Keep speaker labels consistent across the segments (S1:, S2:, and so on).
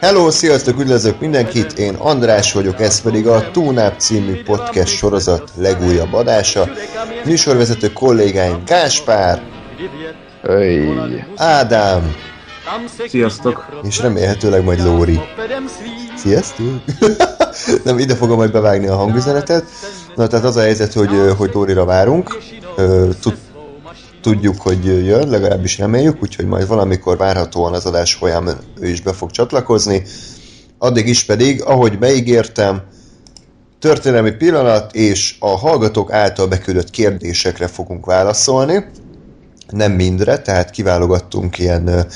S1: Hello, sziasztok, üdvözlök mindenkit, én András vagyok, ez pedig a Túnáp című podcast sorozat legújabb adása. Műsorvezető kollégáim Gáspár,
S2: Öj.
S1: Ádám,
S3: Sziasztok!
S1: és remélhetőleg majd Lóri. Sziasztok! Nem, ide fogom majd bevágni a hangüzenetet. Na, tehát az a helyzet, hogy, hogy Lórira várunk. Tud, tudjuk, hogy jön, legalábbis reméljük, úgyhogy majd valamikor várhatóan az adás folyamán ő is be fog csatlakozni. Addig is pedig, ahogy beígértem, történelmi pillanat és a hallgatók által beküldött kérdésekre fogunk válaszolni. Nem mindre, tehát kiválogattunk ilyen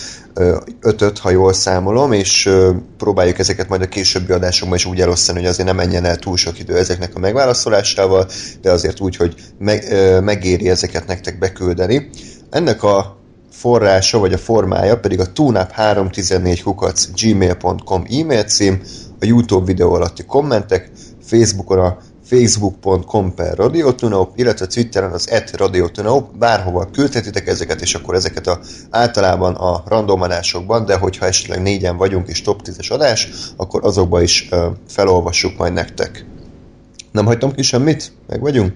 S1: ötöt, ha jól számolom, és próbáljuk ezeket majd a későbbi adásokban is úgy elosztani, hogy azért nem menjen el túl sok idő ezeknek a megválaszolásával, de azért úgy, hogy meg, megéri ezeket nektek beküldeni. Ennek a forrása, vagy a formája pedig a tunap314 kukac gmail.com e-mail cím, a YouTube videó alatti kommentek, Facebookon a facebook.com per radiotunaup, illetve Twitteren az et radiotunaup, bárhova küldhetitek ezeket, és akkor ezeket a, általában a random adásokban, de hogyha esetleg négyen vagyunk és top 10-es adás, akkor azokba is ö, felolvassuk majd nektek. Nem hagytam ki semmit? Meg vagyunk?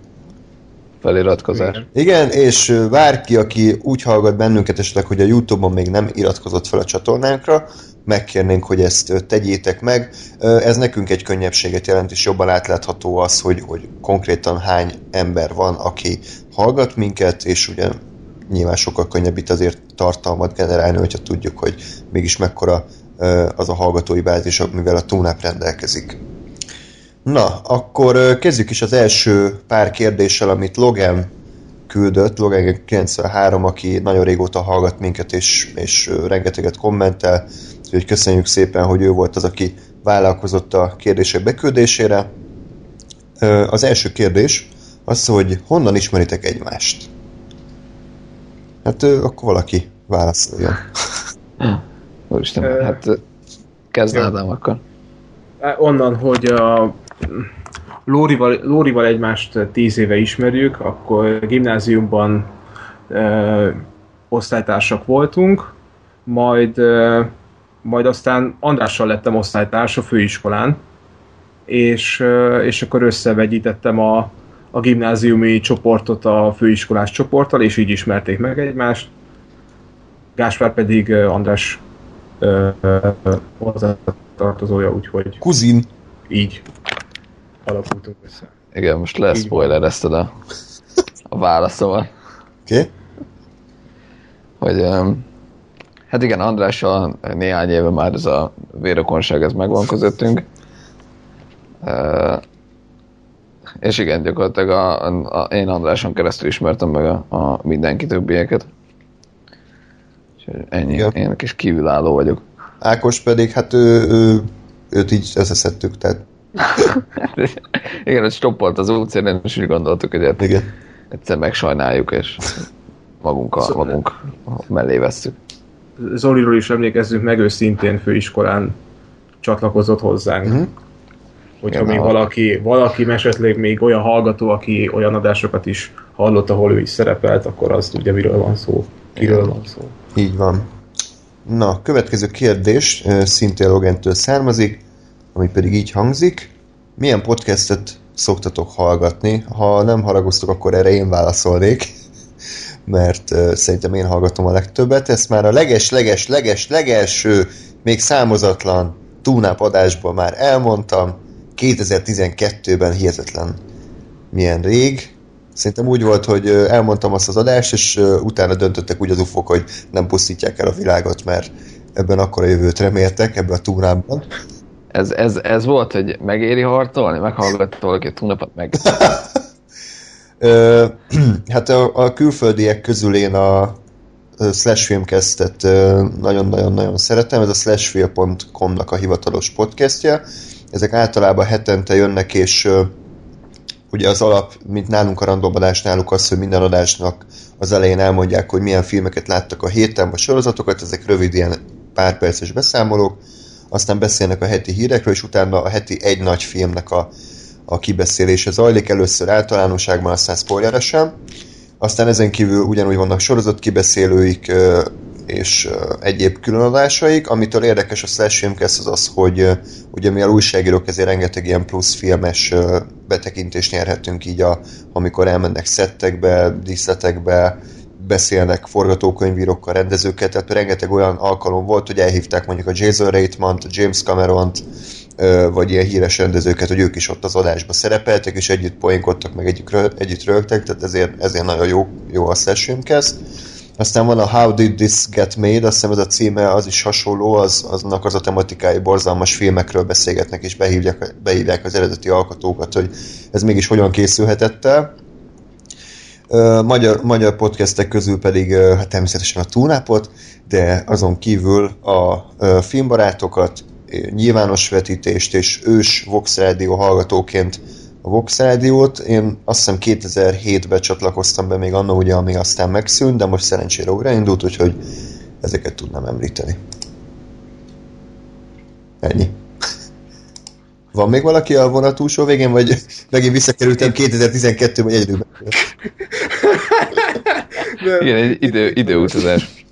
S2: Feliratkozás.
S1: Igen, és ö, bárki, aki úgy hallgat bennünket esetleg, hogy a Youtube-on még nem iratkozott fel a csatornánkra, megkérnénk, hogy ezt tegyétek meg. Ez nekünk egy könnyebbséget jelent, és jobban átlátható az, hogy, hogy konkrétan hány ember van, aki hallgat minket, és ugye nyilván sokkal könnyebb itt azért tartalmat generálni, hogyha tudjuk, hogy mégis mekkora az a hallgatói bázis, mivel a Tunap rendelkezik. Na, akkor kezdjük is az első pár kérdéssel, amit Logan küldött, Logan 93, aki nagyon régóta hallgat minket, és, és rengeteget kommentel, úgyhogy köszönjük szépen, hogy ő volt az, aki vállalkozott a kérdések beküldésére. Az első kérdés az, hogy honnan ismeritek egymást? Hát akkor valaki válaszoljon.
S2: Úristen, hát kezd. Ádám akkor.
S3: Onnan, hogy a Lórival, Lórival egymást tíz éve ismerjük, akkor gimnáziumban ö, osztálytársak voltunk, majd, ö, majd aztán Andrással lettem osztálytárs a főiskolán, és, ö, és akkor összevegyítettem a, a gimnáziumi csoportot a főiskolás csoporttal, és így ismerték meg egymást. Gáspár pedig András hozzátartozója, úgyhogy
S1: Kuzin.
S3: így alakultunk össze.
S2: Igen, most leszpoilerezted a, a válaszomat,
S1: Oké? Okay?
S2: hogy um, hát igen, Andrással néhány éve már ez a vérokonság ez megvan közöttünk. Uh, és igen, gyakorlatilag a, a, a, én Andráson keresztül ismertem meg a, a mindenki többieket. Úgyhogy ennyi,
S1: Igen.
S2: én kis kívülálló vagyok.
S1: Ákos pedig, hát ő, ő, őt így összeszedtük, tehát
S2: Igen, ez stoppolt az útszélen, és úgy gondoltuk, hogy hát
S1: igen.
S2: egyszer megsajnáljuk, és magunk, a,
S3: Szóval-
S2: magunk mellé vesszük.
S3: Zoliról is emlékezzünk meg, ő szintén főiskolán csatlakozott hozzánk.
S1: Mhm.
S3: Hogyha
S2: Igen,
S3: még
S2: ahol-
S3: valaki, valaki esetleg még olyan hallgató, aki olyan adásokat is hallott, ahol ő is szerepelt, akkor az tudja, miről van szó. Kiről
S2: Igen.
S3: van szó.
S1: Így van. Na, következő kérdés szintén Logentől származik, ami pedig így hangzik. Milyen podcastet szoktatok hallgatni? Ha nem haragoztok, akkor erre én válaszolnék, mert szerintem én hallgatom a legtöbbet. Ezt már a leges-leges, leges, legelső, még számozatlan túnáp adásban már elmondtam. 2012-ben hihetetlen milyen rég. Szerintem úgy volt, hogy elmondtam azt az adást, és utána döntöttek úgy az ufok, hogy nem pusztítják el a világot, mert ebben akkor a jövőt reméltek, ebben a túrában.
S2: Ez, ez, ez volt, hogy megéri harcolni? Meghallgatott valaki a túlnapot meg?
S1: Hát a, a külföldiek közül én a Slash Filmcast-et nagyon-nagyon-nagyon szeretem, ez a slashfilm.com-nak a hivatalos podcastja. Ezek általában hetente jönnek, és ugye az alap, mint nálunk a randomadás, náluk az, hogy minden adásnak az elején elmondják, hogy milyen filmeket láttak a héten, vagy sorozatokat, ezek rövid ilyen pár perces beszámolók, aztán beszélnek a heti hírekről, és utána a heti egy nagy filmnek a, a kibeszélése zajlik, először általánosságban, aztán spoileresen. Aztán ezen kívül ugyanúgy vannak sorozat kibeszélőik, és egyéb különadásaik. Amitől érdekes a Slash Filmcast az az, hogy ugye mi a újságírók ezért rengeteg ilyen plusz filmes betekintést nyerhetünk így, a, amikor elmennek szettekbe, díszletekbe, beszélnek forgatókönyvírókkal, rendezőket, tehát rengeteg olyan alkalom volt, hogy elhívták mondjuk a Jason Reitman-t, James Cameron-t, vagy ilyen híres rendezőket, hogy ők is ott az adásba szerepeltek, és együtt poénkodtak, meg együtt, együtt rögtek, tehát ezért, ezért nagyon jó, jó a Slash Filmcast. Aztán van a How Did This Get Made, azt hiszem ez a címe az is hasonló, az, aznak az a tematikai borzalmas filmekről beszélgetnek, és behívják, behívják az eredeti alkotókat, hogy ez mégis hogyan készülhetett el. Magyar, magyar podcastek közül pedig hát természetesen a túlnápot, de azon kívül a filmbarátokat, nyilvános vetítést és ős Vox Radio hallgatóként a Vox Rádiót. Én azt hiszem 2007-ben csatlakoztam be még annó, ugye, ami aztán megszűnt, de most szerencsére újraindult, úgyhogy ezeket tudnám említeni. Ennyi. Van még valaki a vonat túlsó végén, vagy megint visszakerültem 2012-ben, vagy egyedül
S2: Igen, egy idő, időutazás.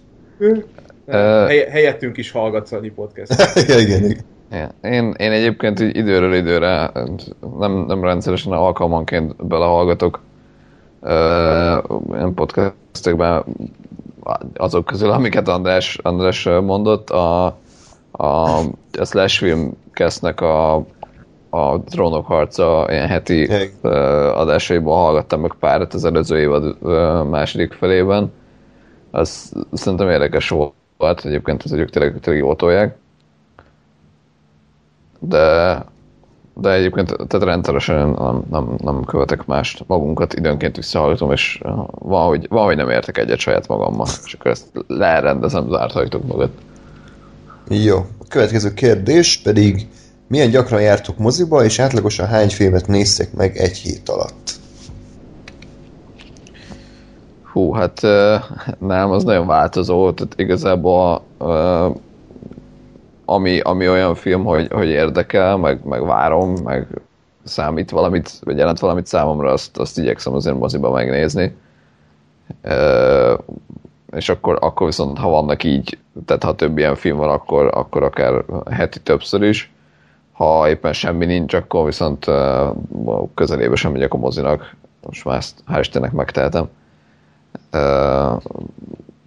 S3: Hely, helyettünk is hallgatsz a podcast.
S1: igen, igen, igen.
S2: Én, én egyébként így időről időre nem, nem rendszeresen alkalmanként belehallgatok ilyen podcastekben azok közül, amiket András, András mondott, a, a, a Slash Film a, a Trónok harca ilyen heti hey. adásaiból hallgattam meg párat az előző évad második felében. Az szerintem érdekes volt, egyébként az ők tényleg, tényleg jól tolják de, de egyébként tehát rendszeresen nem, nem, nem követek mást magunkat, időnként visszahallgatom, és valahogy, valahogy nem értek egyet saját magammal, és akkor ezt lerendezem zárt ajtók mögött.
S1: Jó. A következő kérdés pedig milyen gyakran jártok moziba, és átlagosan hány filmet néztek meg egy hét alatt?
S2: Hú, hát nem, az nagyon változó, tehát igazából ami, ami olyan film, hogy, hogy érdekel, meg, meg várom, meg számít valamit, vagy jelent valamit számomra, azt, azt igyekszem azért moziba megnézni. E, és akkor, akkor viszont, ha vannak így, tehát ha több ilyen film van, akkor, akkor akár heti többször is. Ha éppen semmi nincs, akkor viszont közelébe sem megyek a mozinak. Most már ezt hál' Istennek megtehetem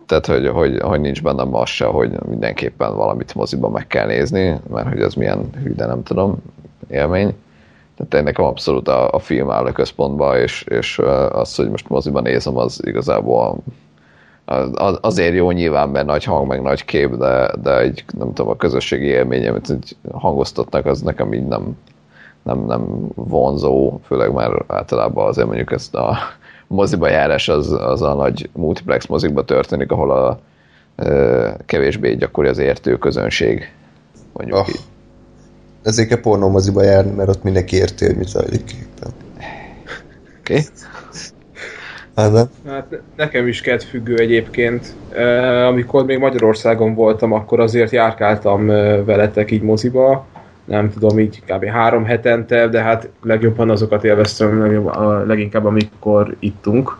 S2: tehát hogy, hogy, hogy nincs bennem az se, hogy mindenképpen valamit moziban meg kell nézni, mert hogy az milyen hű, de nem tudom, élmény. Tehát én nekem abszolút a, a film áll a központba, és, és az, hogy most moziban nézem, az igazából az, azért jó nyilván, mert nagy hang, meg nagy kép, de, de egy, nem tudom, a közösségi élmény, amit hangoztatnak, az nekem így nem, nem, nem vonzó, főleg már általában azért mondjuk ezt a moziba járás az, az a nagy multiplex mozikba történik, ahol a e, kevésbé gyakori az értő közönség. Mondjuk oh. így.
S1: Ezért kell pornó moziba járni, mert ott mindenki érti, hogy mit zajlik
S2: Oké. Okay.
S3: Hát, hát nekem is kedvfüggő egyébként. Amikor még Magyarországon voltam, akkor azért járkáltam veletek így moziba, nem tudom, így kb. három hetente, de hát legjobban azokat élveztem, leginkább amikor ittunk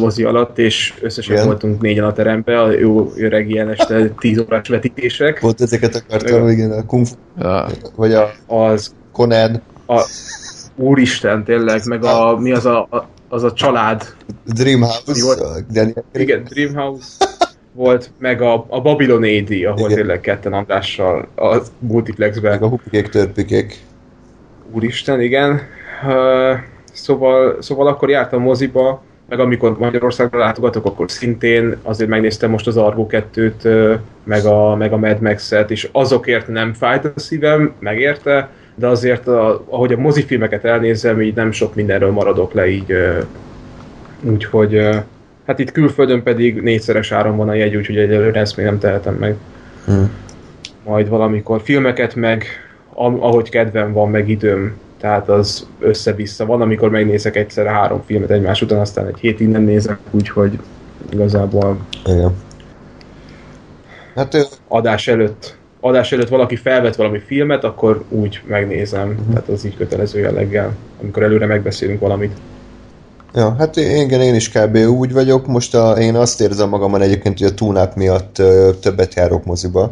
S3: mozi alatt, és összesen Igen. voltunk négyen a teremben, a jó öreg ilyen este tíz órás vetítések.
S1: Volt ezeket akartam, Ö, igen, a Kung ja. vagy a az Conan.
S3: A, úristen, tényleg, meg a, mi az a, a az a család.
S1: Dreamhouse.
S3: Igen, Dreamhouse volt, meg a, a Babylon AD, ahol Igen. tényleg ketten Andrással a multiplexben.
S1: Meg a hupikék, törpikék.
S3: Úristen, igen. Uh, szóval, szóval akkor jártam moziba, meg amikor Magyarországra látogatok, akkor szintén azért megnéztem most az Argo 2-t, meg a, meg a Mad Max-et, és azokért nem fájt a szívem, megérte, de azért, a, ahogy a mozifilmeket elnézem, így nem sok mindenről maradok le, így úgyhogy Hát itt külföldön pedig négyszeres áron van a jegy, úgyhogy egyelőre ezt még nem tehetem meg. Hmm. Majd valamikor filmeket meg, ahogy kedvem van, meg időm, tehát az össze-vissza van, amikor megnézek egyszerre három filmet egymás után, aztán egy hét innen nézek, úgyhogy igazából
S1: Igen. Hát ö,
S3: adás előtt adás előtt valaki felvet valami filmet, akkor úgy megnézem. Uh-huh. Tehát az így kötelező jelleggel, amikor előre megbeszélünk valamit.
S1: Ja, hát igen, én is kb. úgy vagyok. Most a, én azt érzem magamon egyébként, hogy a túnáp miatt ö, többet járok moziba.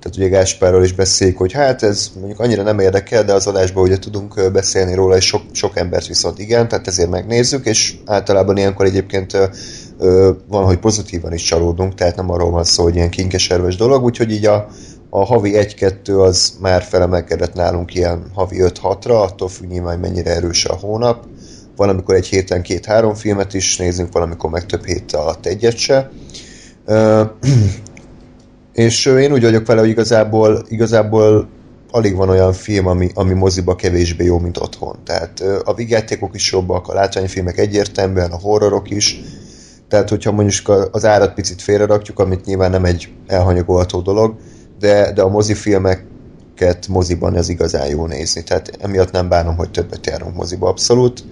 S1: Tehát ugye Gáspárral is beszéljük, hogy hát ez mondjuk annyira nem érdekel, de az adásban ugye tudunk beszélni róla, és sok, sok embert viszont igen, tehát ezért megnézzük, és általában ilyenkor egyébként ö, ö, van, hogy pozitívan is csalódunk, tehát nem arról van szó, hogy ilyen kinkeserves dolog, úgyhogy így a, a havi 1-2 az már felemelkedett nálunk ilyen havi 5-6-ra, attól függ nyilván, mennyire erős a hónap. Valamikor egy héten két-három filmet is nézünk, valamikor meg több hét alatt egyet se. És én úgy vagyok vele, hogy igazából, igazából alig van olyan film, ami, ami moziba kevésbé jó, mint otthon. Tehát a vigyátékok is jobbak, a látványfilmek egyértelműen, a horrorok is. Tehát, hogyha mondjuk az árat picit félrerakjuk, amit nyilván nem egy elhanyagolható dolog, de, de a mozifilmeket moziban ez igazán jó nézni. Tehát emiatt nem bánom, hogy többet járunk moziba abszolút.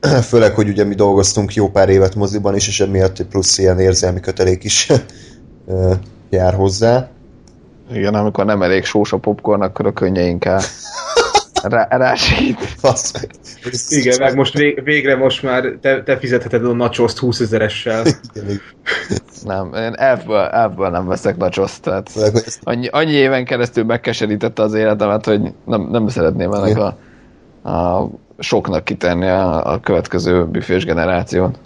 S1: Főleg, hogy ugye mi dolgoztunk jó pár évet moziban is, és emiatt egy plusz ilyen érzelmi kötelék is jár hozzá.
S2: Igen, amikor nem elég sós a popcorn, akkor a könnyeink rá, rásít.
S3: Igen, meg most vég, végre most már te, te fizetheted a nachoszt 20 ezeressel.
S2: Nem, én elfből, elfből nem veszek nacsoszt, tehát annyi, annyi éven keresztül megkeserítette az életemet, hogy nem, nem szeretném ennek a, a soknak kitenni a, a következő büfés generációt.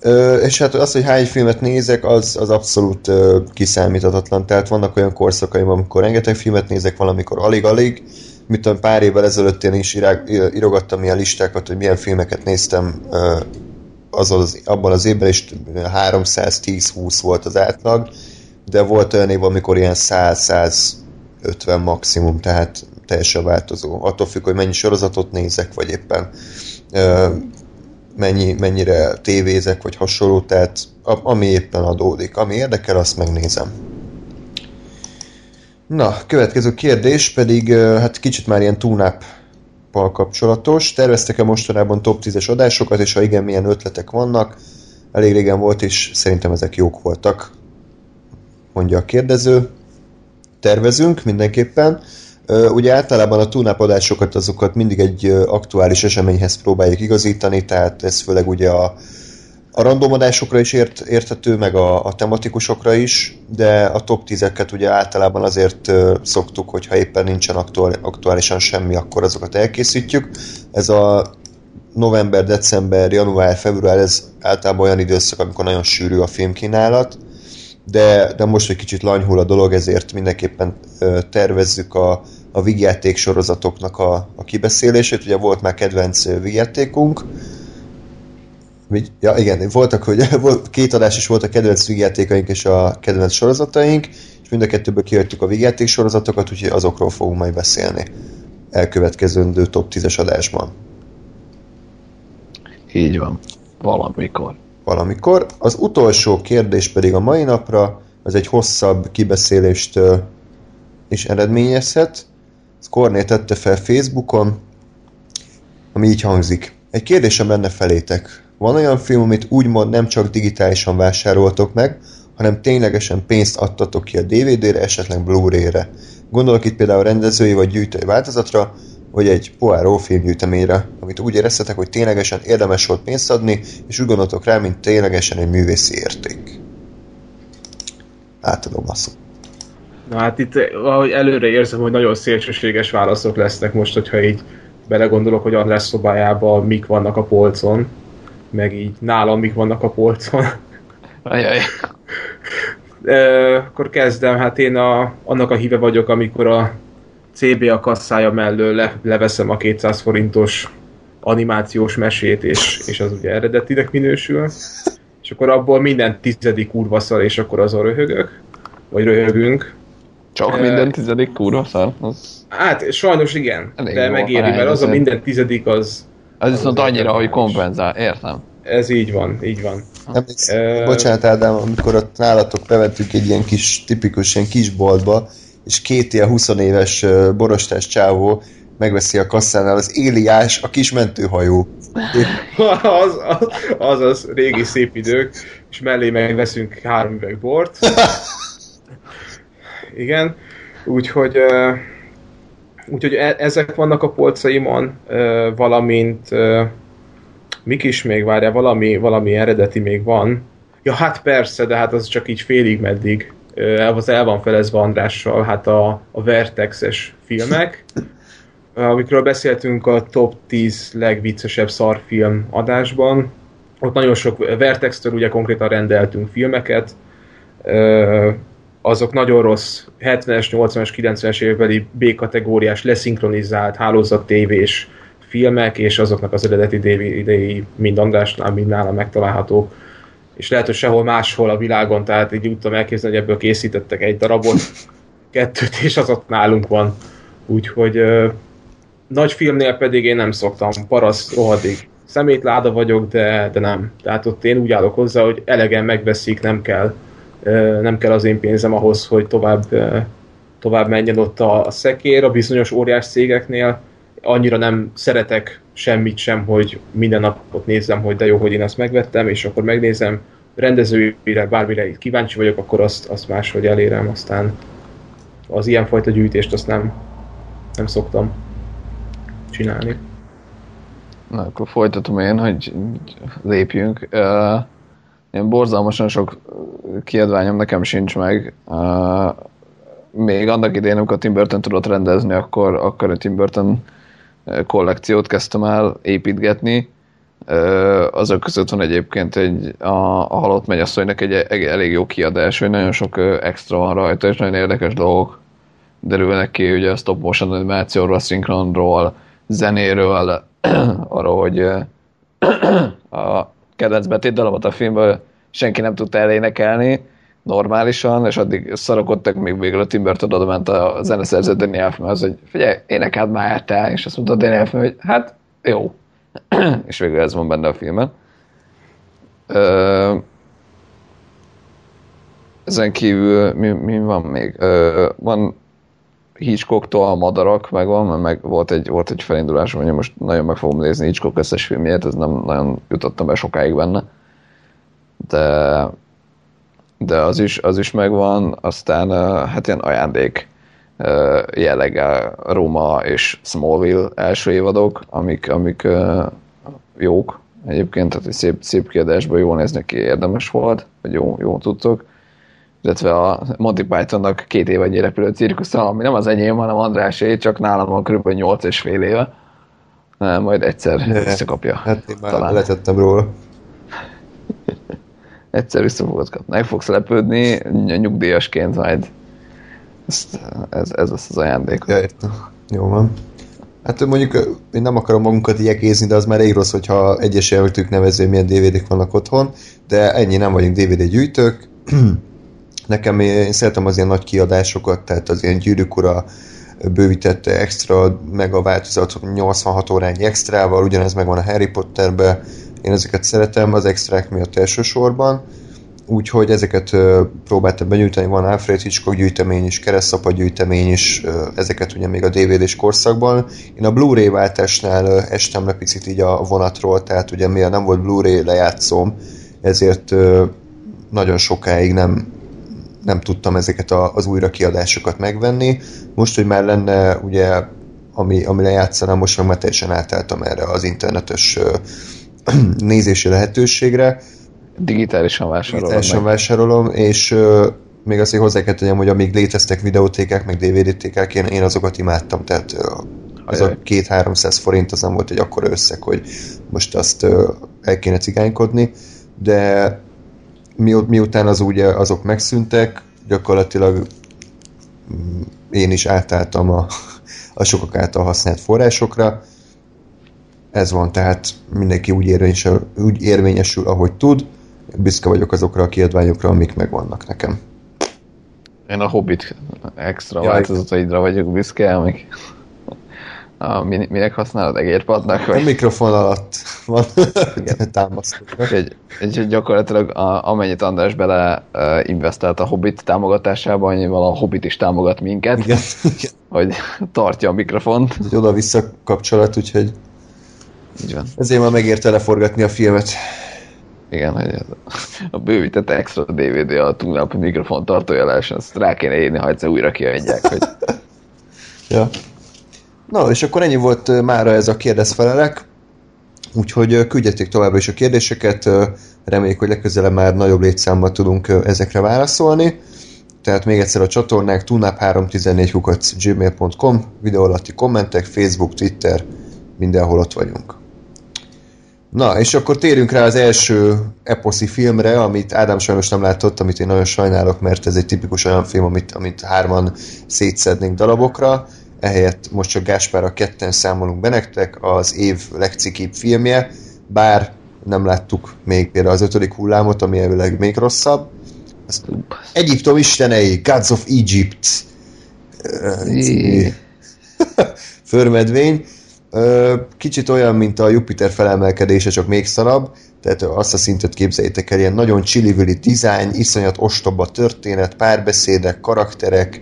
S1: Ö, és hát az, hogy hány filmet nézek, az, az abszolút ö, kiszámíthatatlan. Tehát vannak olyan korszakaim, amikor rengeteg filmet nézek, valamikor alig-alig. Mit tudom, pár évvel ezelőtt én is irá, írogattam ilyen listákat, hogy milyen filmeket néztem azon az, abban az évben, és 310-20 volt az átlag, de volt olyan év, amikor ilyen 100-150 maximum, tehát teljesen változó. Attól függ, hogy mennyi sorozatot nézek, vagy éppen mennyi, mennyire tévézek, vagy hasonló, tehát ami éppen adódik. Ami érdekel, azt megnézem. Na, következő kérdés pedig, hát kicsit már ilyen túnáp kapcsolatos. Terveztek-e mostanában top 10-es adásokat, és ha igen, milyen ötletek vannak? Elég régen volt, és szerintem ezek jók voltak. Mondja a kérdező. Tervezünk mindenképpen. Ugye általában a túlnápadásokat azokat mindig egy aktuális eseményhez próbáljuk igazítani, tehát ez főleg ugye a, a randomadásokra is ért, érthető, meg a, a tematikusokra is, de a top 10-eket ugye általában azért ö, szoktuk, hogyha éppen nincsen aktuál, aktuálisan semmi, akkor azokat elkészítjük. Ez a november, december, január, február, ez általában olyan időszak, amikor nagyon sűrű a filmkínálat, de, de most egy kicsit lanyhul a dolog, ezért mindenképpen ö, tervezzük a, a vígjáték sorozatoknak a, a kibeszélését. Ugye volt már kedvenc ö, vígjátékunk, Vigy- Ja, igen, voltak, hogy volt, két adás is volt a kedvenc vígjátékaink és a kedvenc sorozataink, és mind a kettőből kihagytuk a vígjáték sorozatokat, úgyhogy azokról fogunk majd beszélni elkövetkezendő top 10-es adásban.
S2: Így van. Valamikor.
S1: valamikor. Az utolsó kérdés pedig a mai napra, az egy hosszabb kibeszélést is eredményezhet. Ezt Korné tette fel Facebookon, ami így hangzik. Egy kérdésem lenne felétek. Van olyan film, amit úgymond nem csak digitálisan vásároltok meg, hanem ténylegesen pénzt adtatok ki a DVD-re, esetleg Blu-ray-re. Gondolok itt például rendezői vagy gyűjtői változatra, vagy egy Poirot filmgyűjteményre, amit úgy éreztetek, hogy ténylegesen érdemes volt pénzt adni, és úgy gondoltok rá, mint ténylegesen egy művészi érték. Átadom a szót.
S3: Na hát itt valahogy előre érzem, hogy nagyon szélsőséges válaszok lesznek most, hogyha így belegondolok, hogy András szobájában mik vannak a polcon, meg így nálam mik vannak a polcon.
S2: Ajaj.
S3: Ö, akkor kezdem, hát én a, annak a híve vagyok, amikor a CBA kasszája mellől le, leveszem a 200 forintos animációs mesét, és, és az ugye eredetinek minősül. És akkor abból minden tizedik kurva szar, és akkor azon röhögök. Vagy röhögünk.
S2: Csak
S3: Ö,
S2: minden tizedik kurva szar. Az,
S3: Hát sajnos igen,
S2: Elég
S3: de megéri, mert az a minden tizedik az,
S2: az viszont annyira, hogy kompenzál. Értem.
S3: ez így van, így van.
S1: Emléksz,
S3: Ö-
S1: bocsánat Ádám, amikor ott nálatok bementünk egy ilyen kis, tipikus ilyen kis boltba, és két ilyen 20 éves borostás csávó megveszi a kasszánál az Éliás, a kis mentőhajó.
S3: az, az, az, az régi szép idők, és mellé megveszünk három üveg bort. Igen, úgyhogy, uh, úgyhogy e- ezek vannak a polcaimon, uh, valamint uh, mik is még várja, valami, valami eredeti még van. Ja, hát persze, de hát az csak így félig meddig. Uh, az el van felezve Andrással, hát a, a Vertex-es filmek, amikről beszéltünk a top 10 legviccesebb szarfilm adásban. Ott nagyon sok Vertex-től ugye konkrétan rendeltünk filmeket, azok nagyon rossz 70-es, 80-es, 90-es évekbeli B-kategóriás, leszinkronizált, hálózat tévés filmek, és azoknak az eredeti DVD-i mind Andrásnál, mind nálam megtalálhatók. És lehet, hogy sehol máshol a világon, tehát így tudtam elképzelni, hogy ebből készítettek egy darabot, kettőt, és az ott nálunk van. Úgyhogy nagy filmnél pedig én nem szoktam, paraszt rohadék szemétláda vagyok, de, de nem. Tehát ott én úgy állok hozzá, hogy elegen megveszik, nem kell, nem kell az én pénzem ahhoz, hogy tovább, tovább menjen ott a, szekér a bizonyos óriás cégeknél. Annyira nem szeretek semmit sem, hogy minden napot nézzem, hogy de jó, hogy én ezt megvettem, és akkor megnézem, rendezőire, bármire itt kíváncsi vagyok, akkor azt, azt máshogy elérem, aztán az ilyenfajta gyűjtést azt nem, nem szoktam csinálni.
S2: Na, akkor folytatom én, hogy lépjünk. Uh, én borzalmasan sok kiadványom nekem sincs meg. Uh, még annak idején, amikor Tim Burton tudott rendezni, akkor, akkor a Tim Burton kollekciót kezdtem el építgetni. Uh, azok között van egyébként egy, a, a Halott Mennyasszonynak egy, egy elég jó kiadás, hogy nagyon sok extra van rajta, és nagyon érdekes dolgok derülnek ki, ugye a stop motion animációról, a szinkronról, zenéről, arról, hogy a kedvenc betét dalabot a filmből senki nem tudta elénekelni normálisan, és addig szarakodtak, még végül a Tim Burton oda ment a zeneszerző Danny Elfmanhoz, hogy figyelj, énekeld már te, és azt mondta Danny Elfman, hogy hát jó. és végül ez van benne a filmen. Ö, ezen kívül mi, mi van még? Ö, van Hitchcocktól a madarak megvan, mert meg volt egy, volt egy felindulásom, hogy most nagyon meg fogom nézni Hitchcock összes filmjét, ez nem nagyon jutottam be sokáig benne. De, de az is, az is megvan, aztán hát ilyen ajándék jelleggel Roma és Smallville első évadok, amik, amik jók egyébként, tehát egy szép, szép kiadásban jól néznek ki, érdemes volt, vagy jó, jó tudtok illetve a Monty Pythonnak két év egy repülő cirkusza, ami nem az enyém, hanem Andrásé, csak nálam van kb. 8 és fél éve. Majd egyszer visszakapja.
S1: Hát én már talán. letettem róla.
S2: egyszer vissza fogod kapni. Meg fogsz lepődni nyugdíjasként majd. Ez, ez, ez az az ajándék.
S1: Ja. Jó van. Hát mondjuk én nem akarom magunkat igyekézni, de az már elég rossz, hogyha egyes elvőtük nevező, milyen DVD-k vannak otthon, de ennyi nem vagyunk DVD gyűjtők. Nekem én szeretem az ilyen nagy kiadásokat, tehát az ilyen gyűrűk ura bővített extra, meg a változat 86 órányi extrával, ugyanez megvan a Harry Potterbe, én ezeket szeretem az extrák miatt elsősorban, úgyhogy ezeket próbáltam benyújtani, van Alfred Hitchcock gyűjtemény is, keresztapa gyűjtemény is, ezeket ugye még a DVD-s korszakban. Én a Blu-ray váltásnál estem le picit így a vonatról, tehát ugye mivel nem volt Blu-ray lejátszom, ezért nagyon sokáig nem nem tudtam ezeket a, az újrakiadásokat megvenni. Most, hogy már lenne ugye ami, ami lejátszanám, most már teljesen átálltam erre az internetes nézési lehetőségre.
S2: Digitálisan vásárolom.
S1: Digitálisan meg. vásárolom, és még azt, hogy hozzá kell tegyem, hogy amíg léteztek videótékák, meg DVD-tékák, én, én azokat imádtam, tehát az a két 300 forint az nem volt egy akkora összeg, hogy most azt el kéne cigánykodni, de miután az ugye azok megszűntek, gyakorlatilag mm, én is átálltam a, a sokak által használt forrásokra. Ez van, tehát mindenki úgy érvényesül, úgy érvényesül ahogy tud. Büszke vagyok azokra a kiadványokra, amik megvannak nekem.
S2: Én a Hobbit extra Jaj. változataidra vagyok büszke, amik A, min- minek használod? Egérpadnak?
S1: A
S2: Vagy?
S1: mikrofon alatt van támasztó.
S2: Egy, egy, gyakorlatilag a, amennyit András bele uh, investált a Hobbit támogatásába, annyival a Hobbit is támogat minket,
S1: Igen,
S2: hogy tartja a mikrofont.
S1: Egy oda-vissza kapcsolat, úgyhogy
S2: Így van.
S1: ezért már megérte leforgatni a filmet.
S2: Igen, hogy a bővített extra DVD a túlnap mikrofon tartója lehessen, azt rá kéne írni, ha egyszer újra kiadják, hogy
S1: Ja. Na, és akkor ennyi volt mára ez a kérdezfelelek. Úgyhogy küldjetek továbbra is a kérdéseket, reméljük, hogy legközelebb már nagyobb létszámmal tudunk ezekre válaszolni. Tehát még egyszer a csatornák tunap314 gmail.com, videó alatti kommentek, Facebook, Twitter, mindenhol ott vagyunk. Na, és akkor térjünk rá az első eposzi filmre, amit Ádám sajnos nem látott, amit én nagyon sajnálok, mert ez egy tipikus olyan film, amit, amit hárman szétszednénk darabokra. Ehelyett most csak Gáspára ketten számolunk be nektek, az év legcikibb filmje, bár nem láttuk még például az ötödik hullámot, ami elvileg még rosszabb. Az Egyiptom istenei, Gods of Egypt. Förmedvény. Kicsit olyan, mint a Jupiter felemelkedése, csak még szarabb. Tehát azt a szintet képzeljétek el, ilyen nagyon csillivüli dizájn, iszonyat ostoba történet, párbeszédek, karakterek,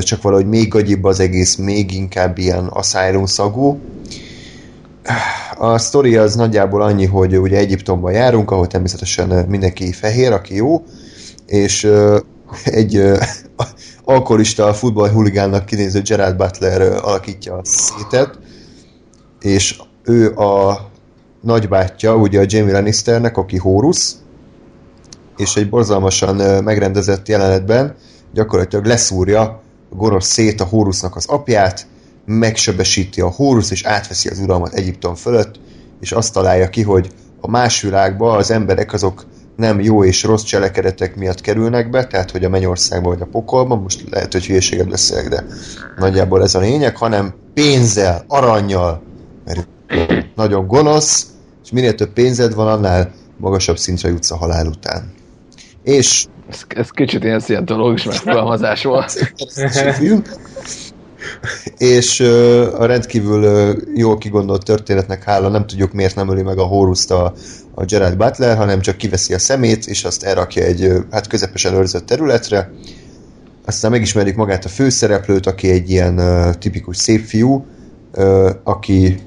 S1: csak valahogy még gagyibb az egész, még inkább ilyen asylum szagú. A sztori az nagyjából annyi, hogy ugye Egyiptomban járunk, ahol természetesen mindenki fehér, aki jó, és egy alkoholista futballhuligánnak kinéző Gerard Butler alakítja a szétet, és ő a nagybátyja, ugye a Jamie Lannisternek, aki Horus, és egy borzalmasan megrendezett jelenetben gyakorlatilag leszúrja a gonosz szét a Horusnak az apját, megsebesíti a Horus, és átveszi az uralmat Egyiptom fölött, és azt találja ki, hogy a más világba az emberek azok nem jó és rossz cselekedetek miatt kerülnek be, tehát hogy a mennyországba vagy a pokolba, most lehet, hogy hülyeséget beszélek, de nagyjából ez a lényeg, hanem pénzzel, aranyjal, mert nagyon gonosz, és minél több pénzed van, annál magasabb szintre jutsz a halál után. És
S2: ez, ez kicsit ilyen szientológus megfogalmazás volt.
S1: És a rendkívül jól kigondolt történetnek hála nem tudjuk miért nem öli meg a Horuszt a, a Gerard Butler, hanem csak kiveszi a szemét, és azt elrakja egy hát közepesen őrzött területre. Aztán megismerjük magát a főszereplőt, aki egy ilyen ö, tipikus szép fiú, ö, aki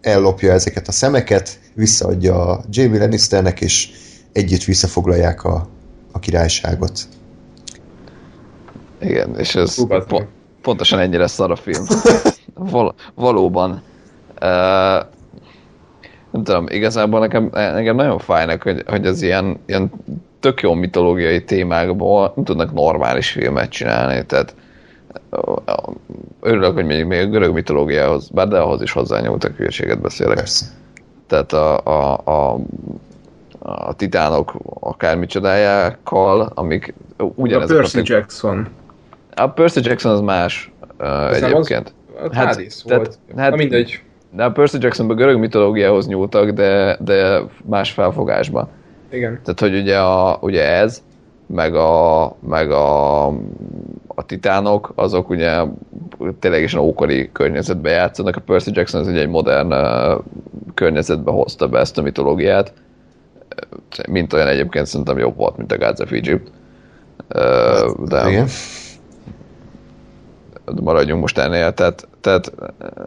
S1: ellopja ezeket a szemeket, visszaadja a Jamie Lannisternek, és együtt visszafoglalják a, a királyságot.
S2: Igen, és ez
S3: Hú,
S2: po- pontosan ennyire szar a film. Val- valóban. Uh, nem tudom, igazából nekem, nekem nagyon fájnak, hogy, hogy az ilyen, ilyen tök jó mitológiai témákból nem tudnak normális filmet csinálni, tehát örülök, hogy még, még a görög mitológiához, bár de ahhoz is hozzányúltak hülyeséget beszélek.
S1: Persze.
S2: Tehát a, a, a, a titánok akármicsodájákkal, amik
S3: A
S2: ugyanezek
S3: Percy
S2: a,
S3: Jackson.
S2: a Percy Jackson az más uh, egyébként.
S3: Az,
S2: Hát,
S3: hát, Hades
S2: tehát-
S3: volt.
S2: hát-
S3: Na mindegy.
S2: De a Percy Jacksonban görög mitológiához nyúltak, de, de más felfogásba.
S3: Igen.
S2: Tehát, hogy ugye, a, ugye ez, meg a, meg a, a titánok, azok ugye tényleg is ókori környezetbe játszanak. A Percy Jackson az ugye egy modern uh, környezetbe hozta be ezt a mitológiát. Mint olyan egyébként szerintem jobb volt, mint a Gods of Egypt. De,
S1: Igen.
S2: maradjunk most ennél. Tehát, tehát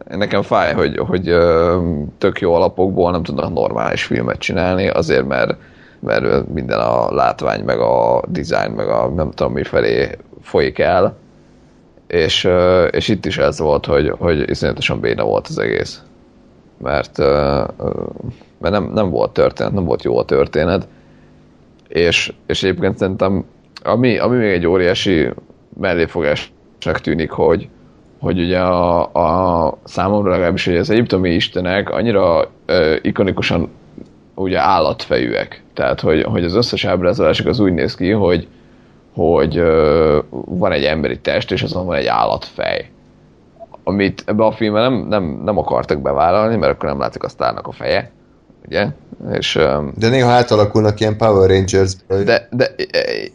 S2: eh, nekem fáj, hogy, hogy tök jó alapokból nem tudnak normális filmet csinálni, azért mert, mert minden a látvány, meg a design, meg a nem tudom mi felé folyik el. És, és itt is ez volt, hogy, hogy iszonyatosan béna volt az egész. Mert, mert nem, nem volt történet, nem volt jó a történet. És, és egyébként szerintem, ami, ami még egy óriási melléfogásnak tűnik, hogy, hogy ugye a, a számomra legalábbis, hogy az egyiptomi istenek annyira ö, ikonikusan ugye állatfejűek. Tehát, hogy, hogy az összes ábrázolások az úgy néz ki, hogy, hogy ö, van egy emberi test, és azon van egy állatfej. Amit ebbe a filmben nem, nem, nem akartak bevállalni, mert akkor nem látszik a sztárnak a feje. Ugye? És,
S1: De néha átalakulnak ilyen Power Rangers.
S2: de, de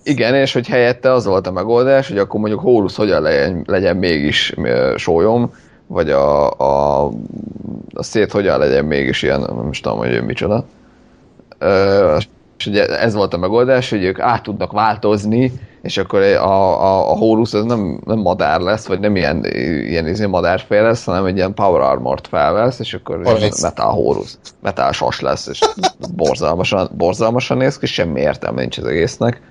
S2: igen, és hogy helyette az volt a megoldás, hogy akkor mondjuk Horus hogyan legyen, legyen mégis sólyom, vagy a, a, a szét hogyan legyen mégis ilyen, nem is tudom, hogy ő micsoda. És ugye ez volt a megoldás, hogy ők át tudnak változni, és akkor a, a, a Horus az nem, nem madár lesz, vagy nem ilyen, ilyen izé madárfej lesz, hanem egy ilyen Power Armort felvesz, és akkor
S1: Harminc.
S2: Metal Horus, Metal Sas lesz, és borzalmasan, borzalmasan néz ki, semmi értelme nincs az egésznek.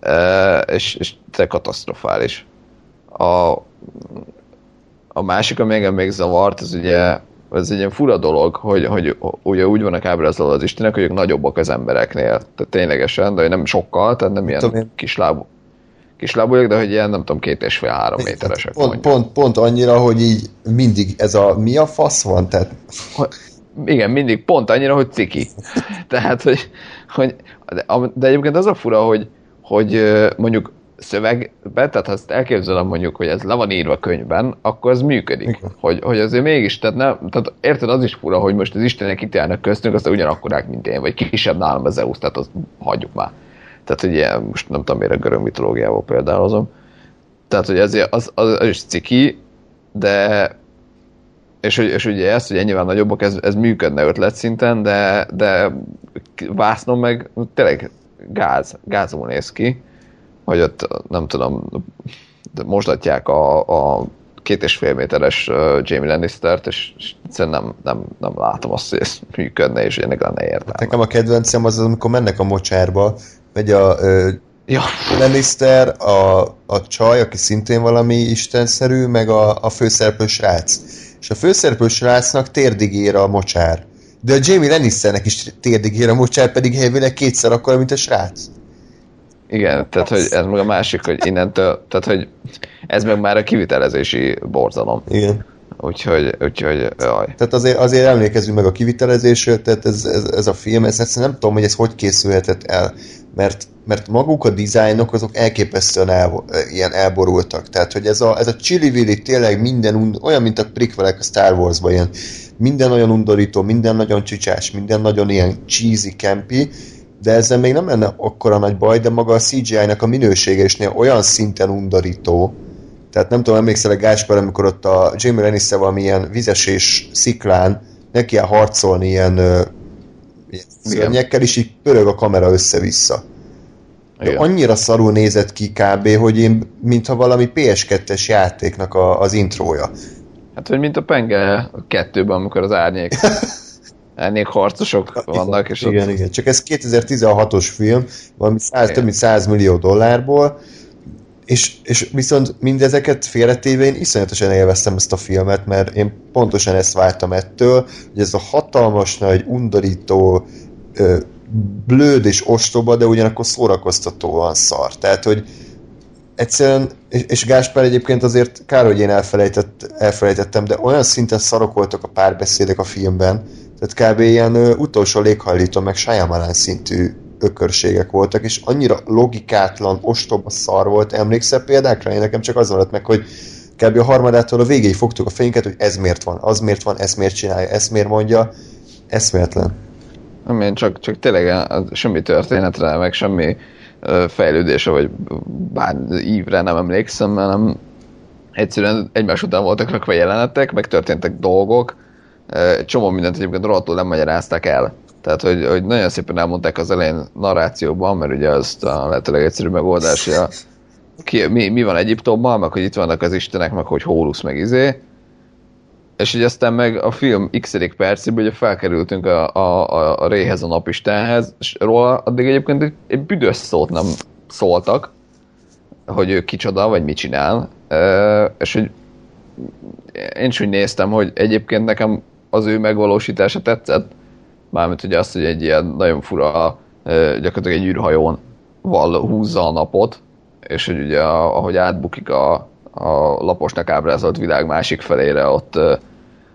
S2: E, és, és te katasztrofális. A, a másik, ami engem még zavart, az ugye ez egy ilyen fura dolog, hogy, hogy ugye úgy vannak ábrázolva az istenek, hogy ők nagyobbak az embereknél. Tehát ténylegesen, de nem sokkal, tehát nem ilyen kislábú, kislábúak, de hogy ilyen nem tudom, két és fél három méteresek.
S1: Pont, pont, pont annyira, hogy így mindig ez a mi a fasz van, tehát
S2: Igen, mindig pont annyira, hogy ciki. Tehát, hogy, hogy de, de egyébként az a fura, hogy, hogy mondjuk szövegben, tehát ha ezt elképzelem mondjuk, hogy ez le van írva könyvben, akkor ez működik. Hogy, hogy azért mégis, tehát, ne, tehát érted, az is fura, hogy most az istenek itt járnak köztünk, aztán ugyanakkorák, mint én, vagy kisebb nálam az Zeus, tehát azt hagyjuk már. Tehát, hogy ilyen, most nem tudom, miért a görög mitológiával példálozom. Tehát, hogy ezért az, az, az is ciki, de és, és ugye ezt, hogy ennyivel nagyobbak, ez, ez működne ötletszinten, de, de vásznom meg tényleg gáz, gázul néz ki, hogy ott nem tudom, mosdatják a, a két és fél méteres Jamie Lannister-t, és, egyszerűen nem, nem, nem látom azt, hogy ez működne, és ennek lenne értelme.
S1: nekem a kedvencem az, amikor mennek a mocsárba, megy a ö,
S2: Ja,
S1: Lannister, a, a csaj, aki szintén valami istenszerű, meg a, a főszereplő srác. És a főszereplő srácnak térdig ér a mocsár. De a Jamie Lannisternek is térdig ér a mocsár, pedig helyvileg kétszer akkor, mint a srác.
S2: Igen, tehát hogy ez meg a másik, hogy innentől, tehát hogy ez meg már a kivitelezési borzalom.
S1: Igen.
S2: Úgyhogy, úgyhogy jaj.
S1: Tehát azért, azért emlékezzünk meg a kivitelezésről, tehát ez, ez, ez a film, ez egyszerűen nem tudom, hogy ez hogy készülhetett el, mert, mert maguk a dizájnok azok elképesztően el, ilyen elborultak. Tehát, hogy ez a, ez a chili tényleg minden olyan, mint a prikvelek a Star Wars-ban, ilyen minden nagyon undorító, minden nagyon csicsás, minden nagyon ilyen cheesy, campy, de ezzel még nem lenne akkora nagy baj, de maga a CGI-nak a minősége is olyan szinten undorító, tehát nem tudom, emlékszel-e Gáspár, amikor ott a Jamie Lannister valamilyen vizesés sziklán neki kell harcolni ilyen, ilyen szörnyekkel, és így pörög a kamera össze-vissza. De
S2: Igen.
S1: annyira szarul nézett ki kb., hogy én, mintha valami PS2-es játéknak a, az intrója.
S2: Hát, hogy mint a Penge kettőben, amikor az árnyék, árnyék harcosok vannak, és
S1: igen,
S2: ott,
S1: igen. Csak ez 2016-os film, valami 100,
S2: Igen.
S1: több mint 100 millió dollárból, és, és viszont mindezeket félretéve én iszonyatosan élveztem ezt a filmet, mert én pontosan ezt vártam ettől, hogy ez a hatalmas nagy, undorító, blőd és ostoba, de ugyanakkor szórakoztatóan szar. Tehát, hogy egyszerűen, és, és Gáspár egyébként azért kár, hogy én elfelejtett, elfelejtettem, de olyan szinten szarok voltak a párbeszédek a filmben, tehát kb. ilyen utolsó léghajlító, meg Shyamalan szintű ökörségek voltak, és annyira logikátlan, ostoba szar volt, emlékszel példákra? Én nekem csak az maradt meg, hogy kb. a harmadától a végéig fogtuk a fényünket, hogy ez miért van, az miért van, ez miért csinálja, ezt miért mondja, eszméletlen.
S2: nem én csak, csak tényleg a- semmi történetre, meg semmi fejlődése, vagy bár ívre nem emlékszem, hanem egyszerűen egymás után voltak rakva jelenetek, meg történtek dolgok, csomó mindent egyébként rohadtul nem magyarázták el. Tehát, hogy, hogy nagyon szépen elmondták az elején narrációban, mert ugye azt a lehetőleg egyszerű megoldás, hogy a, ki, mi, mi van Egyiptomban, meg hogy itt vannak az istenek, meg hogy Hólusz, meg izé, és így aztán meg a film x percében ugye felkerültünk a, a, a, a Réhez, a napistenhez, és róla addig egyébként egy, egy büdös szót nem szóltak, hogy ő kicsoda, vagy mit csinál, Ö, és hogy én is úgy néztem, hogy egyébként nekem az ő megvalósítása tetszett, mármint ugye azt, hogy egy ilyen nagyon fura, gyakorlatilag egy űrhajón val húzza a napot, és hogy ugye ahogy átbukik a, a laposnak ábrázolt világ másik felére, ott,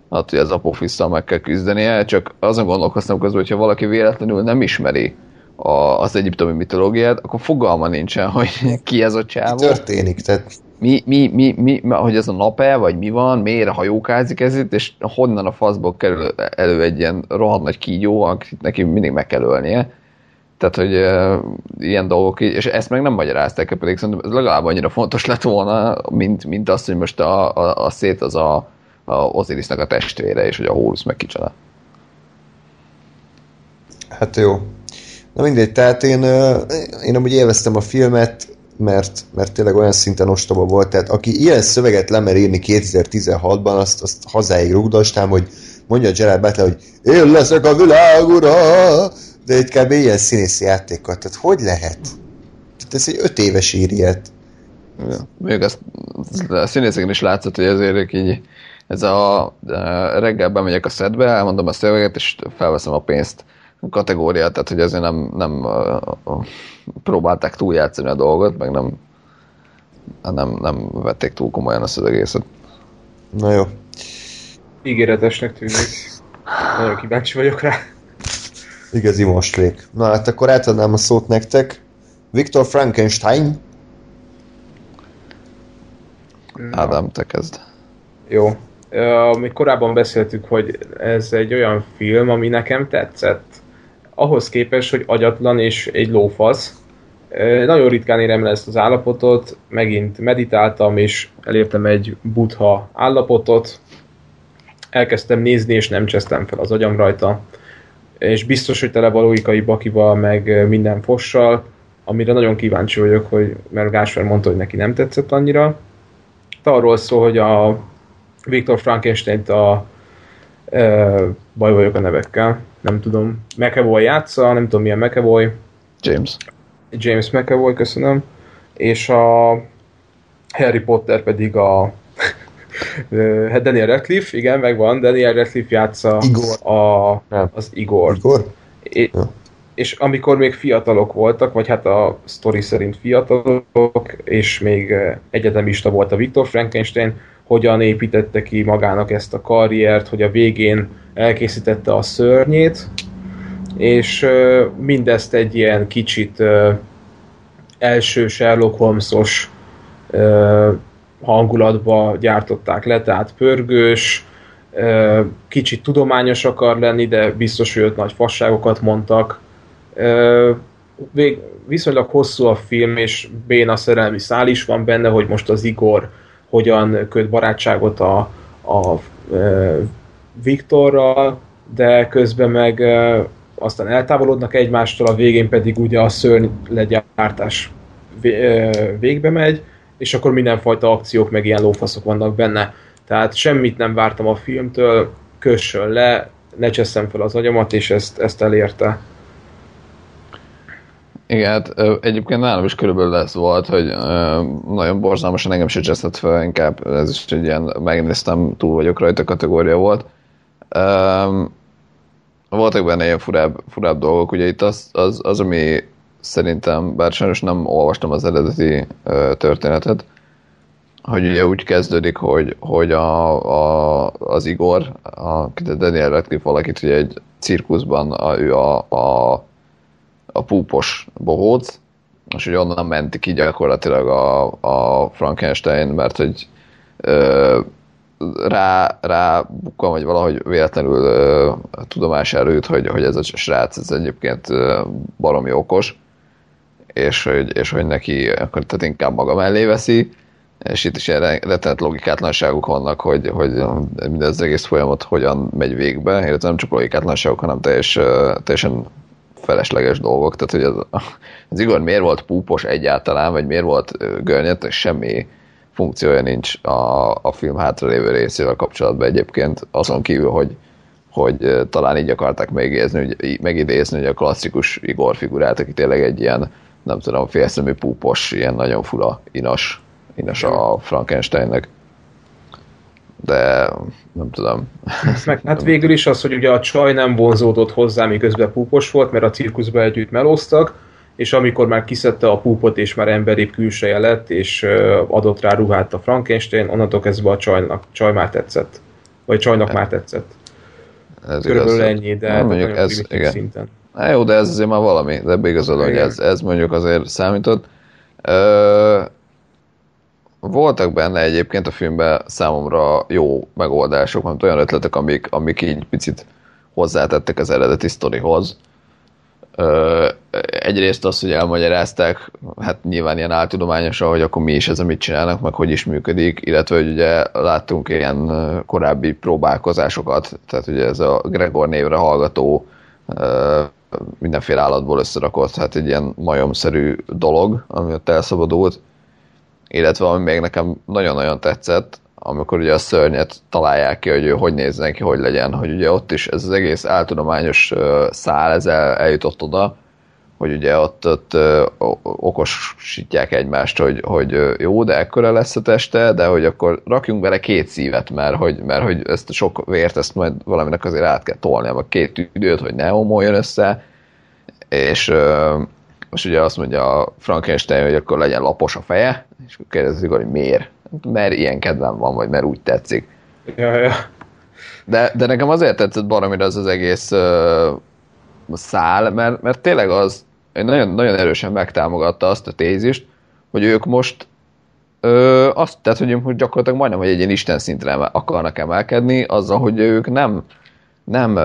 S2: ott ugye az apofisszal meg kell küzdenie, csak azon gondolkoztam közben, hogyha valaki véletlenül nem ismeri a, az egyiptomi mitológiát, akkor fogalma nincsen, hogy ki ez a
S1: Mi
S2: csávó
S1: történik? Tehát
S2: mi, mi, mi, mi, hogy ez a nap-e, vagy mi van, miért hajókázik ez itt, és honnan a faszból kerül elő egy ilyen rohadt nagy kígyó, akit neki mindig meg kell ölnie. Tehát, hogy uh, ilyen dolgok, és ezt meg nem magyarázták pedig szerintem ez legalább annyira fontos lett volna, mint, mint azt, hogy most a, a, a szét az a, a Osirisnak a testvére, és hogy a Horus meg kicsoda.
S1: Hát jó. Na mindegy, tehát én, én amúgy élveztem a filmet, mert, mert tényleg olyan szinten ostoba volt, tehát aki ilyen szöveget lemer írni 2016-ban, azt, azt hazáig rugdostám, hogy mondja Gerard Butler, hogy én leszek a világ ura, de egy kb. ilyen színészi játékkal, tehát hogy lehet? Tehát ez egy öt éves ír ilyet.
S2: Ja. Még azt a színészeken is látszott, hogy ezért így ez a reggel bemegyek a szedbe, elmondom a szöveget, és felveszem a pénzt kategóriát, tehát hogy azért nem, nem próbálták túljátszani a dolgot, meg nem, nem, nem vették túl komolyan azt az egészet.
S1: Na jó.
S3: Ígéretesnek tűnik. Nagyon kíváncsi vagyok rá.
S1: Igazi mostlék. Na hát akkor átadnám a szót nektek. Viktor Frankenstein.
S2: Ádám, te kezd.
S3: Jó. Amit korábban beszéltük, hogy ez egy olyan film, ami nekem tetszett. Ahhoz képest, hogy agyatlan és egy lófasz. Nagyon ritkán érem le ezt az állapotot, megint meditáltam, és elértem egy butha állapotot. Elkezdtem nézni, és nem csesztem fel az agyam rajta. És biztos, hogy tele valóikai bakival, meg minden fossal, amire nagyon kíváncsi vagyok, hogy, mert Gásper mondta, hogy neki nem tetszett annyira. Arról szól, hogy a Viktor Frankenstein-t a e, baj vagyok a nevekkel, nem tudom. McAvoy játsza, nem tudom milyen McAvoy.
S2: James.
S3: James McAvoy, köszönöm. És a Harry Potter pedig a hát Daniel Radcliffe, igen, megvan, Daniel Radcliffe játsza
S1: Igor.
S3: A, az Igor.
S1: Igor?
S3: É, ja. És amikor még fiatalok voltak, vagy hát a sztori szerint fiatalok, és még egyetemista volt a Viktor Frankenstein, hogyan építette ki magának ezt a karriert, hogy a végén elkészítette a szörnyét, és mindezt egy ilyen kicsit első Sherlock Holmesos hangulatba gyártották le, tehát pörgős, kicsit tudományos akar lenni, de biztos, hogy ott nagy fasságokat mondtak. Vég, viszonylag hosszú a film, és béna szerelmi szál is van benne, hogy most az Igor hogyan köt barátságot a, a e, Viktorral, de közben meg aztán eltávolodnak egymástól, a végén pedig ugye a szörny legyártás végbe megy, és akkor mindenfajta akciók meg ilyen lófaszok vannak benne. Tehát semmit nem vártam a filmtől, kössön le, ne cseszem fel az agyamat, és ezt, ezt elérte.
S2: Igen, hát egyébként nálam is körülbelül ez volt, hogy nagyon borzalmasan engem se cseszett fel, inkább ez is egy ilyen, megnéztem, túl vagyok rajta kategória volt. Voltak benne ilyen furább, furább dolgok, ugye itt az, az, az, ami szerintem, bár sajnos nem olvastam az eredeti történetet, hogy ugye úgy kezdődik, hogy, hogy a, a, az Igor, a Daniel Radcliffe alakít ugye egy cirkuszban, a, ő a, a a púpos bohóc, és hogy onnan ment ki gyakorlatilag a, a Frankenstein, mert hogy ö, rá, rá bukkan, vagy valahogy véletlenül ö, tudomás előtt, hogy, hogy ez a srác ez egyébként ö, baromi okos, és hogy, és hogy neki akkor tehát inkább maga mellé veszi, és itt is ilyen rettenet logikátlanságok vannak, hogy, hogy mindez az egész folyamat hogyan megy végbe, illetve nem csak logikátlanságok, hanem teljes, teljesen felesleges dolgok, tehát hogy az, az Igor miért volt púpos egyáltalán, vagy miért volt görnyet, semmi funkciója nincs a, a film hátralévő részével kapcsolatban egyébként, azon kívül, hogy, hogy talán így akarták megidézni, megidézni hogy a klasszikus Igor figurát, aki tényleg egy ilyen, nem tudom, félszemű púpos, ilyen nagyon fura, inas, inas a Frankensteinnek de nem tudom.
S3: Meg, hát végül is az, hogy ugye a csaj nem vonzódott hozzá, miközben púpos volt, mert a cirkuszba együtt melóztak, és amikor már kiszedte a púpot, és már emberi külseje lett, és adott rá ruhát a Frankenstein, onnantól kezdve a csajnak, csaj már tetszett. Vagy csajnak már tetszett. Ez Körülbelül igaz, ennyi, de nem, mondjuk ez, igen. szinten.
S2: Há, jó, de ez azért már valami, de igazad, hogy ez, ez mondjuk azért számított. Ö, voltak benne egyébként a filmben számomra jó megoldások, mert olyan ötletek, amik, amik így picit hozzátettek az eredeti sztorihoz. Egyrészt az, hogy elmagyarázták, hát nyilván ilyen áltudományosan, hogy akkor mi is ez, amit csinálnak, meg hogy is működik, illetve hogy ugye láttunk ilyen korábbi próbálkozásokat, tehát ugye ez a Gregor névre hallgató mindenféle állatból összerakott, hát egy ilyen majomszerű dolog, ami ott elszabadult, illetve ami még nekem nagyon-nagyon tetszett, amikor ugye a szörnyet találják ki, hogy ő hogy néz neki, hogy legyen, hogy ugye ott is ez az egész áltudományos szál, ez el, eljutott oda, hogy ugye ott, ott okosítják egymást, hogy, hogy jó, de ekkora lesz a teste, de hogy akkor rakjunk bele két szívet, mert hogy, mert hogy ezt sok vért, ezt majd valaminek azért át kell tolni, a két tüdőt, hogy ne homoljon össze, és most ugye azt mondja a Frankenstein, hogy akkor legyen lapos a feje, és akkor kérdezik, hogy miért? Mert ilyen kedvem van, vagy mert úgy tetszik.
S3: Ja, ja.
S2: De, de nekem azért tetszett baromira az az egész uh, szál, mert, mert tényleg az, nagyon, nagyon erősen megtámogatta azt a tézist, hogy ők most ö, azt, tehát hogy, hogy gyakorlatilag majdnem, hogy egy ilyen Isten szintre akarnak emelkedni, azzal, hogy ők nem, nem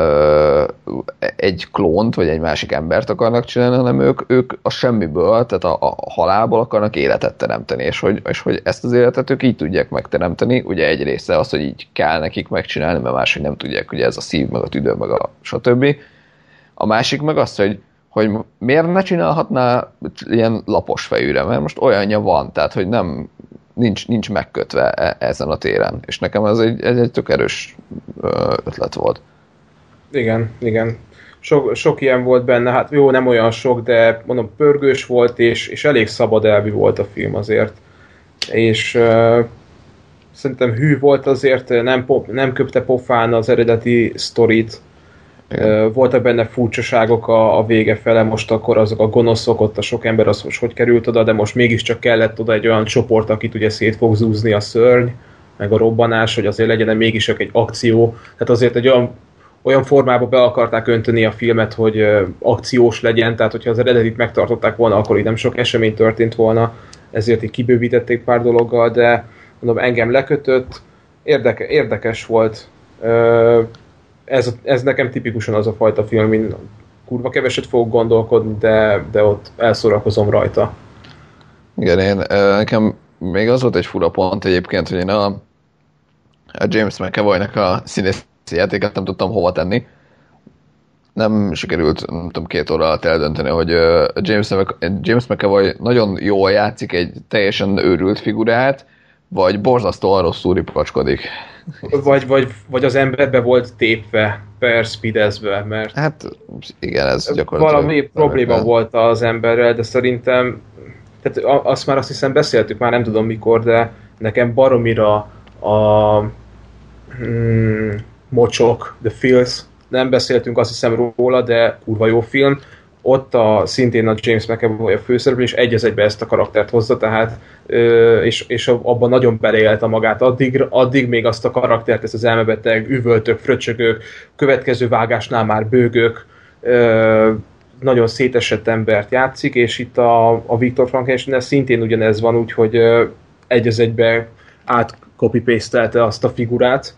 S2: egy klónt, vagy egy másik embert akarnak csinálni, hanem ők, ők a semmiből, tehát a, a halálból akarnak életet teremteni, és hogy, és hogy ezt az életet ők így tudják megteremteni, ugye egy része az, hogy így kell nekik megcsinálni, mert máshogy nem tudják, ugye ez a szív, meg a tüdő, meg a stb. A másik meg az, hogy hogy miért ne csinálhatná ilyen lapos fejűre, mert most olyanja van, tehát hogy nem, nincs, nincs megkötve e, ezen a téren, és nekem ez egy, ez egy tök erős ötlet volt.
S3: Igen, igen. Sok, sok ilyen volt benne, hát jó, nem olyan sok, de mondom, pörgős volt, és, és elég szabad elvi volt a film azért. És uh, szerintem hű volt azért, nem, pop, nem köpte pofán az eredeti sztorit. Voltak benne furcsaságok a, a vége fele, most akkor azok a gonoszok, ott a sok ember az most hogy került oda, de most mégiscsak kellett oda egy olyan csoport, akit ugye szét fog zúzni a szörny, meg a robbanás, hogy azért legyen mégis egy akció. Tehát azért egy olyan, olyan formába be akarták önteni a filmet, hogy akciós legyen, tehát hogyha az eredetit megtartották volna, akkor így nem sok esemény történt volna, ezért így kibővítették pár dologgal, de mondom, engem lekötött, érdeke, érdekes volt ez, ez nekem tipikusan az a fajta film, min kurva keveset fogok gondolkodni, de, de ott elszórakozom rajta.
S2: Igen, én, nekem még az volt egy fura pont egyébként, hogy én a, a James McAvoy-nak a játékát nem tudtam hova tenni. Nem sikerült, nem tudom, két óra alatt eldönteni, hogy James, James McAvoy nagyon jól játszik egy teljesen őrült figurát, vagy borzasztóan rosszul ripacskodik.
S3: Vagy, vagy, vagy az emberbe volt tépve, perspidezve, mert...
S2: Hát igen, ez gyakorlatilag...
S3: Valami probléma nem. volt az emberrel, de szerintem... Tehát azt már azt hiszem beszéltük, már nem tudom mikor, de nekem baromira a hmm, mocsok, The Feels, nem beszéltünk azt hiszem róla, de kurva jó film. Ott a, szintén a James McAvoy a főszereplő, és egy egybe ezt a karaktert hozza, tehát és, és abban nagyon beleélte magát. Addig, addig még azt a karaktert, ezt az elmebeteg, üvöltök, fröccsögök, következő vágásnál már bőgök, nagyon szétesett embert játszik, és itt a, a Viktor Frankenstein szintén ugyanez van, úgyhogy egy az egybe át copy azt a figurát,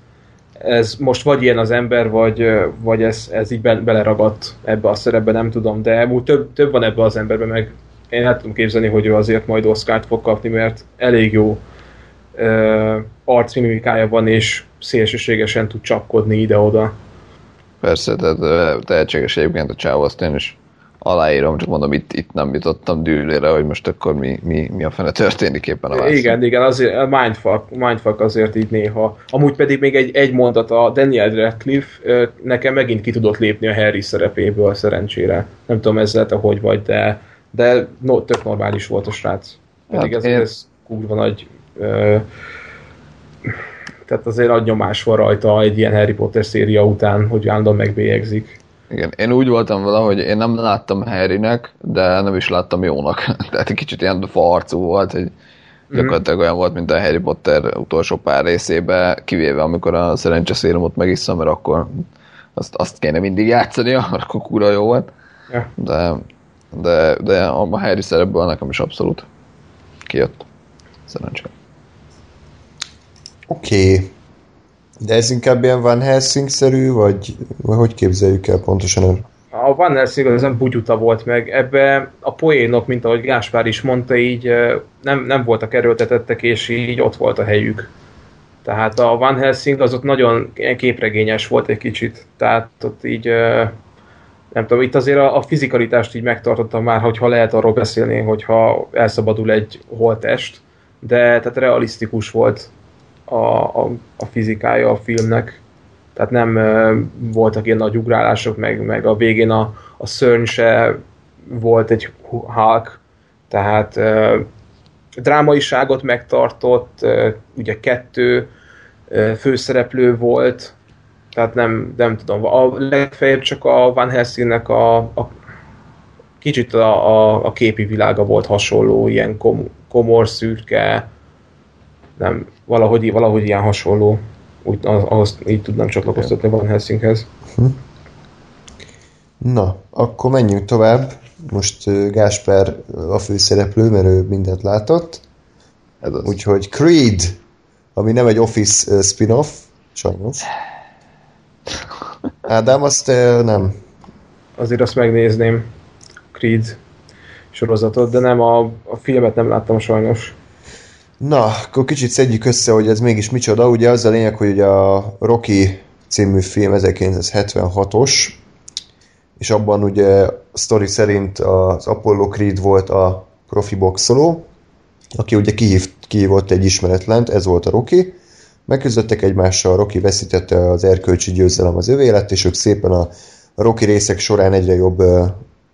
S3: ez most vagy ilyen az ember, vagy, vagy ez, ez így beleragadt ebbe a szerepbe, nem tudom, de úgy több, több van ebbe az emberbe, meg én hát tudom képzelni, hogy ő azért majd Oscar-t fog kapni, mert elég jó uh, arcmimikája van, és szélsőségesen tud csapkodni ide-oda.
S2: Persze, tehát tehetséges egyébként a csáv, azt én is aláírom, csak mondom, itt, itt nem jutottam dűlére, hogy most akkor mi, mi, mi a fene történik éppen a vászon.
S3: Igen, igen, azért a mindfuck, mindfuck azért így néha. Amúgy pedig még egy, egy mondat, a Daniel Radcliffe nekem megint ki tudott lépni a Harry szerepéből szerencsére. Nem tudom ezzel te hogy vagy, de, de no, tök normális volt a srác. Pedig hát ez, én... ez kurva nagy ö, tehát azért nagy nyomás van rajta egy ilyen Harry Potter széria után, hogy állandóan megbélyegzik.
S2: Igen, én úgy voltam vele, hogy én nem láttam Harrynek, de nem is láttam jónak. Tehát egy kicsit ilyen farcú volt, hogy mhm. gyakorlatilag olyan volt, mint a Harry Potter utolsó pár részébe, kivéve amikor a szerencseszérumot megisszam, mert akkor azt, azt kéne mindig játszani, akkor kúra jó volt. Ja. De, de, de a Harry szerepből nekem is abszolút kijött. Szerencsére.
S1: Oké. Okay. De ez inkább ilyen Van Helsing-szerű, vagy, vagy hogy képzeljük el pontosan?
S3: a Van Helsing az nem bugyuta volt meg, ebbe a poénok, mint ahogy Gáspár is mondta, így nem, nem voltak erőltetettek, és így ott volt a helyük. Tehát a Van Helsing az ott nagyon képregényes volt egy kicsit, tehát ott így nem tudom, itt azért a, a fizikalitást így megtartottam már, hogyha lehet arról beszélni, hogyha elszabadul egy holtest, de tehát realisztikus volt a, a, a fizikája a filmnek. Tehát nem uh, voltak ilyen nagy ugrálások, meg, meg a végén a, a szörny se volt egy Hulk, tehát uh, drámaiságot megtartott, uh, ugye kettő uh, főszereplő volt, tehát nem, nem tudom, a legfeljebb csak a Van Helsingnek a, a kicsit a, a, a képi világa volt hasonló, ilyen kom, komor, szürke, nem, valahogy, valahogy ilyen hasonló. Úgy, ahhoz így tudnám csatlakoztatni Van Helsinghez. Hm.
S1: Na, akkor menjünk tovább. Most Gásper a főszereplő, mert ő mindent látott. Úgyhogy Creed, ami nem egy Office spin-off, sajnos. Ádám, azt nem.
S3: Azért azt megnézném, Creed sorozatot, de nem, a, a filmet nem láttam sajnos.
S1: Na, akkor kicsit szedjük össze, hogy ez mégis micsoda. Ugye az a lényeg, hogy ugye a Rocky című film 1976-os, és abban ugye a sztori szerint az Apollo Creed volt a profi boxoló, aki ugye kihív, kihívott egy ismeretlent, ez volt a Rocky, Megküzdöttek egymással, Rocky veszítette az erkölcsi győzelem az övé lett, és ők szépen a Rocky részek során egyre jobb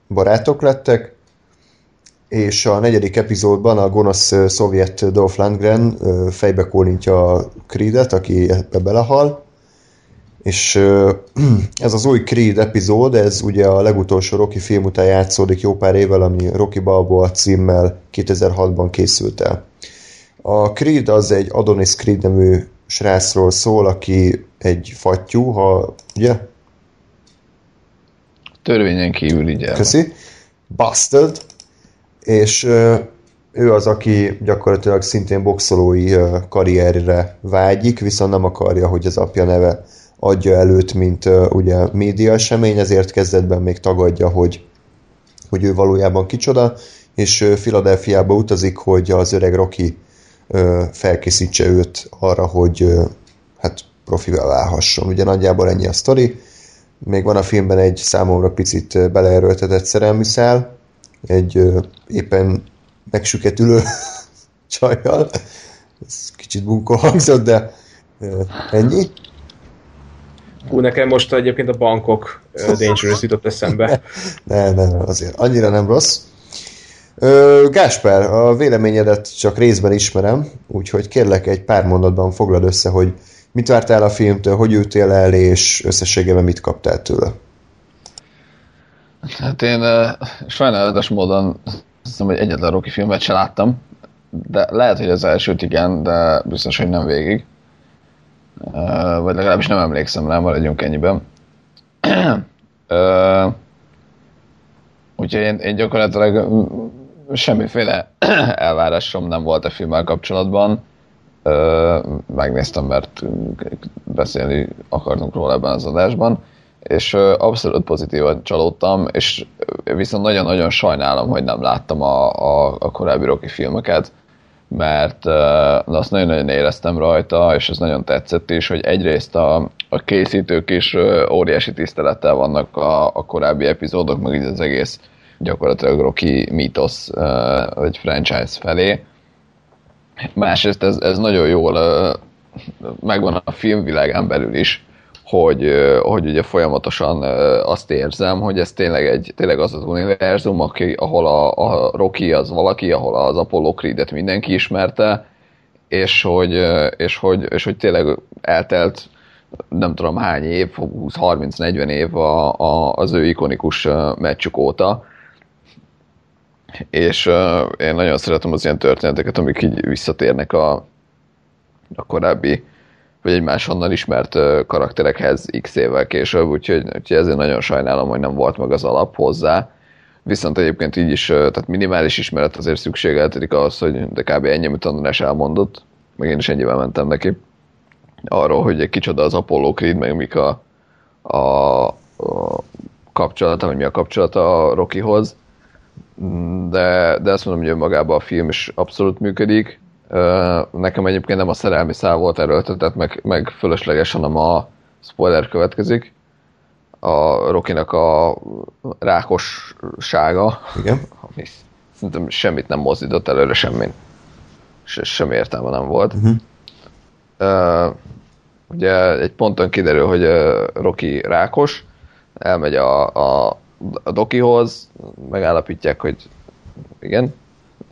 S1: barátok lettek, és a negyedik epizódban a gonosz szovjet Dolph Lundgren fejbe kólintja a Creedet, aki ebbe belehal, és ez az új Creed epizód, ez ugye a legutolsó Rocky film után játszódik jó pár évvel, ami Rocky Balboa címmel 2006-ban készült el. A Creed az egy Adonis Creed nemű srácról szól, aki egy fattyú, ha, ugye?
S2: Törvényen kívül így
S1: Köszi. Bastard. És ő az, aki gyakorlatilag szintén boxolói karrierre vágyik, viszont nem akarja, hogy az apja neve adja előtt, mint ugye média esemény, ezért kezdetben még tagadja, hogy, hogy ő valójában kicsoda, és Filadelfiába utazik, hogy az öreg Rocky felkészítse őt arra, hogy hát profivel válhasson. Ugye nagyjából ennyi a sztori. Még van a filmben egy számomra picit beleerőltetett szerelmi szál, egy éppen megsüketülő csajjal. Ez kicsit bunkó hangzott, de ennyi.
S3: Hú, nekem most egyébként a bankok Dangerous jutott eszembe.
S1: ne, ne, ne, azért annyira nem rossz. Ö, Gásper, a véleményedet csak részben ismerem, úgyhogy kérlek egy pár mondatban foglad össze, hogy mit vártál a filmtől, hogy ültél el, és összességében mit kaptál tőle?
S2: Hát én uh, sajnálatos módon hiszem, hogy egyetlen Rocky filmet se láttam, de lehet, hogy az elsőt igen, de biztos, hogy nem végig. Uh, vagy legalábbis nem emlékszem rá, maradjunk ennyiben. uh, úgyhogy én, én gyakorlatilag semmiféle elvárásom nem volt a filmmel kapcsolatban. Ö, megnéztem, mert beszélni akartunk róla ebben az adásban, és abszolút pozitívan csalódtam, és viszont nagyon-nagyon sajnálom, hogy nem láttam a, a, a korábbi Rocky filmeket, mert uh, azt nagyon-nagyon éreztem rajta, és ez nagyon tetszett is, hogy egyrészt a, a készítők is uh, óriási tisztelettel vannak a, a korábbi epizódok, meg így az egész gyakorlatilag Rocky mítosz vagy franchise felé. Másrészt ez, ez nagyon jól megvan a filmvilágán belül is, hogy, hogy ugye folyamatosan azt érzem, hogy ez tényleg, egy, tényleg az az univerzum, aki, ahol a, a Rocky az valaki, ahol az Apollo Creed-et mindenki ismerte, és hogy, és hogy, és hogy tényleg eltelt nem tudom hány év, 20-30-40 év a, a, az ő ikonikus meccsük óta, és uh, én nagyon szeretem az ilyen történeteket, amik így visszatérnek a, a korábbi, vagy egy máshonnan ismert karakterekhez x évvel később, úgyhogy, úgyhogy ezért nagyon sajnálom, hogy nem volt meg az alap hozzá. Viszont egyébként így is, tehát minimális ismeret azért szükségeltetik ahhoz, hogy de kb. ennyi, amit András elmondott, meg én is ennyivel mentem neki, arról, hogy egy kicsoda az Apollo Creed, meg mik a, a, a kapcsolata, vagy mi a kapcsolata a Rockyhoz, de, de azt mondom, hogy magában a film is abszolút működik. Nekem egyébként nem a szerelmi szál volt erőltetett, meg, meg fölösleges, hanem a spoiler következik. A Rokinak a rákossága,
S1: Igen.
S2: ami szerintem semmit nem mozdított előre, semmi, se, semmi értelme nem volt.
S1: Mhm.
S2: Uh, ugye egy ponton kiderül, hogy uh, Rocky rákos, elmegy a, a, a dokihoz, megállapítják, hogy igen,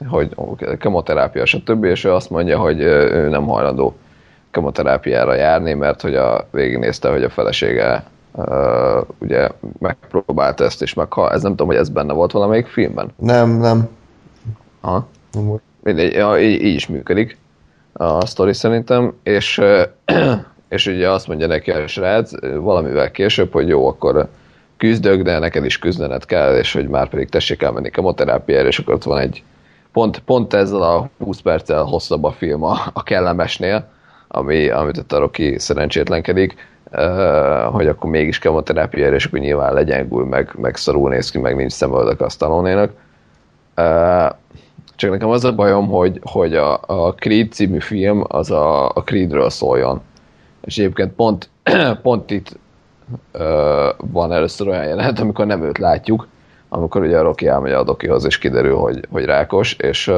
S2: hogy kemoterápia, stb. És ő azt mondja, hogy ő nem hajlandó kemoterápiára járni, mert hogy a, végignézte, hogy a felesége uh, ugye megpróbálta ezt, és meghal. Ez nem tudom, hogy ez benne volt valamelyik filmben.
S1: Nem, nem.
S2: Aha.
S1: nem volt.
S2: Mindegy, ja, így, így is működik a sztori szerintem, és, és ugye azt mondja neki a srác valamivel később, hogy jó, akkor küzdök, de neked is küzdened kell, és hogy már pedig tessék elmenni kemoterápiára, és akkor ott van egy pont, pont ezzel a 20 perccel hosszabb a film a, a kellemesnél, ami, amit a Rocky szerencsétlenkedik, uh, hogy akkor mégis kemoterápiára, és akkor nyilván legyengül, meg, meg szarul néz ki, meg nincs szemöldök a Stallone-nénak. Uh, csak nekem az a bajom, hogy, hogy a, a Creed című film az a, a Creedről szóljon. És egyébként pont, pont itt ö, van először olyan jelenet, amikor nem őt látjuk, amikor ugye a Rocky elmegy a Dokihoz, és kiderül, hogy, hogy rákos, és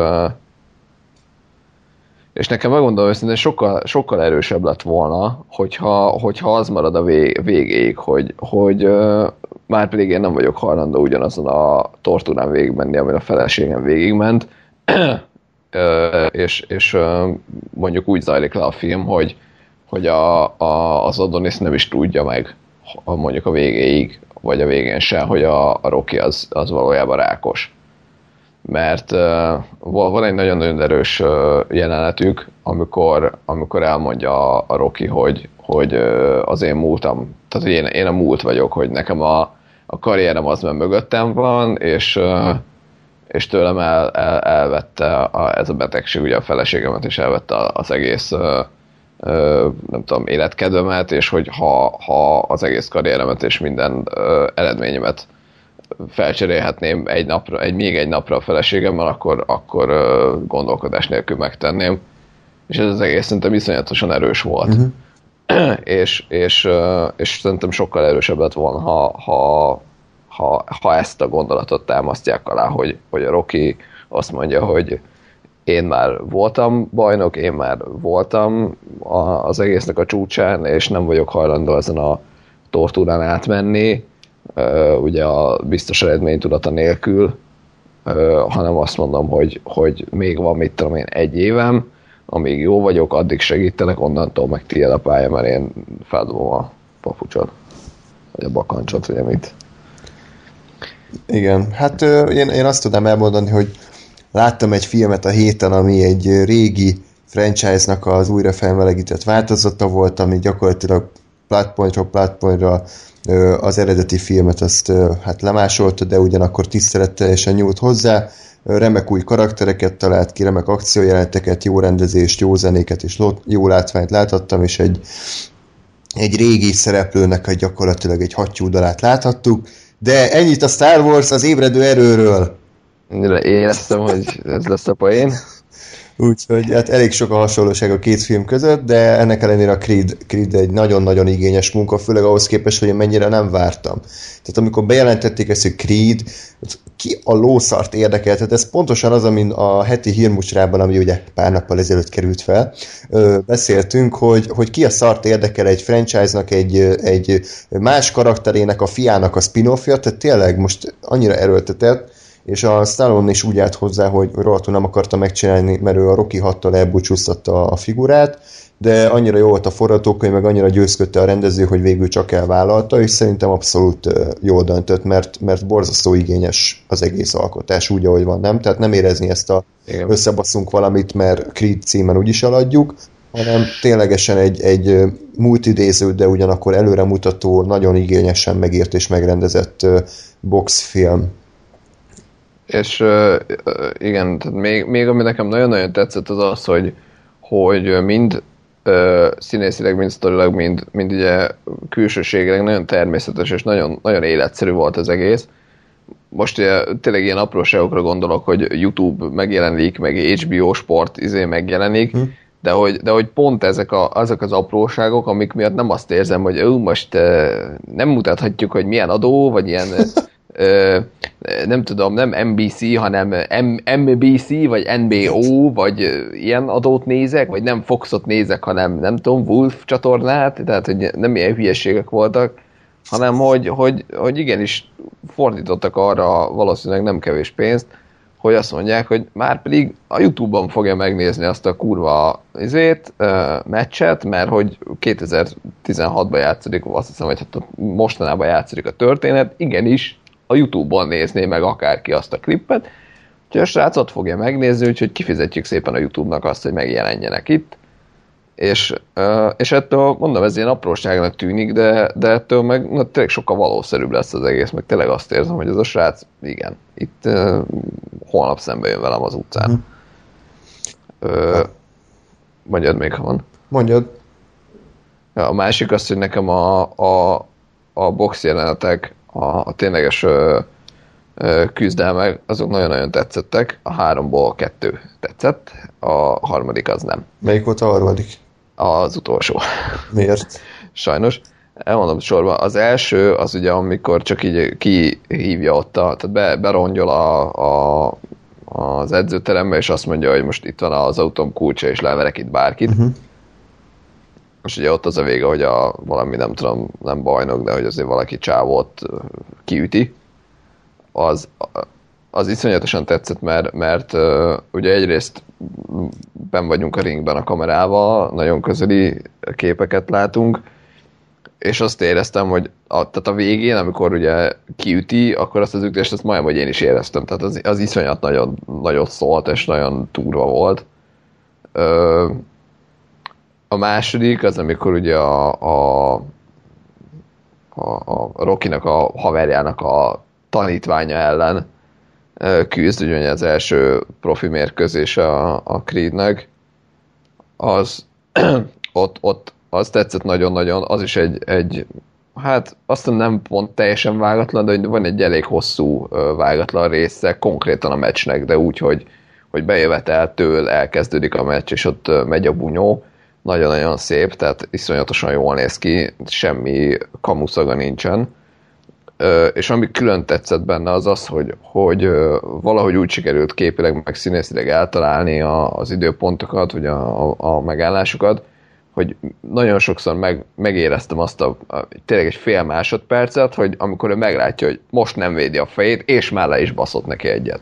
S2: és nekem megmondom őszintén, sokkal, sokkal erősebb lett volna, hogyha, hogyha az marad a vég, végéig, hogy, hogy már pedig én nem vagyok hajlandó ugyanazon a tortúrán végigmenni, amin a feleségem végigment, és, és mondjuk úgy zajlik le a film, hogy, hogy a, a, az Adonis nem is tudja meg mondjuk a végéig, vagy a végén se, hogy a, a Rocky az, az valójában rákos. Mert uh, van egy nagyon-nagyon erős uh, jelenetük, amikor, amikor elmondja a, a Rocky, hogy, hogy uh, az én múltam, tehát hogy én, én a múlt vagyok, hogy nekem a, a karrierem az már mögöttem van, és uh, és tőlem el, el, elvette a, ez a betegség ugye a feleségemet, és elvette az egész ö, nem tudom, életkedvemet, és hogy ha, ha az egész karrieremet és minden eredményemet felcserélhetném egy napra, egy, még egy napra a feleségemmel, akkor, akkor gondolkodás nélkül megtenném. És ez az egész szerintem iszonyatosan erős volt. Uh-huh. és, és, és szerintem sokkal erősebb lett volna, ha, ha ha, ha ezt a gondolatot támasztják alá, hogy, hogy a Rocky azt mondja, hogy én már voltam bajnok, én már voltam a, az egésznek a csúcsán, és nem vagyok hajlandó ezen a tortúrán átmenni, ugye a biztos eredménytudata nélkül, hanem azt mondom, hogy, hogy még van, mit tudom én, egy évem, amíg jó vagyok, addig segítenek, onnantól meg tiéd a pálya, mert én feldobom a papucsot, vagy a bakancsot, vagy amit.
S1: Igen, hát én, én azt tudom elmondani, hogy láttam egy filmet a héten, ami egy régi franchise-nak az újra felmelegített változata volt, ami gyakorlatilag platpointról platpointra az eredeti filmet azt hát lemásolta, de ugyanakkor tiszteletteljesen nyújt hozzá. Remek új karaktereket talált ki, remek akciójeleneteket, jó rendezést, jó zenéket és jó látványt láthattam, és egy, egy régi szereplőnek egy gyakorlatilag egy hattyúdalát láthattuk, de ennyit a Star Wars az ébredő erőről.
S2: Éreztem, hogy ez lesz a poén.
S1: Úgyhogy hát elég sok a hasonlóság a két film között, de ennek ellenére a Creed, Creed egy nagyon-nagyon igényes munka, főleg ahhoz képest, hogy én mennyire nem vártam. Tehát amikor bejelentették ezt, hogy Creed, ki a lószart érdekelt, tehát ez pontosan az, amin a heti hírmusrában, ami ugye pár nappal ezelőtt került fel, beszéltünk, hogy, hogy ki a szart érdekel egy franchise-nak, egy, egy más karakterének, a fiának a spin-offja, tehát tényleg most annyira erőltetett, és a Stallone is úgy állt hozzá, hogy rohadtul nem akarta megcsinálni, mert ő a Rocky 6-tal elbúcsúztatta a figurát, de annyira jó volt a forgatókönyv, meg annyira győzködte a rendező, hogy végül csak elvállalta, és szerintem abszolút jól döntött, mert, mert borzasztó igényes az egész alkotás úgy, ahogy van, nem? Tehát nem érezni ezt a
S2: Igen.
S1: összebaszunk valamit, mert Creed címen úgyis eladjuk, hanem ténylegesen egy, egy multidéző, de ugyanakkor előremutató, nagyon igényesen megírt és megrendezett boxfilm.
S2: És uh, igen, tehát még, még ami nekem nagyon-nagyon tetszett az az, hogy, hogy mind ö, színészileg, mind sztorilag, mind, mind ugye külsőségileg nagyon természetes és nagyon, nagyon életszerű volt az egész. Most ugye, tényleg ilyen apróságokra gondolok, hogy YouTube megjelenik, meg HBO Sport izé megjelenik, hm. de, hogy, de hogy pont ezek, a, azok az apróságok, amik miatt nem azt érzem, hogy ő most uh, nem mutathatjuk, hogy milyen adó, vagy ilyen nem tudom, nem NBC, hanem M- MBC, vagy NBO, vagy ilyen adót nézek, vagy nem Foxot nézek, hanem nem tudom, Wolf csatornát, tehát hogy nem ilyen hülyeségek voltak, hanem hogy, hogy, hogy igenis fordítottak arra valószínűleg nem kevés pénzt, hogy azt mondják, hogy már pedig a Youtube-on fogja megnézni azt a kurva izét, meccset, mert hogy 2016-ban játszik, azt hiszem, hogy hát mostanában játszik a történet, igenis a Youtube-on nézné meg akárki azt a klippet, úgyhogy a srác ott fogja megnézni, úgyhogy kifizetjük szépen a Youtube-nak azt, hogy megjelenjenek itt, és, és ettől mondom, ez ilyen apróságnak tűnik, de, de ettől meg na, tényleg sokkal valószerűbb lesz az egész, meg tényleg azt érzem, hogy ez a srác, igen, itt uh, holnap szembe jön velem az utcán. Uh-huh. Uh, mondjad még, ha van.
S1: Mondjad.
S2: Ja, a másik az, hogy nekem a, a, a box jelenetek a, a tényleges ö, ö, küzdelmek, azok nagyon-nagyon tetszettek. A háromból kettő tetszett, a harmadik az nem.
S1: Melyik volt a harmadik?
S2: Az utolsó.
S1: Miért?
S2: Sajnos. Elmondom sorban, az első az ugye, amikor csak így kihívja ott, a, tehát be, berongyol a, a, az edzőterembe, és azt mondja, hogy most itt van az autóm kulcsa, és leverek itt bárkit. Uh-huh és ugye ott az a vége, hogy a valami nem tudom, nem bajnok, de hogy azért valaki csávót kiüti, az, az iszonyatosan tetszett, mert, mert ugye egyrészt ben vagyunk a ringben a kamerával, nagyon közeli képeket látunk, és azt éreztem, hogy a, tehát a végén, amikor ugye kiüti, akkor azt az ütést, azt majdnem, hogy én is éreztem. Tehát az, az iszonyat nagyon, nagyon szólt, és nagyon turva volt. Uh, a második az, amikor ugye a, a, a, a Rokinak a haverjának a tanítványa ellen küzd, ugye az első profi mérkőzés a, a Creednek, az ott, ott az tetszett nagyon-nagyon, az is egy, egy hát azt nem pont teljesen vágatlan, de van egy elég hosszú vágatlan része konkrétan a meccsnek, de úgy, hogy, hogy bejöveteltől elkezdődik a meccs, és ott megy a bunyó, nagyon-nagyon szép, tehát iszonyatosan jól néz ki, semmi kamuszaga nincsen. És ami külön tetszett benne az az, hogy, hogy valahogy úgy sikerült képileg meg színészileg eltalálni a, az időpontokat, vagy a, a, a megállásokat, hogy nagyon sokszor meg, megéreztem azt a, a, tényleg egy fél másodpercet, hogy amikor ő meglátja, hogy most nem védi a fejét, és már le is baszott neki egyet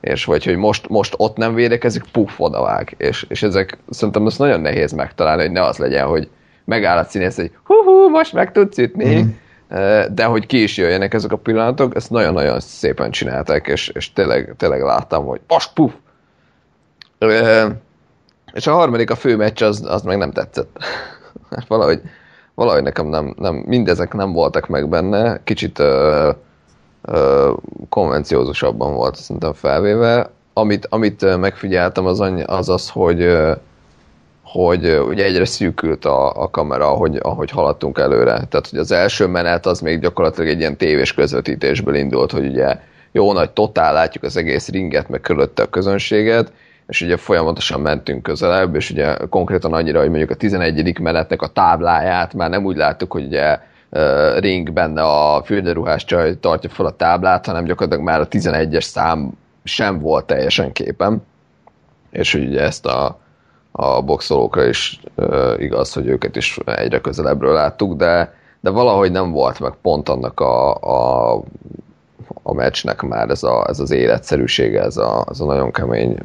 S2: és vagy hogy most, most ott nem védekezik, puff, odavág. És, és ezek szerintem azt nagyon nehéz megtalálni, hogy ne az legyen, hogy megáll a színész, hogy hú, most meg tudsz ütni, mm. de hogy ki is jöjjenek ezek a pillanatok, ezt nagyon-nagyon szépen csinálták, és, és tényleg, tényleg láttam, hogy most puff. És a harmadik, a fő meccs, az, az meg nem tetszett. valahogy, valahogy nekem nem, nem, mindezek nem voltak meg benne, kicsit uh, konvenciózusabban volt szerintem felvéve. Amit, amit megfigyeltem az, az az, hogy hogy ugye egyre szűkült a, a kamera, ahogy, ahogy haladtunk előre. Tehát, hogy az első menet az még gyakorlatilag egy ilyen tévés közvetítésből indult, hogy ugye jó nagy totál látjuk az egész ringet, meg körülötte a közönséget, és ugye folyamatosan mentünk közelebb, és ugye konkrétan annyira, hogy mondjuk a 11. menetnek a tábláját már nem úgy láttuk, hogy ugye ring benne a fürdőruhás csaj tartja fel a táblát, hanem gyakorlatilag már a 11-es szám sem volt teljesen képen. És ugye ezt a, a boxolókra is uh, igaz, hogy őket is egyre közelebbről láttuk, de, de valahogy nem volt meg pont annak a, a, a meccsnek már ez, a, ez az életszerűsége, ez a, ez a nagyon kemény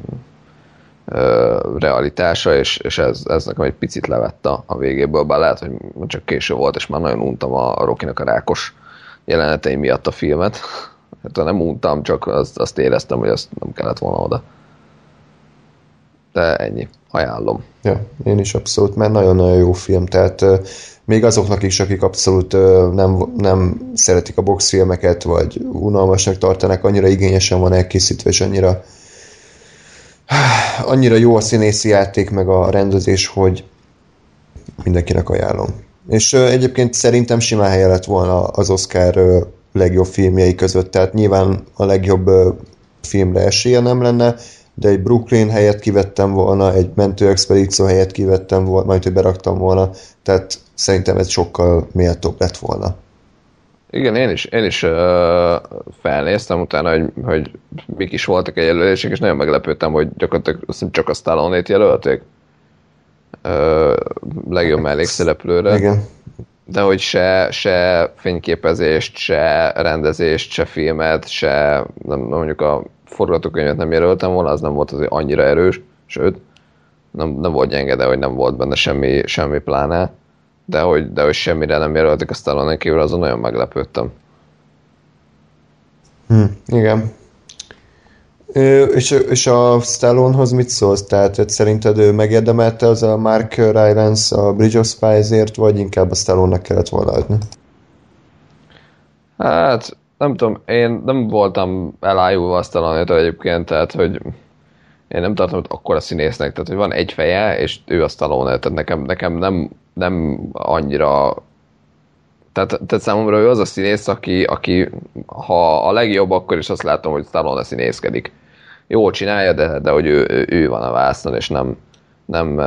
S2: realitása, és, és ez, ez nekem egy picit levett a, a végéből, bár lehet, hogy csak késő volt, és már nagyon untam a, a Rokinak a rákos jelenetei miatt a filmet. Hát nem untam, csak azt, azt éreztem, hogy azt nem kellett volna oda. De ennyi. Ajánlom.
S1: Ja, én is abszolút, mert nagyon-nagyon jó film, tehát uh, még azoknak is, akik abszolút uh, nem, nem szeretik a boxfilmeket, vagy unalmasnak tartanak, annyira igényesen van elkészítve, és annyira annyira jó a színészi játék, meg a rendezés, hogy, mindenkinek ajánlom. És egyébként szerintem simán helye lett volna az Oscar legjobb filmjei között, tehát nyilván a legjobb filmre esélye nem lenne, de egy Brooklyn helyet kivettem volna, egy mentő expedíció helyet kivettem volna, majd hogy beraktam volna, tehát szerintem ez sokkal méltóbb lett volna.
S2: Igen, én is, én is uh, felnéztem utána, hogy, hogy mik is voltak a jelölések, és nagyon meglepődtem, hogy gyakorlatilag azt csak a Stallone-t jelölték. Uh, legjobb mellékszereplőre.
S1: Igen.
S2: De hogy se, se fényképezést, se rendezést, se filmet, se nem, mondjuk a forgatókönyvet nem jelöltem volna, az nem volt azért annyira erős, sőt, nem, nem volt gyenge, de hogy nem volt benne semmi, semmi pláne de hogy, de hogy semmire nem jelöltek a Stallone kívül, azon nagyon meglepődtem.
S1: Hm, igen. Ö, és, és a Stallonehoz mit szólsz? Tehát hogy szerinted ő megérdemelte az a Mark Rylance a Bridge of Spies-ért, vagy inkább a Stallone-nak kellett volna adni?
S2: Hát, nem tudom, én nem voltam elájulva a stallone egyébként, tehát hogy én nem tartom, hogy akkor a színésznek, tehát hogy van egy feje, és ő a Stallone, tehát nekem, nekem nem nem annyira tehát, tehát számomra ő az a színész, aki, aki ha a legjobb, akkor is azt látom, hogy Stallone színészkedik. Jól csinálja, de, de hogy ő, ő van a vásznon, és nem, nem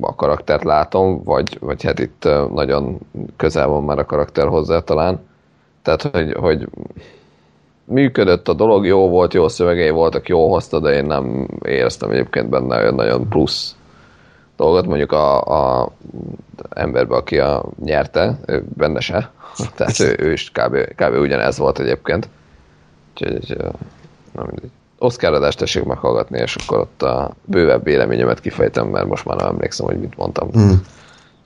S2: a karaktert látom, vagy, vagy hát itt nagyon közel van már a karakter hozzá talán. Tehát, hogy, hogy működött a dolog, jó volt, jó szövegei voltak, jó hozta, de én nem éreztem egyébként benne olyan nagyon plusz dolgot, mondjuk a, a emberbe, aki a nyerte, ő benne se. Tehát ő, ő is kb, kb. ugyanez volt egyébként. Úgyhogy nem mindegy. Oscar adást tessék meghallgatni, és akkor ott a bővebb véleményemet kifejtem, mert most már nem emlékszem, hogy mit mondtam. Mm.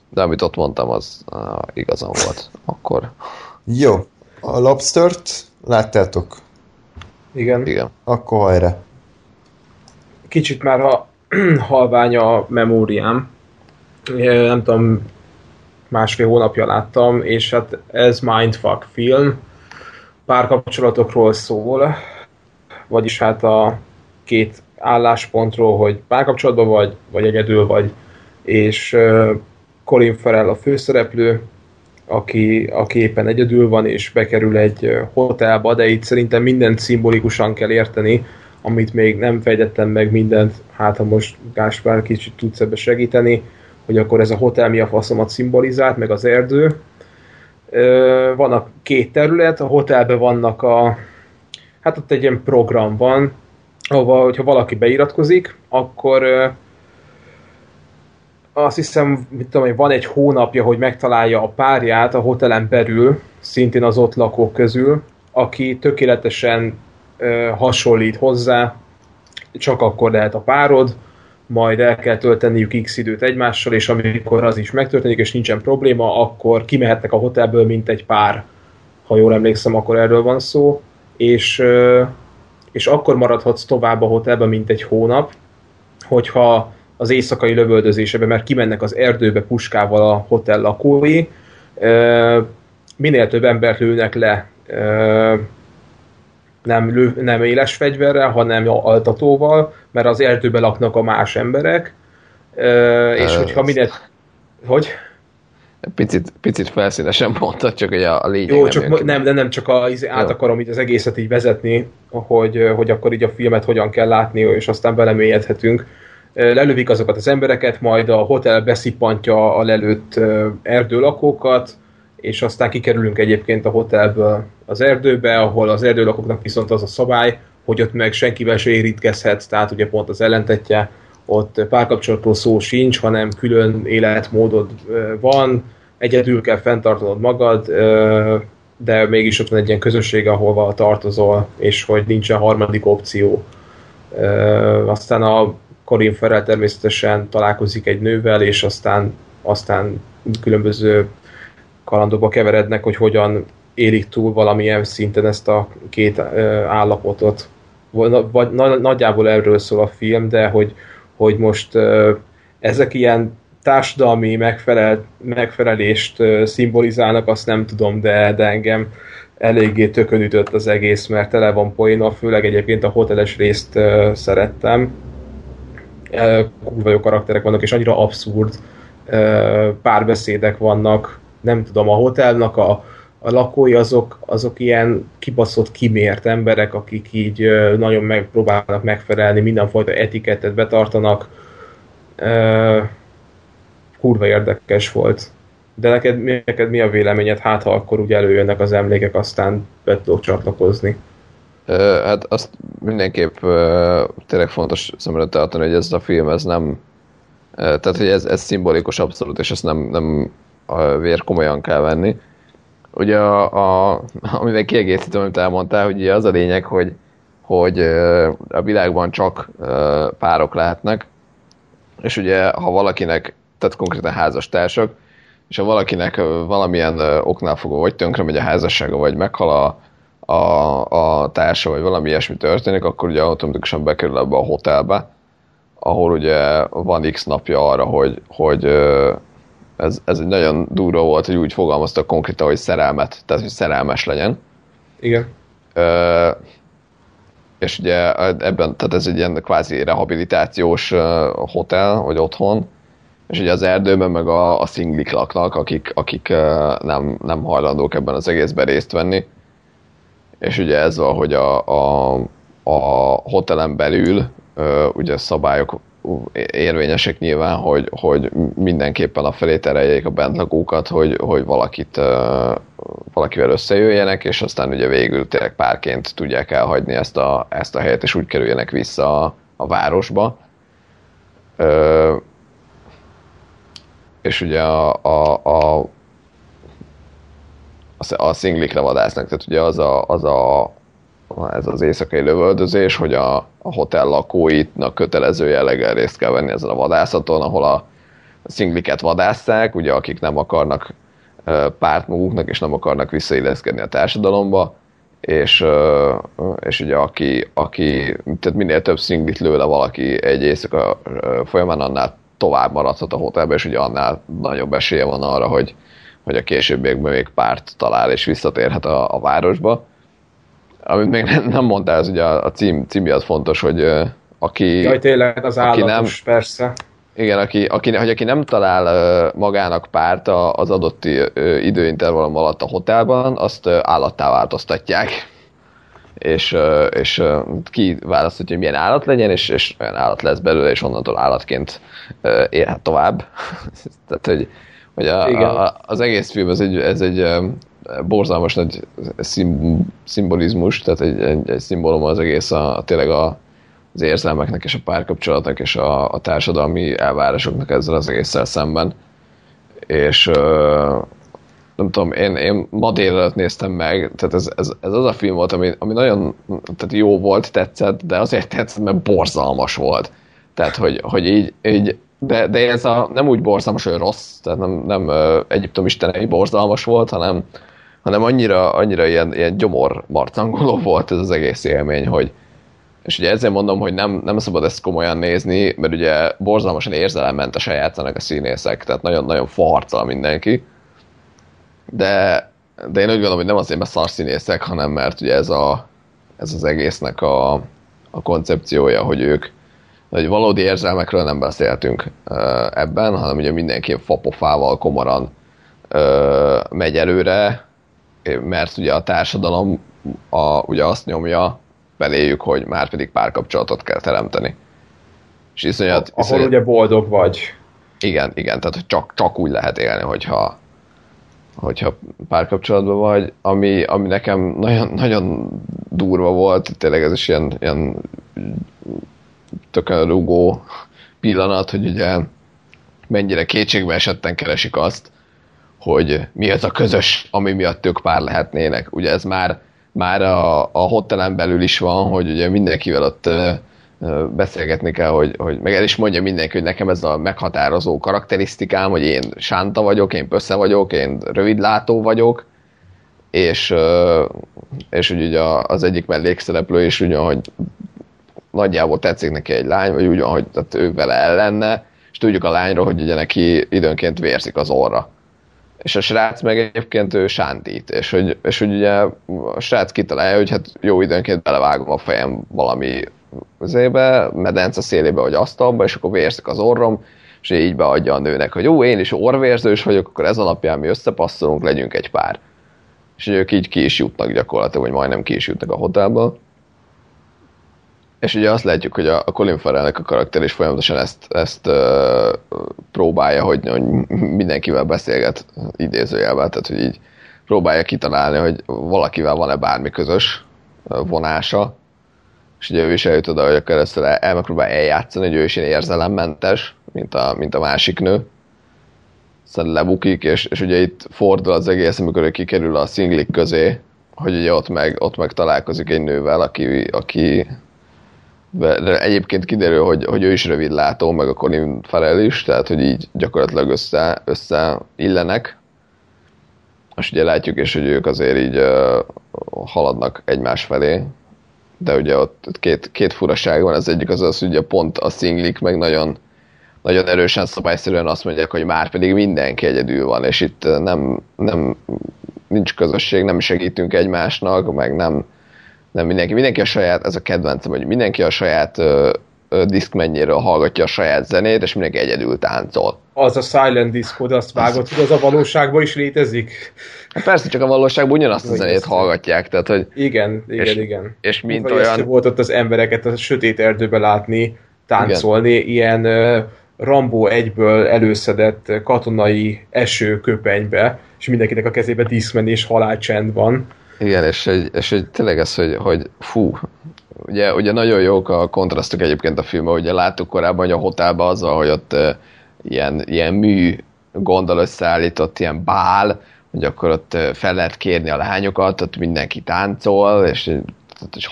S2: De amit ott mondtam, az uh, igazam volt akkor.
S1: Jó. A Lobstert láttátok?
S3: Igen.
S2: Igen.
S1: Akkor hajra.
S3: Kicsit már ha halvány a memóriám. Nem tudom, másfél hónapja láttam, és hát ez Mindfuck film. Párkapcsolatokról szól, vagyis hát a két álláspontról, hogy párkapcsolatban vagy, vagy egyedül vagy, és Colin Farrell a főszereplő, aki, aki éppen egyedül van, és bekerül egy hotelba, de itt szerintem mindent szimbolikusan kell érteni, amit még nem fejtettem meg mindent, hát ha most Gáspár kicsit tudsz ebbe segíteni, hogy akkor ez a hotel mi a faszomat szimbolizált, meg az erdő. Van a két terület, a hotelben vannak a, hát ott egy ilyen program van, ahova, hogyha valaki beiratkozik, akkor azt hiszem, mit tudom, hogy van egy hónapja, hogy megtalálja a párját a hotelen belül, szintén az ott lakók közül, aki tökéletesen hasonlít hozzá, csak akkor lehet a párod, majd el kell tölteniük x időt egymással, és amikor az is megtörténik, és nincsen probléma, akkor kimehetnek a hotelből, mint egy pár. Ha jól emlékszem, akkor erről van szó. És, és akkor maradhatsz tovább a hotelben, mint egy hónap, hogyha az éjszakai lövöldözésebe, mert kimennek az erdőbe puskával a hotel lakói, minél több embert lőnek le nem, lő, nem éles fegyverrel, hanem altatóval, mert az erdőben laknak a más emberek, és hogyha minél... Hogy?
S2: Picit, picit felszínesen mondtad, csak hogy a, a lényeg
S3: Jó, csak nem, nem, de nem csak a, át akarom így az egészet így vezetni, hogy, hogy akkor így a filmet hogyan kell látni, és aztán belemélyedhetünk. Lelövik azokat az embereket, majd a hotel beszippantja a lelőtt erdőlakókat, és aztán kikerülünk egyébként a hotelből az erdőbe, ahol az erdőlakóknak viszont az a szabály, hogy ott meg senkivel se érintkezhetsz, tehát ugye pont az ellentetje, ott párkapcsolatról szó sincs, hanem külön életmódod van, egyedül kell fenntartanod magad, de mégis ott van egy ilyen közösség, ahova tartozol, és hogy nincsen harmadik opció. Aztán a Corin Ferrell természetesen találkozik egy nővel, és aztán, aztán különböző kalandokba keverednek, hogy hogyan érik túl valamilyen szinten ezt a két állapotot. Vagy nagyjából erről szól a film, de hogy, hogy most ezek ilyen társadalmi megfelel, megfelelést szimbolizálnak, azt nem tudom, de, de engem eléggé tökön ütött az egész, mert tele van poéna, főleg egyébként a hoteles részt szerettem. Kurva jó karakterek vannak, és annyira abszurd, párbeszédek vannak, nem tudom, a hotelnak a, a lakói azok, azok ilyen kibaszott, kimért emberek, akik így nagyon megpróbálnak megfelelni, mindenfajta etikettet betartanak. Kurva érdekes volt. De neked, neked mi a véleményed? Hát, ha akkor úgy előjönnek az emlékek, aztán be tudok csatlakozni.
S2: Hát azt mindenképp tényleg fontos szem előtt tartani, hogy ez a film, ez nem tehát, hogy ez, ez szimbolikus abszolút, és ezt nem, nem a vér komolyan kell venni. Ugye a, a amivel kiegészítem, amit elmondtál, hogy az a lényeg, hogy, hogy a világban csak párok lehetnek, és ugye ha valakinek, tehát konkrétan házastársak, és ha valakinek valamilyen oknál fogva vagy tönkre megy a házassága, vagy meghal a, a, a társa, vagy valami ilyesmi történik, akkor ugye automatikusan bekerül ebbe a hotelbe, ahol ugye van x napja arra, hogy, hogy ez, ez egy nagyon durva volt, hogy úgy fogalmaztak konkrétan, hogy szerelmet, tehát hogy szerelmes legyen.
S3: Igen.
S2: Ö, és ugye ebben, tehát ez egy ilyen kvázi rehabilitációs hotel, vagy otthon, és ugye az erdőben meg a, a szinglik laknak, akik, akik nem, nem hajlandók ebben az egészben részt venni. És ugye ez van, hogy a, a, a hotelen belül ugye szabályok érvényesek nyilván, hogy, hogy mindenképpen a felé tereljék a bentlakókat, hogy, hogy valakit, ö, valakivel összejöjjenek, és aztán ugye végül tényleg párként tudják elhagyni ezt a, ezt a helyet, és úgy kerüljenek vissza a, a városba. Ö, és ugye a, a, a, a, a szinglikre vadásznak, tehát ugye az a, az a ez az éjszakai lövöldözés, hogy a, a hotel lakóitnak kötelező jelleggel részt kell venni ezen a vadászaton, ahol a szingliket vadásszák, ugye akik nem akarnak párt maguknak, és nem akarnak visszailleszkedni a társadalomba, és, és ugye aki, aki, tehát minél több szinglit lő le valaki egy éjszaka folyamán, annál tovább maradhat a hotelbe, és ugye annál nagyobb esélye van arra, hogy, hogy a későbbiekben még párt talál, és visszatérhet a, a városba. Amit még nem, nem mondtál, ez ugye a, a cím, cím miatt fontos, hogy ö, aki...
S3: Jaj, tényleg, az
S2: Aki
S3: állatos, persze.
S2: Igen, aki, aki, hogy aki nem talál magának párt a- az adott időintervallum alatt a hotelban, azt ö, állattá változtatják. És, és ki választhatja, hogy milyen állat legyen, és, és olyan állat lesz belőle, és onnantól állatként élhet tovább. Tehát, hogy, hogy a,
S3: Igen.
S2: a, az egész film, ez egy, ez egy borzalmas nagy szim, szimbolizmus, tehát egy, egy, egy szimbólum az egész a, a tényleg a, az érzelmeknek és a párkapcsolatnak és a, a társadalmi elvárásoknak ezzel az egésszel szemben. És ö, nem tudom, én, én ma délelőtt néztem meg, tehát ez, ez, ez az a film volt, ami, ami nagyon tehát jó volt, tetszett, de azért tetszett, mert borzalmas volt. Tehát, hogy, hogy így, így de, de ez a, nem úgy borzalmas, hogy rossz, tehát nem, nem uh, Egyiptom istenei borzalmas volt, hanem, hanem annyira, annyira ilyen, ilyen gyomor marcangoló volt ez az egész élmény, hogy, és ugye ezért mondom, hogy nem, nem szabad ezt komolyan nézni, mert ugye borzalmasan érzelemmentesen játszanak a színészek, tehát nagyon-nagyon farccal mindenki. De, de én úgy gondolom, hogy nem azért, mert szarszínészek, hanem mert ugye ez, a, ez az egésznek a, a koncepciója, hogy ők hogy valódi érzelmekről nem beszéltünk ebben, hanem ugye mindenki fapofával komoran megy előre, mert ugye a társadalom a, ugye azt nyomja beléjük, hogy már pedig párkapcsolatot kell teremteni. És iszonyat,
S3: Ahol
S2: iszonyat,
S3: ugye boldog vagy.
S2: igen, igen, tehát csak, csak úgy lehet élni, hogyha, hogyha párkapcsolatban vagy, ami, ami nekem nagyon, nagyon durva volt, tényleg ez is ilyen, ilyen tökön rugó pillanat, hogy ugye mennyire kétségbe esetten keresik azt, hogy mi az a közös, ami miatt ők pár lehetnének. Ugye ez már, már a, a hotelen belül is van, hogy ugye mindenkivel ott beszélgetni kell, hogy, hogy meg el is mondja mindenki, hogy nekem ez a meghatározó karakterisztikám, hogy én sánta vagyok, én pössze vagyok, én rövidlátó vagyok, és, és ugye az egyik mellékszereplő is ugye, hogy nagyjából tetszik neki egy lány, vagy úgy van, hogy tehát ő vele ellenne, és tudjuk a lányról, hogy ugye neki időnként vérzik az orra. És a srác meg egyébként ő sántít, és hogy, és hogy ugye a srác kitalálja, hogy hát jó időnként belevágom a fejem valami zébe, medence szélébe vagy asztalba, és akkor vérzik az orrom, és így beadja a nőnek, hogy jó, én is orvérzős vagyok, akkor ez alapján mi összepasszolunk, legyünk egy pár. És ők így ki is jutnak gyakorlatilag, vagy majdnem ki is jutnak a hotelba. És ugye azt látjuk, hogy a, Colin Farrellnek a karakter is folyamatosan ezt, ezt uh, próbálja, hogy, hogy mindenkivel beszélget idézőjelben, tehát hogy így próbálja kitalálni, hogy valakivel van-e bármi közös vonása, és ugye ő is eljut oda, hogy akkor ezt el, el megpróbál eljátszani, hogy ő is ilyen érzelemmentes, mint a, mint a másik nő. Szóval lebukik, és, és ugye itt fordul az egész, amikor ő kikerül a szinglik közé, hogy ugye ott meg, ott meg találkozik egy nővel, aki, aki de egyébként kiderül, hogy, hogy ő is rövidlátó, meg a Colin Farrell is, tehát hogy így gyakorlatilag össze, össze illenek. És ugye látjuk is, hogy ők azért így uh, haladnak egymás felé, de ugye ott két, két furaság van, az egyik az az, hogy ugye pont a szinglik meg nagyon, nagyon erősen szabályszerűen azt mondják, hogy már pedig mindenki egyedül van, és itt nem, nem nincs közösség, nem segítünk egymásnak, meg nem, nem mindenki, mindenki a saját, ez a kedvencem, hogy mindenki a saját ö, ö, diszkmennyéről hallgatja a saját zenét, és mindenki egyedül táncol.
S3: Az a silent disco, de azt vágott, hogy az a valóságban is létezik?
S2: Hát persze, csak a valóságban ugyanazt a zenét hallgatják, tehát hogy...
S3: Igen, igen,
S2: és,
S3: igen.
S2: És mint
S3: Vagy
S2: olyan...
S3: volt ott az embereket a sötét erdőbe látni, táncolni, igen. ilyen Rambo egyből előszedett katonai esőköpenybe, és mindenkinek a kezébe diszkmenni és halálcsend van.
S2: Igen, és, egy, és egy, tényleg ez, hogy, hogy fú, ugye, ugye nagyon jók a kontrasztok egyébként a filmben, ugye láttuk korábban, hogy a hotelben azzal, hogy ott uh, ilyen, ilyen mű gondol összeállított ilyen bál, hogy akkor ott fel lehet kérni a lányokat, ott mindenki táncol, és, és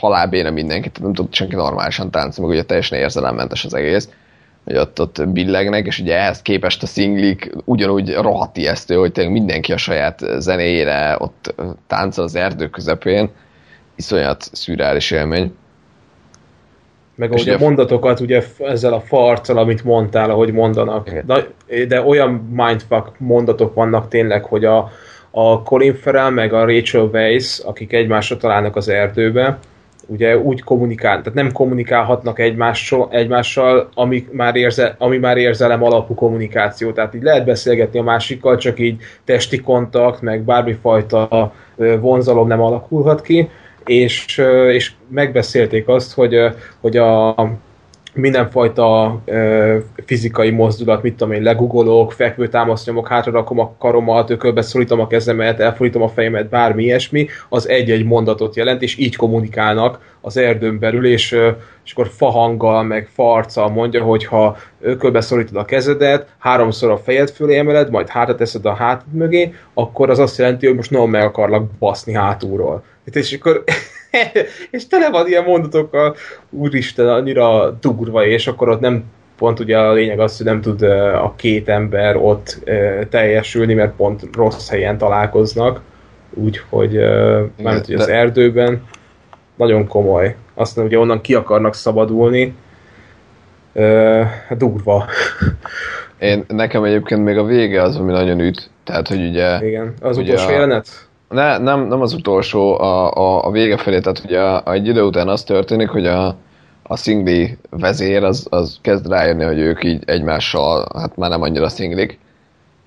S2: mindenki, tehát nem tud senki normálisan táncolni, meg ugye teljesen érzelemmentes az egész, hogy ott, ott billegnek, és ugye ehhez képest a szinglik ugyanúgy rohadt ijesztő, hogy tényleg mindenki a saját zenéjére ott táncol az erdő közepén, iszonyat szürreális élmény.
S3: Meg ugye a mondatokat ugye ezzel a farccal, amit mondtál, ahogy mondanak. Na, de olyan mindfuck mondatok vannak tényleg, hogy a, a Colin Farrell meg a Rachel Weisz, akik egymásra találnak az erdőbe, ugye úgy kommunikál, tehát nem kommunikálhatnak egymással, egymással ami, már érze, ami már érzelem alapú kommunikáció. Tehát így lehet beszélgetni a másikkal, csak így testi kontakt, meg bármifajta vonzalom nem alakulhat ki, és, és megbeszélték azt, hogy, hogy a, mindenfajta ö, fizikai mozdulat, mit tudom én, legugolok, fekvő támasznyomok, hátra rakom a karomat, ökölbe szorítom a kezemet, elforítom a fejemet, bármi ilyesmi, az egy-egy mondatot jelent, és így kommunikálnak az erdőn belül, és, ö, és akkor fahanggal, meg farccal mondja, hogy ha ökölbe szorítod a kezedet, háromszor a fejed fölé emeled, majd hátra teszed a hát mögé, akkor az azt jelenti, hogy most nagyon meg akarlak baszni hátulról. És akkor és tele van ilyen mondatokkal, úristen, annyira durva, és akkor ott nem pont ugye a lényeg az, hogy nem tud a két ember ott teljesülni, mert pont rossz helyen találkoznak, úgyhogy mert hogy az erdőben nagyon komoly. Aztán ugye onnan ki akarnak szabadulni, durva.
S2: Én, nekem egyébként még a vége az, ami nagyon üt. Tehát, hogy ugye...
S3: Igen, az ugye utolsó a... jelenet?
S2: Ne, nem, nem az utolsó, a, a, a vége felé, tehát ugye a, egy idő után az történik, hogy a, a szingli vezér az, az kezd rájönni, hogy ők így egymással, hát már nem annyira szinglik,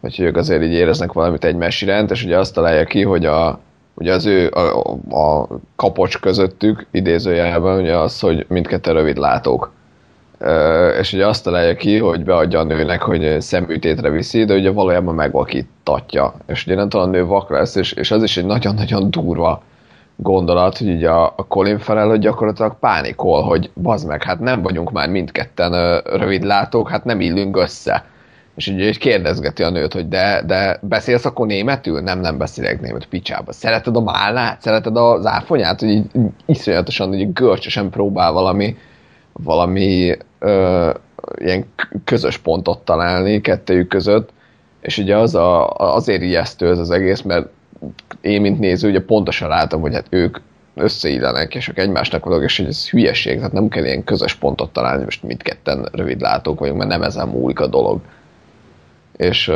S2: hogy ők azért így éreznek valamit egymás iránt, és ugye azt találja ki, hogy a, ugye az ő a, a kapocs közöttük idézőjelben ugye az, hogy mindketten rövid látók és ugye azt találja ki, hogy beadja a nőnek, hogy szemműtétre viszi, de ugye valójában megvakítatja. És ugye nem a nő vak lesz, és, és az is egy nagyon-nagyon durva gondolat, hogy ugye a, a Colin Farrell, hogy gyakorlatilag pánikol, hogy bazd meg, hát nem vagyunk már mindketten rövidlátók, hát nem illünk össze. És ugye kérdezgeti a nőt, hogy de, de beszélsz akkor németül? Nem, nem beszélek német, picsába. Szereted a málnát? Szereted az áfonyát? Hogy így iszonyatosan, hogy görcsösen próbál valami, valami ö, ilyen közös pontot találni kettőjük között, és ugye az a, azért ijesztő ez az egész, mert én, mint néző, ugye pontosan látom, hogy hát ők összeillenek, és ők egymásnak valók, és hogy ez hülyeség, tehát nem kell ilyen közös pontot találni, most mindketten rövidlátók vagyunk, mert nem ezen múlik a dolog. És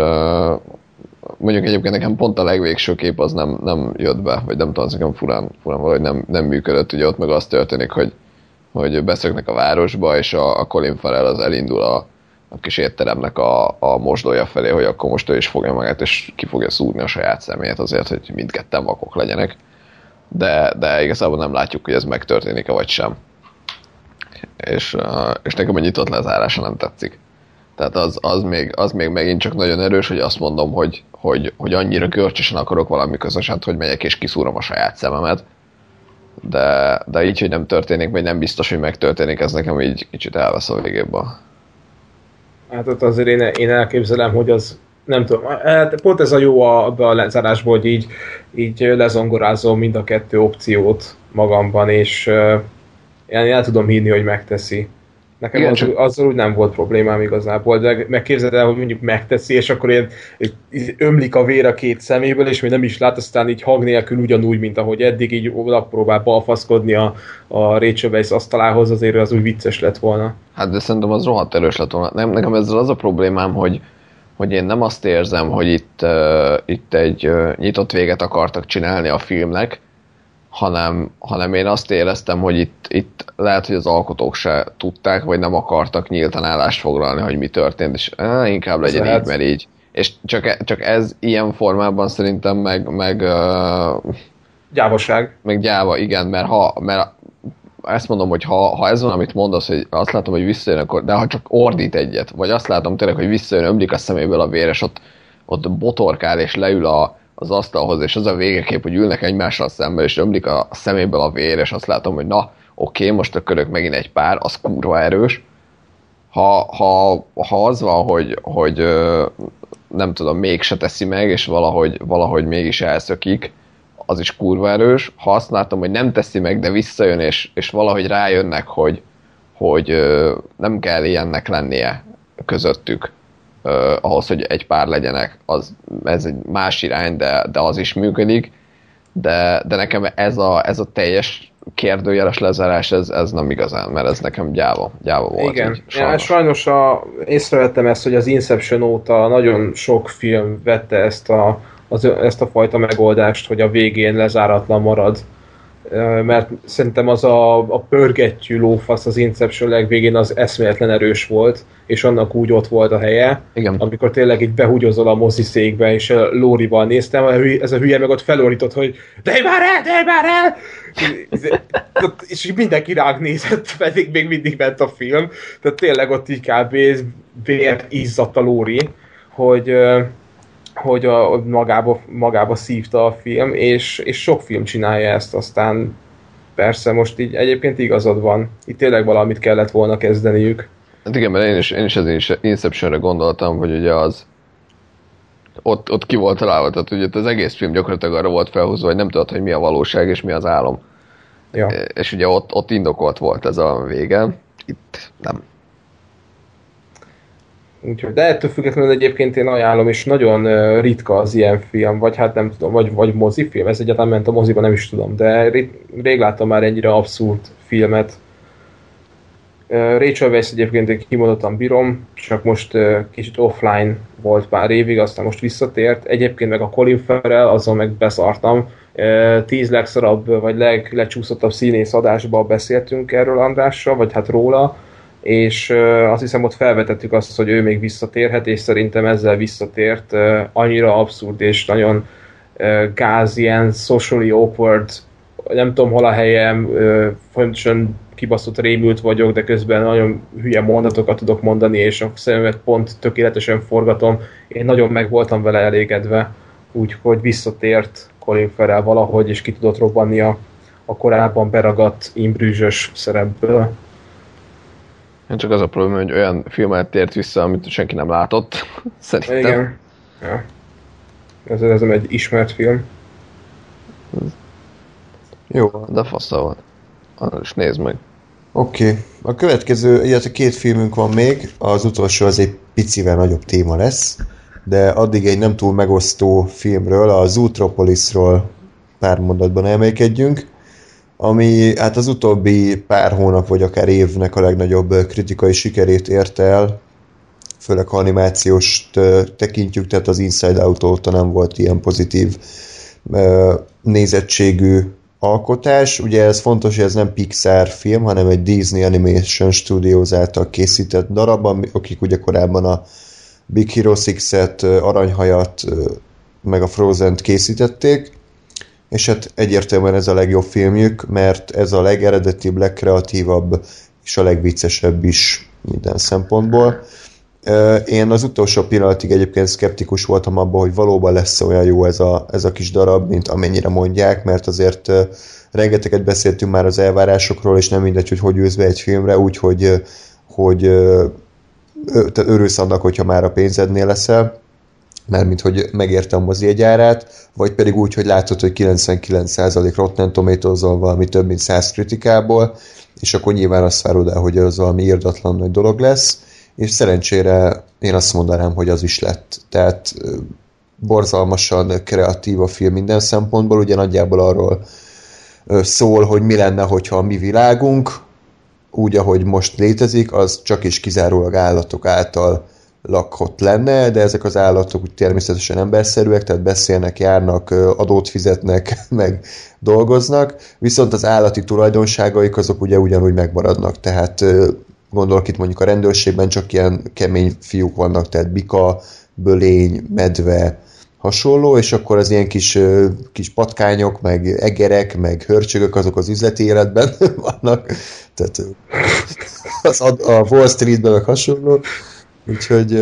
S2: mondjuk egyébként nekem pont a legvégső kép az nem, nem jött be, vagy nem tudom, nekem furán, furán valahogy nem, nem működött, ugye ott meg az történik, hogy hogy beszöknek a városba, és a, a Colin Farrell az elindul a, a kis étteremnek a, a mosdója felé, hogy akkor most ő is fogja magát, és ki fogja szúrni a saját szemét azért, hogy mindketten vakok legyenek. De, de igazából nem látjuk, hogy ez megtörténik-e vagy sem. És, és nekem a nyitott lezárása nem tetszik. Tehát az, az, még, az még megint csak nagyon erős, hogy azt mondom, hogy, hogy, hogy annyira görcsösen akarok valami közöset, hogy megyek és kiszúrom a saját szememet. De, de így, hogy nem történik, vagy nem biztos, hogy megtörténik, ez nekem így kicsit elvesz a végéből.
S3: Hát ott azért én, én elképzelem, hogy az nem tudom, hát pont ez a jó a, a lezárásból, hogy így, így lezongorázom mind a kettő opciót magamban, és uh, én el tudom hinni, hogy megteszi. Nekem Igen, az, csak... azzal úgy nem volt problémám igazából, de megképzeld el, hogy mondjuk megteszi, és akkor ilyen ömlik a vér a két szeméből, és még nem is lát, aztán így hang nélkül ugyanúgy, mint ahogy eddig így oda próbál balfaszkodni a, a Rachel Weisz asztalához, azért az úgy vicces lett volna.
S2: Hát de szerintem az rohadt erős lett volna. Nem, nekem ezzel az a problémám, hogy, hogy én nem azt érzem, hogy itt, uh, itt egy uh, nyitott véget akartak csinálni a filmnek, hanem, hanem én azt éreztem, hogy itt, itt lehet, hogy az alkotók se tudták, vagy nem akartak nyíltan állást foglalni, hogy mi történt, és á, inkább legyen lehet. így, mert így. És csak, e, csak ez ilyen formában szerintem meg, meg uh,
S3: gyávaság.
S2: Meg gyáva, igen, mert ha, mert ezt mondom, hogy ha, ha ez van, amit mondasz, hogy azt látom, hogy visszajön, akkor, de ha csak ordít egyet, vagy azt látom tényleg, hogy visszajön, ömlik a szeméből a vér, és ott, ott botorkál, és leül a, az asztalhoz, és az a végekép, hogy ülnek egymással szemben, és ömlik a szeméből a vér, és azt látom, hogy na, oké, okay, most a körök megint egy pár, az kurva erős. Ha, ha, ha az van, hogy, hogy nem tudom, mégse teszi meg, és valahogy, valahogy mégis elszökik, az is kurva erős. Ha azt látom, hogy nem teszi meg, de visszajön, és, és valahogy rájönnek, hogy, hogy nem kell ilyennek lennie közöttük, uh, ahhoz, hogy egy pár legyenek, az, ez egy más irány, de, de az is működik, de, de nekem ez a, ez a teljes kérdőjeles lezárás, ez, ez nem igazán, mert ez nekem gyáva, gyáva volt.
S3: Igen, így, sajnos. Ja, sajnos a, észrevettem ezt, hogy az Inception óta nagyon sok film vette ezt a, az, ezt a fajta megoldást, hogy a végén lezáratlan marad mert szerintem az a, a pörgettyű lófasz az Inception legvégén az eszméletlen erős volt, és annak úgy ott volt a helye,
S2: Igen.
S3: amikor tényleg így behúgyozol a moziszékbe, és a Lórival néztem, ez a hülye meg ott felordított, hogy de már el, de már el! és mindenki ránk nézett, pedig még mindig ment a film, tehát tényleg ott így kb. vért izzadt a Lóri, hogy hogy a, magába, magába szívta a film, és, és sok film csinálja ezt, aztán persze most így egyébként igazad van. Itt tényleg valamit kellett volna kezdeniük.
S2: Hát igen, mert én is, én is az Inceptionre gondoltam, hogy ugye az ott, ott ki volt találva, tehát ugye az egész film gyakorlatilag arra volt felhúzva, hogy nem tudod, hogy mi a valóság és mi az álom. Ja. És ugye ott, ott indokolt volt ez a vége, itt nem.
S3: Úgyhogy, de ettől függetlenül egyébként én ajánlom, és nagyon ritka az ilyen film, vagy hát nem tudom, vagy, vagy mozifilm, ez egyáltalán ment a moziba, nem is tudom, de rég láttam már ennyire abszurd filmet. Rachel Weisz egyébként én kimondottan bírom, csak most kicsit offline volt pár évig, aztán most visszatért. Egyébként meg a Colin Farrell, azon meg beszartam. Tíz legszarabb, vagy leg, lecsúszottabb színész adásban beszéltünk erről Andrással, vagy hát róla és azt hiszem ott felvetettük azt, hogy ő még visszatérhet, és szerintem ezzel visszatért. Annyira abszurd és nagyon gáz, ilyen socially awkward, nem tudom hol a helyem, folyamatosan kibaszott rémült vagyok, de közben nagyon hülye mondatokat tudok mondani, és a szememet pont tökéletesen forgatom. Én nagyon meg voltam vele elégedve, úgyhogy visszatért Colin Farrell valahogy, és ki tudott robbanni a, a korábban beragadt imbrűzsös szerepből.
S2: Én csak az a probléma, hogy olyan filmet tért vissza, amit senki nem látott, szerintem.
S3: Igen. Ja. Ez, ez egy ismert film.
S2: Jó. De volt. Arra is nézd meg.
S1: Oké. Okay. A következő, illetve két filmünk van még, az utolsó az egy picivel nagyobb téma lesz, de addig egy nem túl megosztó filmről, a Zootropolisról pár mondatban elmélkedjünk ami hát az utóbbi pár hónap vagy akár évnek a legnagyobb kritikai sikerét érte el, főleg ha animációs tekintjük, tehát az Inside Out óta nem volt ilyen pozitív nézettségű alkotás. Ugye ez fontos, hogy ez nem Pixar film, hanem egy Disney Animation Studios által készített darab, akik ugye korábban a Big Hero 6-et, Aranyhajat, meg a Frozen-t készítették, és hát egyértelműen ez a legjobb filmjük, mert ez a legeredetibb, legkreatívabb és a legviccesebb is minden szempontból. Én az utolsó pillanatig egyébként szkeptikus voltam abban, hogy valóban lesz olyan jó ez a, ez a kis darab, mint amennyire mondják, mert azért rengeteget beszéltünk már az elvárásokról, és nem mindegy, hogy hogy ülsz egy filmre, úgyhogy hogy te örülsz annak, hogyha már a pénzednél leszel, mármint hogy megérte a mozijegyárát, vagy pedig úgy, hogy látod, hogy 99% Rotten tomatoes valami több mint 100 kritikából, és akkor nyilván azt várod el, hogy az valami írdatlan nagy dolog lesz, és szerencsére én azt mondanám, hogy az is lett. Tehát borzalmasan kreatív a film minden szempontból, ugye nagyjából arról szól, hogy mi lenne, hogyha a mi világunk, úgy, ahogy most létezik, az csak is kizárólag állatok által lakott lenne, de ezek az állatok úgy természetesen emberszerűek, tehát beszélnek, járnak, adót fizetnek, meg dolgoznak, viszont az állati tulajdonságaik azok ugye ugyanúgy megmaradnak, tehát gondolok itt mondjuk a rendőrségben csak ilyen kemény fiúk vannak, tehát bika, bölény, medve, hasonló, és akkor az ilyen kis, kis patkányok, meg egerek, meg hörcsögök, azok az üzleti életben vannak, tehát az a, Wall Streetben meg hasonló, úgyhogy,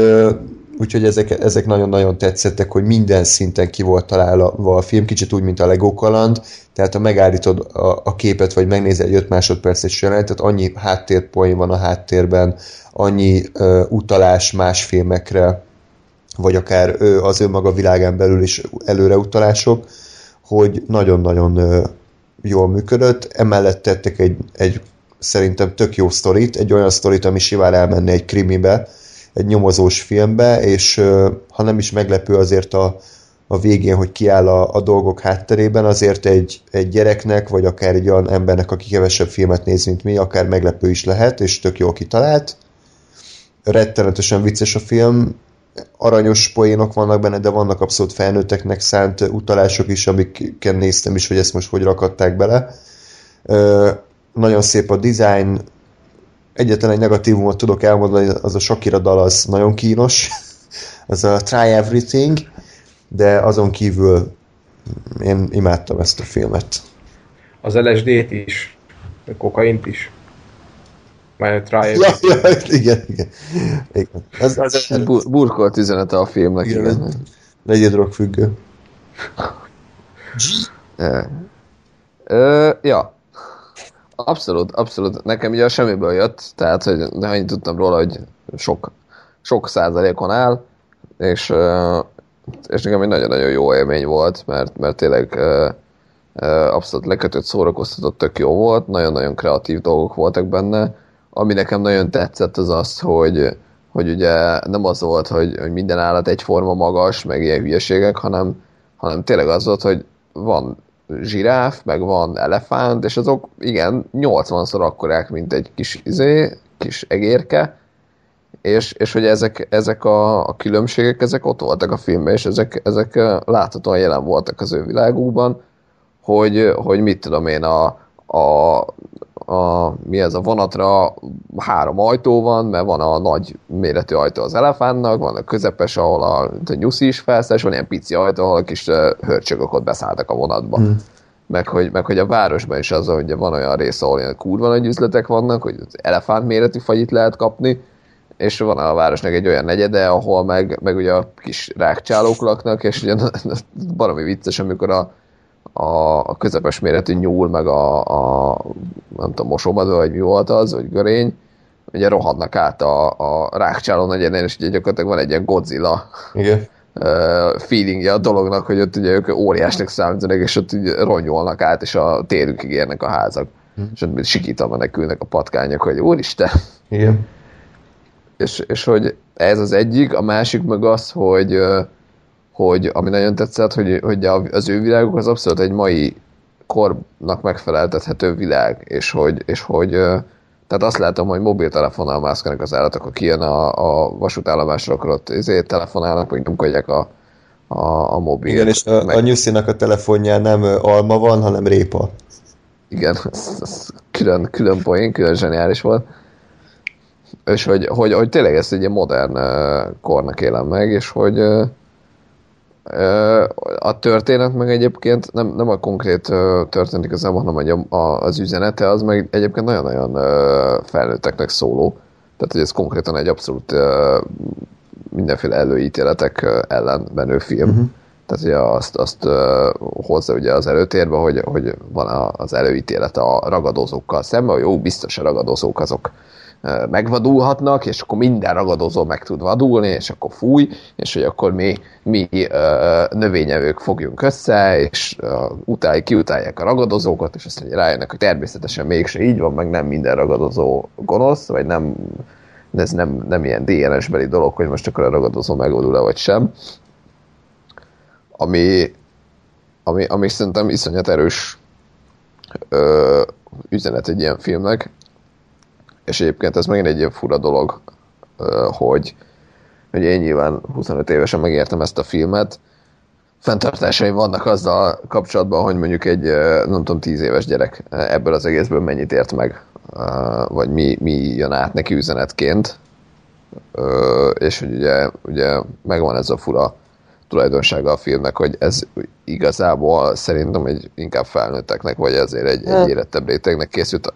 S1: úgyhogy ezek, ezek nagyon-nagyon tetszettek, hogy minden szinten ki volt találva a film, kicsit úgy, mint a Lego kaland, tehát ha megállítod a, a képet, vagy megnézel egy 5 másodperces jelenetet, annyi háttérpoint van a háttérben, annyi uh, utalás más filmekre, vagy akár ő, az önmaga világán belül is előreutalások, hogy nagyon-nagyon jól működött. Emellett tettek egy, egy szerintem tök jó sztorit, egy olyan sztorit, ami simán elmenne egy krimibe, egy nyomozós filmbe, és ha nem is meglepő azért a, a végén, hogy kiáll a, a dolgok hátterében, azért egy, egy gyereknek, vagy akár egy olyan embernek, aki kevesebb filmet néz, mint mi, akár meglepő is lehet, és tök jól kitalált. Rettenetesen vicces a film, aranyos poénok vannak benne, de vannak abszolút felnőtteknek szánt utalások is, amikkel néztem is, hogy ezt most hogy rakadták bele. Ö, nagyon szép a design, egyetlen egy negatívumot tudok elmondani, az a Shakira dal az nagyon kínos, az a Try Everything, de azon kívül én imádtam ezt a filmet.
S3: Az LSD-t is, a kokaint is. Már try
S1: ja, ja, igen, igen. igen.
S2: Ez, az ez bur- burkolt üzenete a filmnek, igen. igen.
S1: Legyél drogfüggő.
S2: Ö, ja. Abszolút, abszolút. Nekem ugye a semmiből jött, tehát hogy annyit tudtam róla, hogy sok, sok százalékon áll, és, és nekem egy nagyon-nagyon jó élmény volt, mert, mert tényleg abszolút lekötött, szórakoztatott, tök jó volt, nagyon-nagyon kreatív dolgok voltak benne, ami nekem nagyon tetszett az az, hogy, hogy ugye nem az volt, hogy, hogy minden állat egyforma magas, meg ilyen hülyeségek, hanem, hanem tényleg az volt, hogy van zsiráf, meg van elefánt, és azok igen, 80-szor akkorák, mint egy kis izé, kis egérke, és, és hogy ezek, ezek a, a különbségek, ezek ott voltak a filmben, és ezek, ezek láthatóan jelen voltak az ő világukban, hogy, hogy mit tudom én, a, a a, mi ez a vonatra három ajtó van, mert van a nagy méretű ajtó az elefántnak, van a közepes, ahol a, a nyuszi is felszáll, és van ilyen pici ajtó, ahol a kis hörcsögök ott beszálltak a vonatba. Hmm. Meg, hogy, meg hogy a városban is az, hogy van olyan rész, ahol ilyen kurva nagy üzletek vannak, hogy az elefánt méretű fagyit lehet kapni, és van a városnak egy olyan negyede, ahol meg, meg ugye a kis rákcsálók laknak, és ugye baromi vicces, amikor a, a, a közepes méretű nyúl, meg a, a nem tudom, mosómadó, vagy mi volt az, vagy görény, ugye rohadnak át a, a rákcsáló negyedén, és ugye gyakorlatilag van egy ilyen Godzilla
S1: Igen.
S2: Feelingje a dolognak, hogy ott ugye ők óriásnak számítanak, és ott ugye ronyolnak át, és a térükig érnek a házak. Hm. És ott sikítva menekülnek a patkányok, hogy úristen!
S1: Igen.
S2: És, és hogy ez az egyik, a másik meg az, hogy hogy ami nagyon tetszett, hogy, hogy az ő világuk az abszolút egy mai kornak megfeleltethető világ, és hogy, és hogy tehát azt látom, hogy mobiltelefonnal mászkanak az állatok, akkor kijön a, a vasútállomásra, akkor ott ezért telefonálnak, vagy nyomkodják a, a, a mobil.
S1: Igen, és a, meg... a Nyuszinak a telefonján nem alma van, hanem répa.
S2: igen, ez, ez külön, külön poén, külön zseniális volt. És hogy, hogy, hogy tényleg ezt egy modern kornak élem meg, és hogy a történet meg egyébként nem, nem a konkrét történet igazából, hanem a, a, az üzenete, az meg egyébként nagyon-nagyon felnőtteknek szóló. Tehát, hogy ez konkrétan egy abszolút mindenféle előítéletek ellen menő film. Uh-huh. Tehát ugye azt, azt hozza ugye az előtérbe, hogy, hogy van az előítélet a ragadozókkal szemben, hogy jó, biztos a ragadozók azok megvadulhatnak, és akkor minden ragadozó meg tud vadulni, és akkor fúj, és hogy akkor mi, mi növényevők fogjunk össze, és utálj, kiutálják a ragadozókat, és azt mondja, rájönnek, hogy természetesen mégse így van, meg nem minden ragadozó gonosz, vagy nem ez nem, nem ilyen DNS-beli dolog, hogy most akkor a ragadozó megoldul-e vagy sem. Ami, ami, ami szerintem iszonyat erős ö, üzenet egy ilyen filmnek, és egyébként ez megint egy ilyen fura dolog, hogy, hogy én nyilván 25 évesen megértem ezt a filmet, fenntartásaim vannak azzal kapcsolatban, hogy mondjuk egy, nem tudom, 10 éves gyerek ebből az egészből mennyit ért meg vagy mi, mi jön át neki üzenetként, és hogy ugye, ugye megvan ez a fura tulajdonsága a filmnek, hogy ez igazából szerintem egy inkább felnőtteknek, vagy ezért egy, egy érettebb rétegnek készült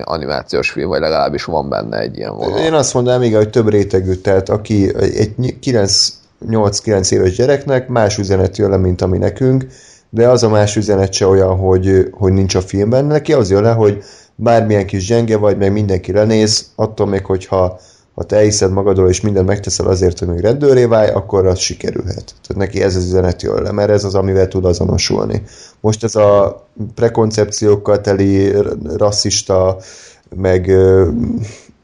S2: animációs film, vagy legalábbis van benne egy ilyen vonal.
S1: Én azt mondanám, igen, hogy több rétegű, tehát aki egy 8-9 éves gyereknek más üzenet jön le, mint ami nekünk, de az a más üzenet se olyan, hogy, hogy nincs a filmben. Neki az jön le, hogy bármilyen kis gyenge vagy, meg mindenki lenéz, attól még, hogyha ha te hiszed magadról, és mindent megteszel azért, hogy még rendőré válj, akkor az sikerülhet. Tehát neki ez az üzenet jól le, mert ez az, amivel tud azonosulni. Most ez a prekoncepciókkal teli rasszista, meg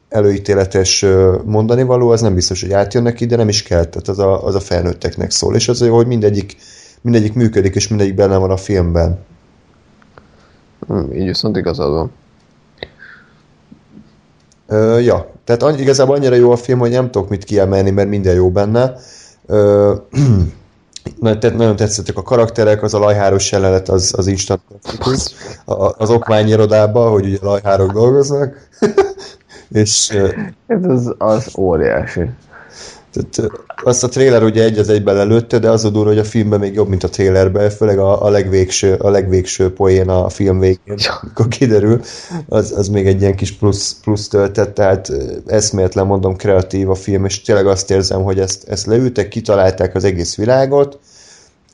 S1: előítéletes mondani való, az nem biztos, hogy átjön neki, de nem is kell, tehát az a, az a felnőtteknek szól, és az, hogy mindegyik, mindegyik működik, és mindegyik benne van a filmben.
S2: Hmm, így viszont igazad van.
S1: Ö, ja, tehát igazából annyira jó a film, hogy nem tudok mit kiemelni, mert minden jó benne. Ö, nagyon tetszettek a karakterek, az a lajháros jelenet, az, az instant az okmányirodában, hogy ugye lajhárok dolgoznak. és,
S2: Ez az, az óriási.
S1: Tehát azt a trailer ugye egy az egyben előtte, de az a durva, hogy a filmben még jobb, mint a trailerben, főleg a, a, legvégső, a legvégső poén a film végén, amikor kiderül, az, az még egy ilyen kis plusz, plusz töltet, tehát eszméletlen mondom kreatív a film, és tényleg azt érzem, hogy ezt, ezt leültek, kitalálták az egész világot,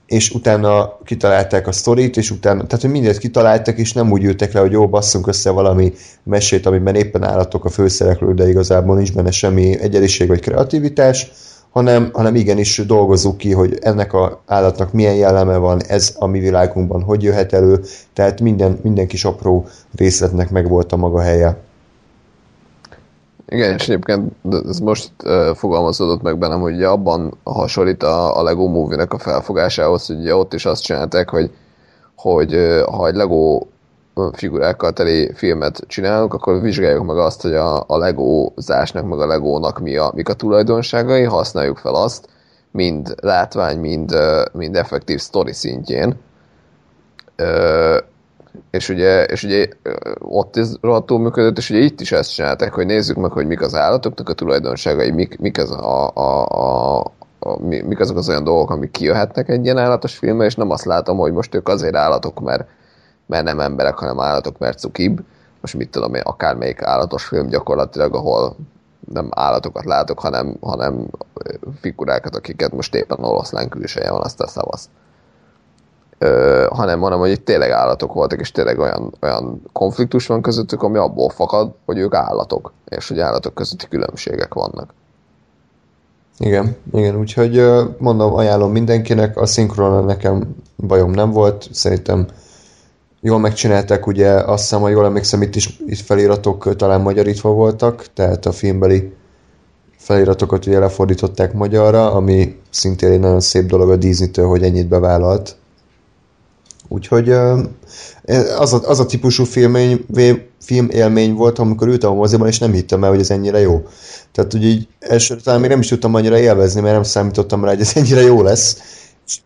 S1: és utána kitalálták a sztorit, és utána, tehát hogy mindent kitaláltak, és nem úgy ültek le, hogy jó, basszunk össze valami mesét, amiben éppen állatok a főszereplő, de igazából nincs benne semmi egyeriség vagy kreativitás, hanem, hanem igenis dolgozzuk ki, hogy ennek a állatnak milyen jelleme van, ez a mi világunkban hogy jöhet elő, tehát minden, minden kis apró részletnek meg volt a maga helye.
S2: Igen, és egyébként ez most uh, fogalmazódott meg bennem, hogy ugye abban hasonlít a, a Lego Movie-nek a felfogásához, hogy ugye ott is azt csinálták, hogy, hogy uh, ha egy Lego figurákkal teli filmet csinálunk, akkor vizsgáljuk meg azt, hogy a, a legózásnak, meg a legónak mi a, mik a tulajdonságai, használjuk fel azt, mind látvány, mind, mind effektív story szintjén. Ö, és ugye, és ugye ott ez rohadtul működött, és ugye itt is ezt csinálták, hogy nézzük meg, hogy mik az állatoknak a tulajdonságai, mik, mik, az a, a, a, a, mik azok az olyan dolgok, amik kijöhetnek egy ilyen állatos filmbe, és nem azt látom, hogy most ők azért állatok, mert mert nem emberek, hanem állatok, mert cukib. Most mit tudom én, akármelyik állatos film gyakorlatilag, ahol nem állatokat látok, hanem, hanem figurákat, akiket most éppen oroszlán külseje van, azt a szavasz. Ö, hanem, hanem, hogy itt tényleg állatok voltak, és tényleg olyan, olyan konfliktus van közöttük, ami abból fakad, hogy ők állatok, és hogy állatok közötti különbségek vannak.
S1: Igen, igen, úgyhogy mondom, ajánlom mindenkinek, a szinkron nekem bajom nem volt, szerintem jól megcsinálták, ugye azt hiszem, hogy jól emlékszem, itt is itt feliratok talán magyarítva voltak, tehát a filmbeli feliratokat ugye lefordították magyarra, ami szintén egy nagyon szép dolog a Disney-től, hogy ennyit bevállalt. Úgyhogy az a, az a típusú filmény, film élmény volt, amikor ültem a moziban, és nem hittem el, hogy ez ennyire jó. Tehát ugye így első, talán még nem is tudtam annyira élvezni, mert nem számítottam rá, hogy ez ennyire jó lesz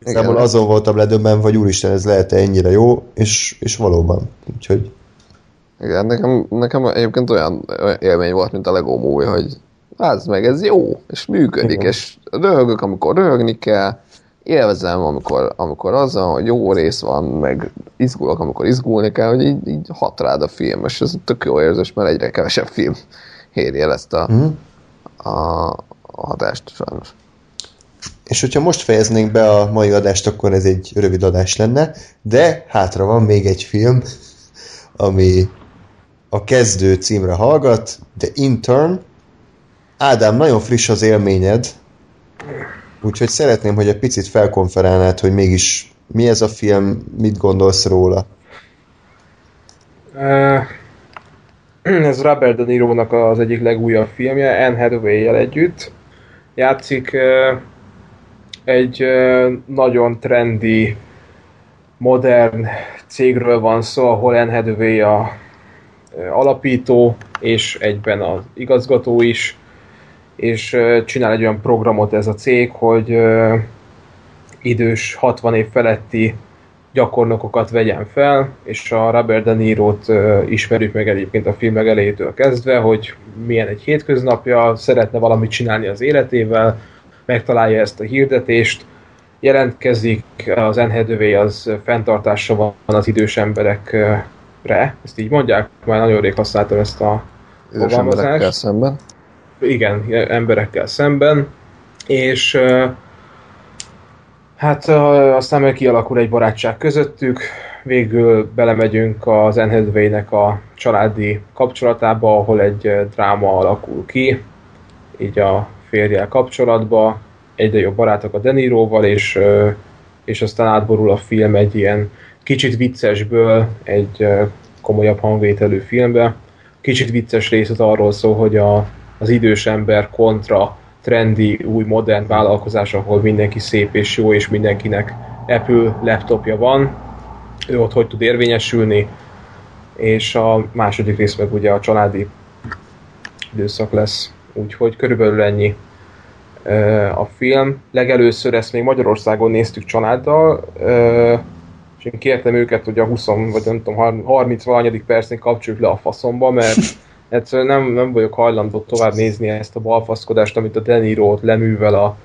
S1: Igazából azon voltam ledöbben, vagy úristen, ez lehet -e ennyire jó, és, és valóban. Úgyhogy
S2: Igen, nekem, nekem egyébként olyan, olyan élmény volt, mint a Lego Movie, hogy az meg, ez jó, és működik,
S1: Igen.
S2: és röhögök, amikor röhögni kell, élvezem, amikor, amikor az van, hogy jó rész van, meg izgulok, amikor izgulni kell, hogy így, így hat rád a film, és ez tök jó érzés, mert egyre kevesebb film éri el ezt a,
S1: Hm?
S2: a, a hatást sajnos.
S1: És hogyha most fejeznénk be a mai adást, akkor ez egy rövid adás lenne, de hátra van még egy film, ami a kezdő címre hallgat, The Intern. Ádám, nagyon friss az élményed, úgyhogy szeretném, hogy egy picit felkonferálnád, hogy mégis mi ez a film, mit gondolsz róla.
S3: Uh, ez Robert De Niro-nak az egyik legújabb filmje, Anne Hathaway-jel együtt. Játszik uh, egy uh, nagyon trendi, modern cégről van szó, ahol Anne Hathaway a alapító, és egyben az igazgató is, és csinál egy olyan programot ez a cég, hogy idős 60 év feletti gyakornokokat vegyen fel, és a Robert De Niro-t uh, ismerjük meg egyébként a film elejétől kezdve, hogy milyen egy hétköznapja, szeretne valamit csinálni az életével, megtalálja ezt a hirdetést, jelentkezik, az Hathaway az fenntartása van az idős emberekre, ezt így mondják, már nagyon rég használtam ezt a
S2: Idős
S3: Fogalmazás.
S2: emberekkel szemben.
S3: Igen, emberekkel szemben, és hát aztán meg kialakul egy barátság közöttük, végül belemegyünk az Anne Hathaway-nek a családi kapcsolatába, ahol egy dráma alakul ki, így a férjel kapcsolatba, egyre jobb barátok a Deniróval, és, és aztán átborul a film egy ilyen kicsit viccesből egy komolyabb hangvételű filmbe. Kicsit vicces rész az arról szól, hogy a, az idős ember kontra trendi, új, modern vállalkozás, ahol mindenki szép és jó, és mindenkinek Apple laptopja van, ő ott hogy tud érvényesülni, és a második rész meg ugye a családi időszak lesz. Úgyhogy körülbelül ennyi a film. Legelőször ezt még Magyarországon néztük családdal, és én kértem őket, hogy a 20 vagy nem tudom, 30 valanyadik percén kapcsoljuk le a faszomba, mert egyszerűen nem, nem vagyok hajlandó tovább nézni ezt a balfaszkodást, amit a Deniro ott leművel a,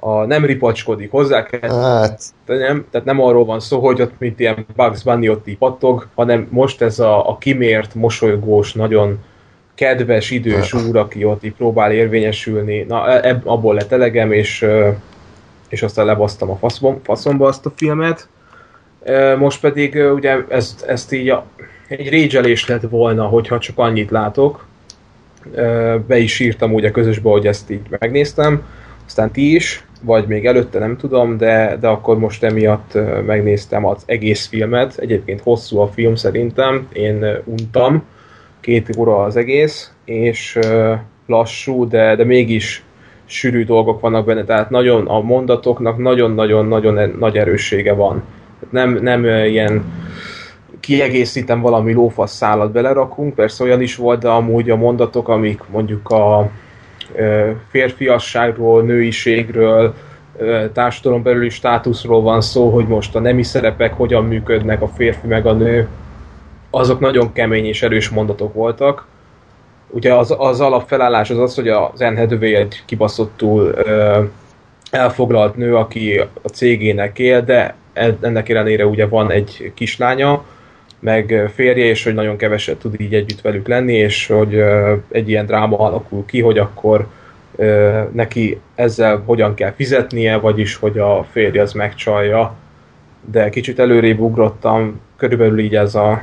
S3: a nem ripacskodik hozzá kell
S1: Hát,
S3: nem, tehát nem arról van szó, hogy ott mint ilyen Bugs Bunny ott így pattog, hanem most ez a, a kimért, mosolygós, nagyon kedves, idős úr, aki ott így próbál érvényesülni, na ebb, abból lett elegem, és, és aztán lebasztam a faszom, faszomba azt a filmet. Most pedig ugye ezt, ezt így a, egy régyelés lett volna, hogyha csak annyit látok. Be is írtam úgy a közösbe, hogy ezt így megnéztem, aztán ti is, vagy még előtte nem tudom, de, de akkor most emiatt megnéztem az egész filmet. Egyébként hosszú a film szerintem, én untam, két óra az egész, és lassú, de, de mégis sűrű dolgok vannak benne, tehát nagyon a mondatoknak nagyon-nagyon-nagyon nagy erőssége van. Nem, nem ilyen kiegészítem valami lófasz szállat belerakunk, persze olyan is volt, de amúgy a mondatok, amik mondjuk a férfiasságról, nőiségről, társadalom belüli státuszról van szó, hogy most a nemi szerepek hogyan működnek, a férfi meg a nő, azok nagyon kemény és erős mondatok voltak. Ugye az, az alapfelállás az az, hogy az Anne egy kibaszottul elfoglalt nő, aki a cégének él, de en- ennek ellenére ugye van egy kislánya, meg férje, és hogy nagyon keveset tud így együtt velük lenni, és hogy egy ilyen dráma alakul ki, hogy akkor neki ezzel hogyan kell fizetnie, vagyis hogy a férje az megcsalja. De kicsit előrébb ugrottam, körülbelül így ez a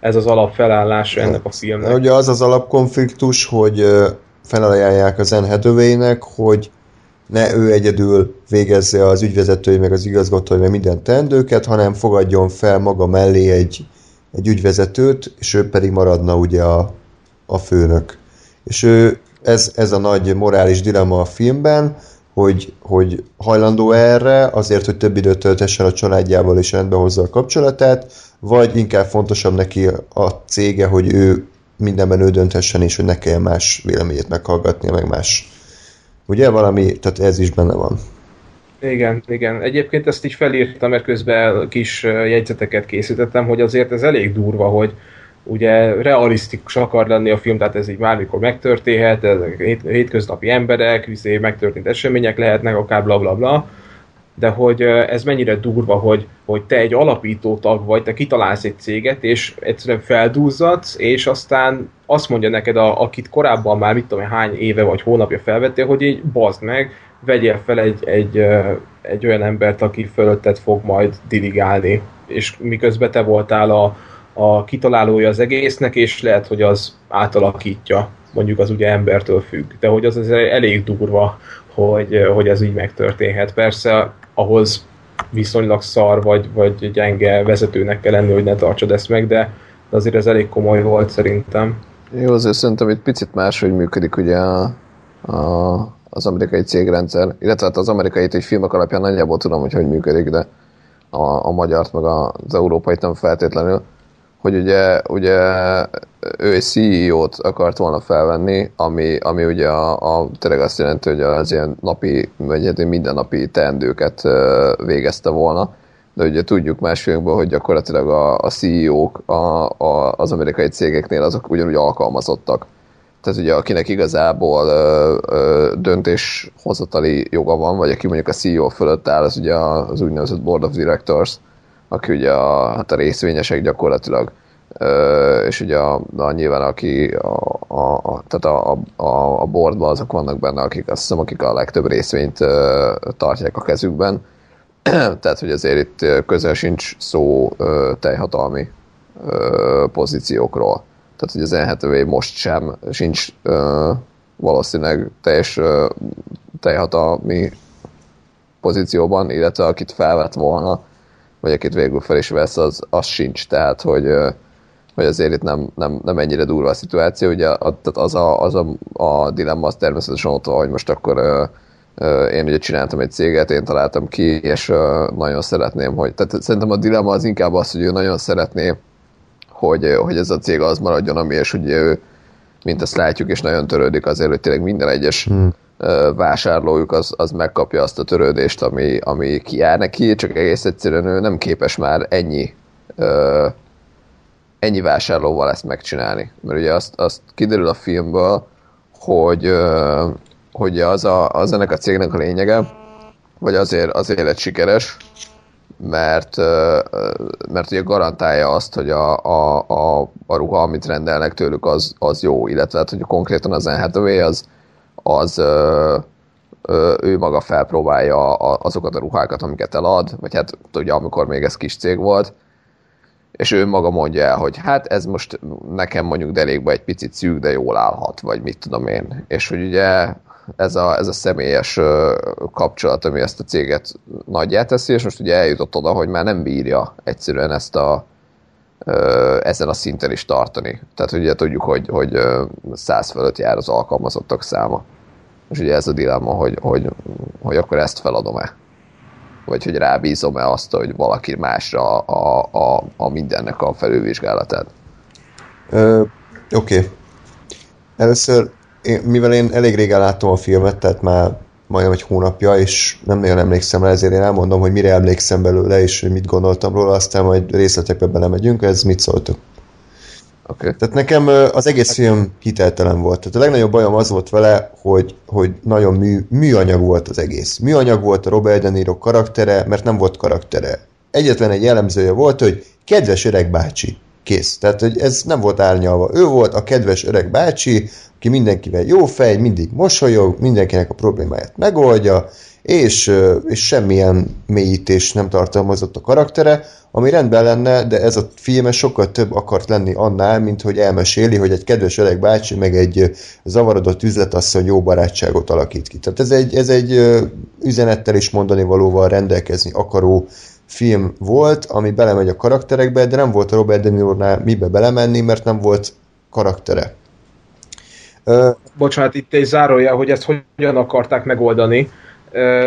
S3: ez az alapfelállás ennek a filmnek.
S1: ugye az az alapkonfliktus, hogy felajánlják az Anne hogy ne ő egyedül végezze az ügyvezetői, meg az igazgatói, meg minden teendőket, hanem fogadjon fel maga mellé egy, egy ügyvezetőt, és ő pedig maradna ugye a, a főnök. És ő, ez, ez a nagy morális dilemma a filmben, hogy, hogy hajlandó erre, azért, hogy több időt töltessen a családjával és rendbe hozza a kapcsolatát, vagy inkább fontosabb neki a cége, hogy ő mindenben ő dönthessen, és hogy ne kelljen más véleményét meghallgatnia, meg más. Ugye valami, tehát ez is benne van.
S3: Igen, igen. Egyébként ezt így felírtam, mert közben kis jegyzeteket készítettem, hogy azért ez elég durva, hogy ugye realisztikus akar lenni a film, tehát ez így bármikor megtörténhet, ez hét, hétköznapi emberek, viszont megtörtént események lehetnek, akár bla bla bla, de hogy ez mennyire durva, hogy, hogy te egy alapító tag vagy, te kitalálsz egy céget, és egyszerűen feldúzzadsz, és aztán azt mondja neked, a, akit korábban már mit tudom hány éve vagy hónapja felvettél, hogy így bazd meg, vegyél fel egy, egy, egy olyan embert, aki fölötted fog majd dirigálni, és miközben te voltál a, a kitalálója az egésznek, és lehet, hogy az átalakítja, mondjuk az ugye embertől függ, de hogy az, az elég durva, hogy, hogy ez így megtörténhet. Persze ahhoz viszonylag szar vagy, vagy gyenge vezetőnek kell lenni, hogy ne tartsad ezt meg, de azért ez elég komoly volt szerintem.
S2: Jó, azért szerintem egy picit máshogy működik ugye a, a, az amerikai cégrendszer, illetve hát az amerikai egy filmek alapján nagyjából tudom, hogy hogy működik, de a, a magyart meg az európait nem feltétlenül hogy ugye, ugye ő egy CEO-t akart volna felvenni, ami, ami ugye a, a tényleg azt jelenti, hogy az ilyen napi, vagy hát mindennapi teendőket végezte volna, de ugye tudjuk más filmekből, hogy gyakorlatilag a, a CEO-k a, a, az amerikai cégeknél azok ugyanúgy alkalmazottak. Tehát ugye akinek igazából ö, ö, döntéshozatali joga van, vagy aki mondjuk a CEO fölött áll, az ugye az úgynevezett Board of Directors, aki ugye a, hát a részvényesek gyakorlatilag, és ugye a, a, nyilván aki a, a, a, tehát a, a, a boardban azok vannak benne, akik azt hiszem, akik a legtöbb részvényt tartják a kezükben, tehát hogy azért itt közel sincs szó teljhatalmi pozíciókról. Tehát, hogy az NHTV most sem sincs valószínűleg teljes teljhatalmi pozícióban, illetve akit felvett volna, vagy akit végül fel is vesz, az, az sincs, tehát hogy, hogy azért itt nem, nem, nem ennyire durva a szituáció, ugye a, tehát az a, az a, a dilemma az természetesen ott van, hogy most akkor én ugye csináltam egy céget, én találtam ki, és nagyon szeretném, hogy, tehát szerintem a dilemma az inkább az, hogy ő nagyon szeretné, hogy, hogy ez a cég az maradjon, ami, és ugye ő, mint ezt látjuk, és nagyon törődik azért, hogy tényleg minden egyes hmm vásárlójuk az, az megkapja azt a törődést, ami, ami kijár neki, csak egész egyszerűen ő nem képes már ennyi ennyi vásárlóval ezt megcsináli. Mert ugye azt, azt kiderül a filmből, hogy, hogy az, a, az ennek a cégnek a lényege, vagy azért, azért lett sikeres, mert, mert ugye garantálja azt, hogy a, a, a, a ruha, amit rendelnek tőlük, az, az jó, illetve hát, hogy konkrétan az NHTV az, az ö, ö, ő maga felpróbálja azokat a ruhákat, amiket elad, vagy hát ugye amikor még ez kis cég volt, és ő maga mondja el, hogy hát ez most nekem mondjuk derékba egy picit szűk, de jól állhat, vagy mit tudom én. És hogy ugye ez a, ez a személyes kapcsolat, ami ezt a céget nagyjá teszi, és most ugye eljutott oda, hogy már nem bírja egyszerűen ezt a, ezen a szinten is tartani. Tehát ugye tudjuk, hogy, hogy száz fölött jár az alkalmazottak száma. És ugye ez a dilemma, hogy, hogy, hogy akkor ezt feladom-e? Vagy hogy rábízom-e azt, hogy valaki másra a, a, a mindennek a felülvizsgálatát?
S1: Oké. Okay. Először, én, mivel én elég régen láttam a filmet, tehát már majdnem egy hónapja, és nem nagyon emlékszem rá, ezért én elmondom, hogy mire emlékszem belőle, és mit gondoltam róla, aztán majd részletekbe belemegyünk, ez mit szóltok. Okay. Tehát nekem az egész film hiteltelen volt. Tehát a legnagyobb bajom az volt vele, hogy, hogy nagyon mű, műanyag volt az egész. Műanyag volt a Robert De Niro karaktere, mert nem volt karaktere. Egyetlen egy jellemzője volt, hogy kedves öreg bácsi. Kész. Tehát, hogy ez nem volt árnyalva. Ő volt a kedves öreg bácsi, aki mindenkivel jó fej, mindig mosolyog, mindenkinek a problémáját megoldja, és, és semmilyen mélyítés nem tartalmazott a karaktere, ami rendben lenne, de ez a film sokkal több akart lenni annál, mint hogy elmeséli, hogy egy kedves öreg bácsi meg egy zavarodott üzletasszony jó barátságot alakít ki. Tehát ez egy, ez egy üzenettel is mondani valóval rendelkezni akaró film volt, ami belemegy a karakterekbe, de nem volt a Robert De Niro-nál mibe belemenni, mert nem volt karaktere.
S3: Bocsánat, itt egy zárója, hogy ezt hogyan akarták megoldani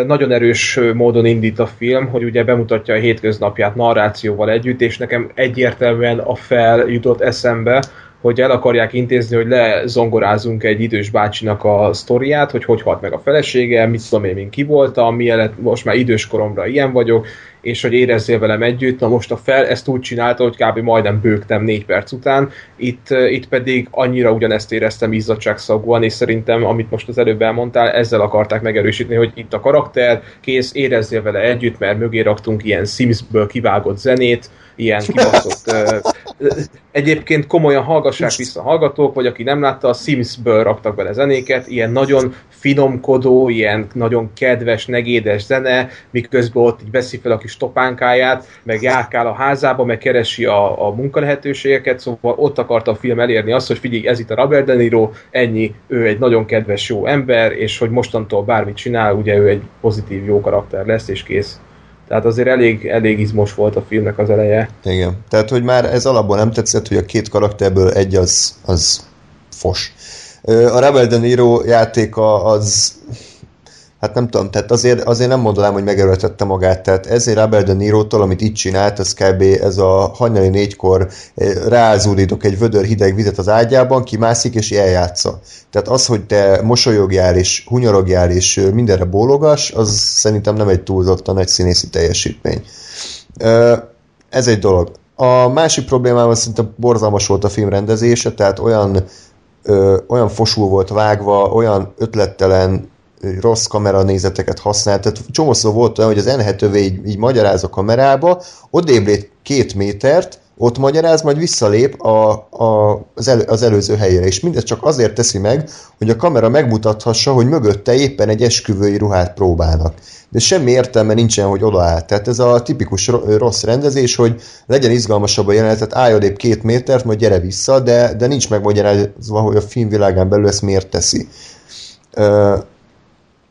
S3: nagyon erős módon indít a film, hogy ugye bemutatja a hétköznapját narrációval együtt, és nekem egyértelműen a fel jutott eszembe, hogy el akarják intézni, hogy lezongorázunk egy idős bácsinak a sztoriát, hogy hogy halt meg a felesége, mit tudom én, én ki voltam, milyen most már idős koromra ilyen vagyok, és hogy érezzél velem együtt. Na most a fel ezt úgy csinálta, hogy kb. majdnem bőgtem négy perc után, itt, itt pedig annyira ugyanezt éreztem izzadságszagúan, és szerintem, amit most az előbb elmondtál, ezzel akarták megerősíteni, hogy itt a karakter, kész, érezzél vele együtt, mert mögé raktunk ilyen Simsből kivágott zenét, ilyen kibaszott... egyébként komolyan hallgassák vissza hallgatók, vagy aki nem látta, a Sims-ből raktak bele zenéket, ilyen nagyon finomkodó, ilyen nagyon kedves, negédes zene, miközben ott így veszi fel a kis topánkáját, meg járkál a házába, meg keresi a, a munkalehetőségeket, szóval ott akarta a film elérni azt, hogy figyelj, ez itt a Robert De Niro, ennyi, ő egy nagyon kedves, jó ember, és hogy mostantól bármit csinál, ugye ő egy pozitív, jó karakter lesz, és kész. Tehát azért elég, elég izmos volt a filmnek az eleje.
S1: Igen. Tehát, hogy már ez alapból nem tetszett, hogy a két karakterből egy az, az fos. A Rebel De Niro játéka az hát nem tudom, tehát azért, azért nem mondanám, hogy megerőltette magát, tehát ezért Robert De Niro-tól, amit itt csinált, az kb. ez a hajnali négykor eh, ráázódítok egy vödör hideg vizet az ágyában, kimászik és eljátsza. Tehát az, hogy te mosolyogjál és hunyorogjál és eh, mindenre bólogas, az szerintem nem egy túlzottan nagy színészi teljesítmény. Ez egy dolog. A másik problémám az szerintem borzalmas volt a film rendezése, tehát olyan, olyan fosul volt vágva, olyan ötlettelen rossz kameranézeteket használt. Tehát csomószor volt olyan, hogy az n így, így magyaráz a kamerába, odébb lép két métert, ott magyaráz, majd visszalép a, a, az, elő, az előző helyére. És mindez csak azért teszi meg, hogy a kamera megmutathassa, hogy mögötte éppen egy esküvői ruhát próbálnak. De semmi értelme nincsen, hogy odaáll. Tehát ez a tipikus rossz rendezés, hogy legyen izgalmasabb a jelenet, tehát állj odébb két métert, majd gyere vissza, de, de nincs megmagyarázva, hogy a filmvilágán belül ezt miért teszi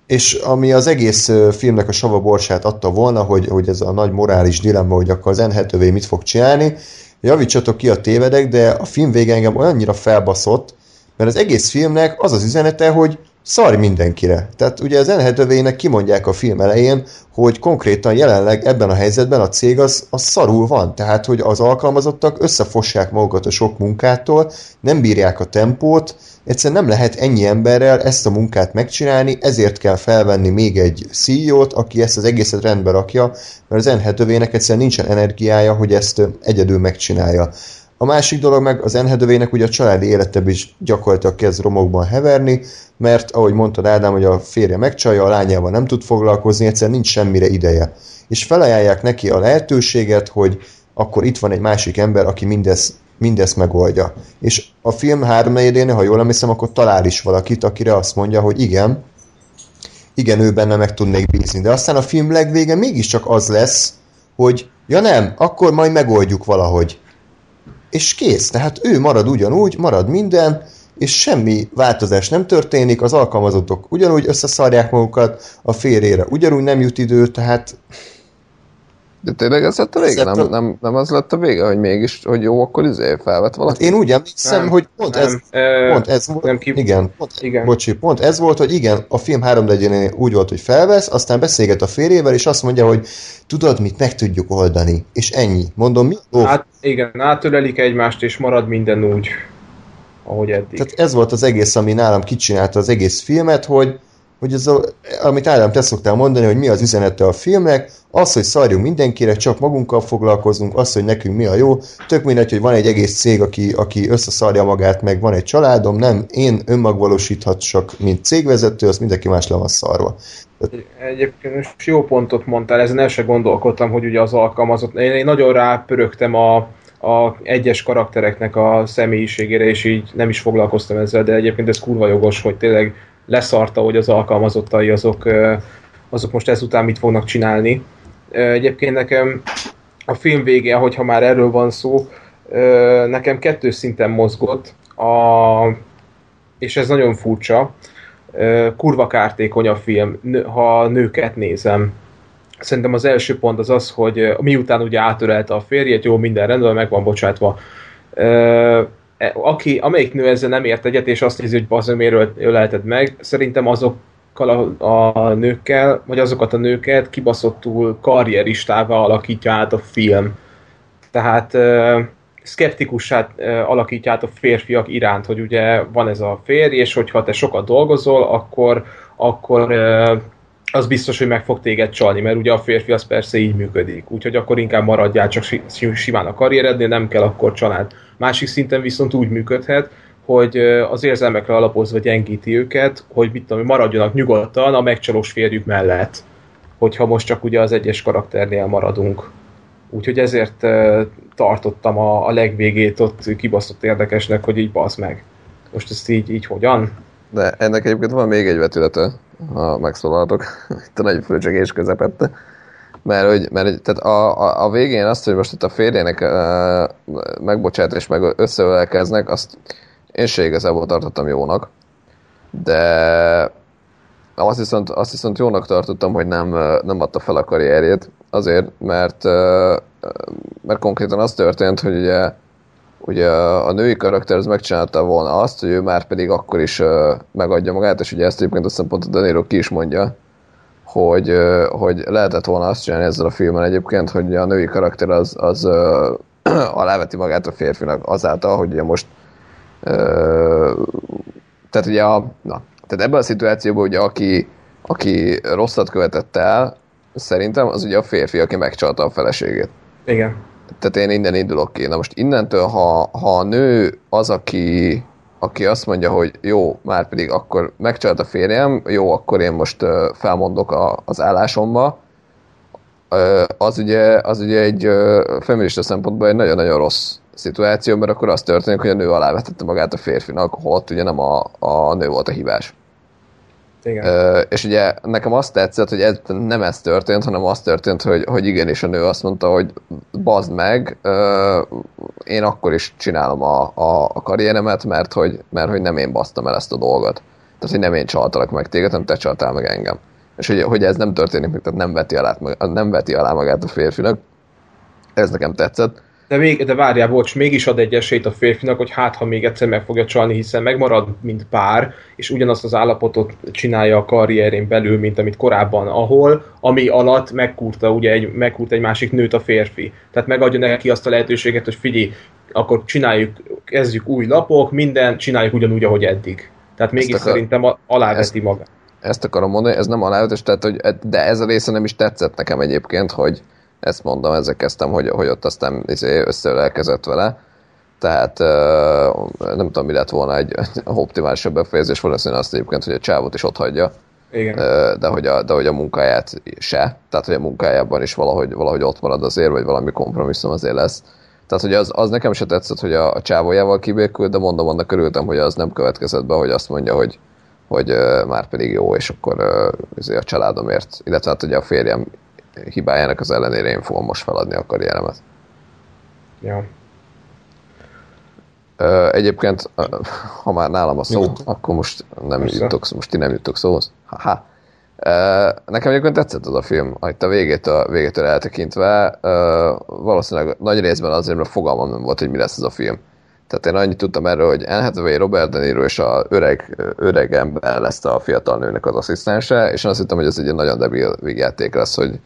S1: és ami az egész filmnek a sava borsát adta volna, hogy, hogy ez a nagy morális dilemma, hogy akkor az N mit fog csinálni, javítsatok ki a tévedek, de a film vége engem olyannyira felbaszott, mert az egész filmnek az az üzenete, hogy szarj mindenkire. Tehát ugye az n kimondják a film elején, hogy konkrétan jelenleg ebben a helyzetben a cég az, az szarul van. Tehát, hogy az alkalmazottak összefossák magukat a sok munkától, nem bírják a tempót, Egyszerűen nem lehet ennyi emberrel ezt a munkát megcsinálni, ezért kell felvenni még egy CEO-t, aki ezt az egészet rendbe rakja, mert az N7-övének egyszerűen nincsen energiája, hogy ezt egyedül megcsinálja. A másik dolog meg az Enhedövének ugye a családi életebb is gyakorlatilag kezd romokban heverni, mert ahogy mondtad Ádám, hogy a férje megcsalja, a lányával nem tud foglalkozni, egyszerűen nincs semmire ideje. És felajánlják neki a lehetőséget, hogy akkor itt van egy másik ember, aki mindezt mindezt megoldja. És a film háromnegyedénél, ha jól emlékszem, akkor talál is valakit, akire azt mondja, hogy igen, igen, ő benne meg tudnék bízni. De aztán a film legvége mégiscsak az lesz, hogy ja nem, akkor majd megoldjuk valahogy. És kész, tehát ő marad ugyanúgy, marad minden, és semmi változás nem történik, az alkalmazottok ugyanúgy összeszarják magukat, a férjére ugyanúgy nem jut idő, tehát
S2: de tényleg ez lett a vége? Nem, nem, nem az lett a vége, hogy mégis, hogy jó, akkor izé felvett valaki?
S1: Hát én úgy emlékszem, nem, hogy pont nem, ez, ö, pont ez volt, nem ki... igen, pont, igen. Bocsi, pont ez volt, hogy igen, a film három úgy volt, hogy felvesz, aztán beszélget a férjével, és azt mondja, hogy tudod mit, meg tudjuk oldani, és ennyi. Mondom, mi?
S3: Oh. Hát, igen, átölelik egymást, és marad minden úgy, ahogy eddig.
S1: Tehát ez volt az egész, ami nálam kicsinálta az egész filmet, hogy hogy ez a, amit Ádám, te szoktál mondani, hogy mi az üzenete a filmnek, az, hogy szarjunk mindenkire, csak magunkkal foglalkozunk, az, hogy nekünk mi a jó, tök mindegy, hogy van egy egész cég, aki, aki összeszarja magát, meg van egy családom, nem, én önmagvalósíthatsak, mint cégvezető, az mindenki más le van szarva.
S3: Egyébként most jó pontot mondtál, ezen el se gondolkodtam, hogy ugye az alkalmazott, én, én nagyon rápörögtem a, a egyes karaktereknek a személyiségére, és így nem is foglalkoztam ezzel, de egyébként ez kurva jogos, hogy tényleg leszarta, hogy az alkalmazottai azok, azok most ezután mit fognak csinálni. Egyébként nekem a film vége, hogyha már erről van szó, nekem kettő szinten mozgott, a, és ez nagyon furcsa, kurva kártékony a film, ha nőket nézem. Szerintem az első pont az az, hogy miután ugye átörelte a férjét, jó, minden rendben, meg van bocsátva aki, amelyik nő ezzel nem ért egyet, és azt nézi, hogy bazd, miért ölelted meg, szerintem azokkal a, a nőkkel, vagy azokat a nőket kibaszottul karrieristává alakítja át a film. Tehát szkeptikussá alakítja át a férfiak iránt, hogy ugye van ez a férj, és hogyha te sokat dolgozol, akkor, akkor az biztos, hogy meg fog téged csalni, mert ugye a férfi az persze így működik. Úgyhogy akkor inkább maradjál csak simán a karrierednél, nem kell akkor család. Másik szinten viszont úgy működhet, hogy az érzelmekre alapozva gyengíti őket, hogy mit tudom, maradjanak nyugodtan a megcsalós férjük mellett. Hogyha most csak ugye az egyes karakternél maradunk. Úgyhogy ezért tartottam a, a legvégét ott kibaszott érdekesnek, hogy így bazd meg. Most ezt így, így hogyan?
S2: De ennek egyébként van még egy vetülete, ha megszólaltok. Itt a nagy fölcsegés közepette. Mert, hogy, mert tehát a, a, a, végén azt, hogy most itt a férjének uh, megbocsát és meg összeölelkeznek, azt én se igazából tartottam jónak. De azt viszont, azt viszont jónak tartottam, hogy nem, nem adta fel a karrierjét, azért, mert, mert konkrétan az történt, hogy ugye, ugye a női karakter az megcsinálta volna azt, hogy ő már pedig akkor is megadja magát, és ugye ezt egyébként azt pont a Danilo ki is mondja, hogy, hogy lehetett volna azt csinálni ezzel a filmen egyébként, hogy a női karakter az, az aláveti magát a férfinak azáltal, hogy ugye most tehát ugye a, na, tehát ebben a szituációban ugye aki, aki rosszat követett el, szerintem az ugye a férfi, aki megcsalta a feleségét.
S3: Igen.
S2: Tehát én innen indulok ki. Na most innentől, ha, ha a nő az, aki, aki azt mondja, hogy jó, már pedig akkor megcsalt a férjem, jó, akkor én most felmondok a, az állásomba, az, ugye, az ugye egy feminista szempontból egy nagyon-nagyon rossz szituáció, mert akkor az történik, hogy a nő alávetette magát a férfinak, holott ugye nem a, a nő volt a hibás.
S3: Igen.
S2: Ö, és ugye nekem azt tetszett, hogy ez, nem ez történt, hanem az történt, hogy, hogy igenis a nő azt mondta, hogy bazd meg, ö, én akkor is csinálom a, a, a karrieremet, mert hogy, mert hogy nem én basztam el ezt a dolgot. Tehát, hogy nem én csaltalak meg téged, hanem te csaltál meg engem. És hogy, hogy ez nem történik meg, tehát nem veti, alá, nem veti alá magát a férfinak. Ez nekem tetszett.
S3: De, még, de várjál, bocs, mégis ad egy esélyt a férfinak, hogy hát, ha még egyszer meg fogja csalni, hiszen megmarad, mint pár, és ugyanazt az állapotot csinálja a karrierén belül, mint amit korábban, ahol, ami alatt megkúrta, ugye egy, megkúrt egy másik nőt a férfi. Tehát megadja neki azt a lehetőséget, hogy figyelj, akkor csináljuk, kezdjük új lapok, minden, csináljuk ugyanúgy, ahogy eddig. Tehát mégis akar, szerintem aláveti maga.
S2: Ezt akarom mondani, ez nem alávetés, tehát, hogy, de ez a része nem is tetszett nekem egyébként, hogy, ezt mondom, ezzel kezdtem, hogy, hogy ott aztán izé összeölelkezett vele. Tehát nem tudom, mi lett volna egy optimálisabb befejezés, valószínűleg azt egyébként, hogy a csávot is ott hagyja.
S3: Igen.
S2: De, hogy a, de hogy a munkáját se, tehát hogy a munkájában is valahogy, valahogy ott marad azért, vagy valami kompromisszum azért lesz. Tehát, hogy az, az nekem se tetszett, hogy a, a csávójával kibékült, de mondom, annak örültem, hogy az nem következett be, hogy azt mondja, hogy, hogy uh, már pedig jó, és akkor uh, a családomért, illetve hát ugye a férjem hibájának az ellenére én fogom most feladni a karrieremet.
S3: Ja.
S2: Egyébként, ha már nálam a szó, Nyugodtan. akkor most nem Persze. jutok, most ti nem jutok szóhoz. Ha-ha. Nekem egyébként tetszett az a film, itt a végétől, a végétől eltekintve, valószínűleg nagy részben azért, mert fogalmam nem volt, hogy mi lesz ez a film. Tehát én annyit tudtam erről, hogy Anne Hathaway, Robert De Niro és a öreg, öreg ember lesz a fiatal nőnek az asszisztense, és én azt hittem, hogy ez egy nagyon debil végjáték lesz, hogy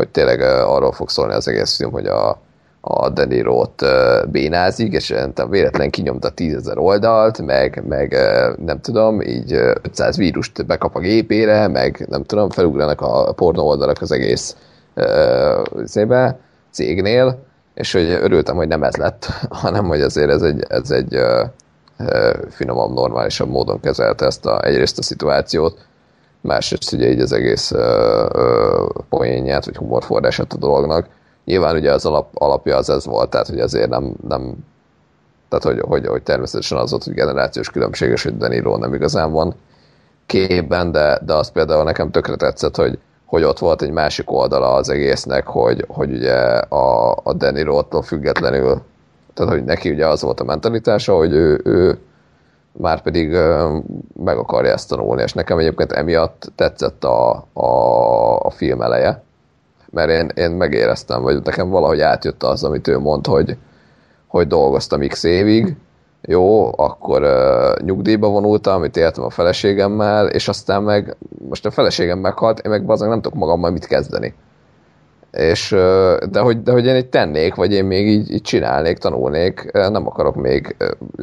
S2: hogy tényleg arról fog szólni az egész film, hogy a, a Deniro-t bénázik, és véletlen kinyomta tízezer oldalt, meg, meg nem tudom, így 500 vírust bekap a gépére, meg nem tudom, felugranak a pornó oldalak az egész szébe, cégnél, és hogy örültem, hogy nem ez lett, hanem hogy azért ez egy, ez egy finomabb, normálisabb módon kezelte ezt a, egyrészt a szituációt, másrészt ugye így az egész ö, ö, poénját, vagy humorforrását a dolognak. Nyilván ugye az alap, alapja az ez volt, tehát hogy azért nem, nem tehát hogy, hogy, hogy természetesen az volt, hogy generációs különbséges, hogy Danilo nem igazán van képben, de, de az például nekem tökre tetszett, hogy, hogy ott volt egy másik oldala az egésznek, hogy, hogy ugye a, a Danilo-tól függetlenül, tehát hogy neki ugye az volt a mentalitása, hogy ő, ő már pedig meg akarja ezt tanulni, és nekem egyébként emiatt tetszett a, a, a film eleje, mert én, én megéreztem, vagy nekem valahogy átjött az, amit ő mond, hogy, hogy dolgoztam x évig, jó, akkor uh, nyugdíjba vonultam, amit éltem a feleségemmel, és aztán meg, most a feleségem meghalt, én meg bazdmeg nem tudok magammal mit kezdeni. És, de, hogy, de hogy én így tennék, vagy én még így, így csinálnék, tanulnék, nem akarok még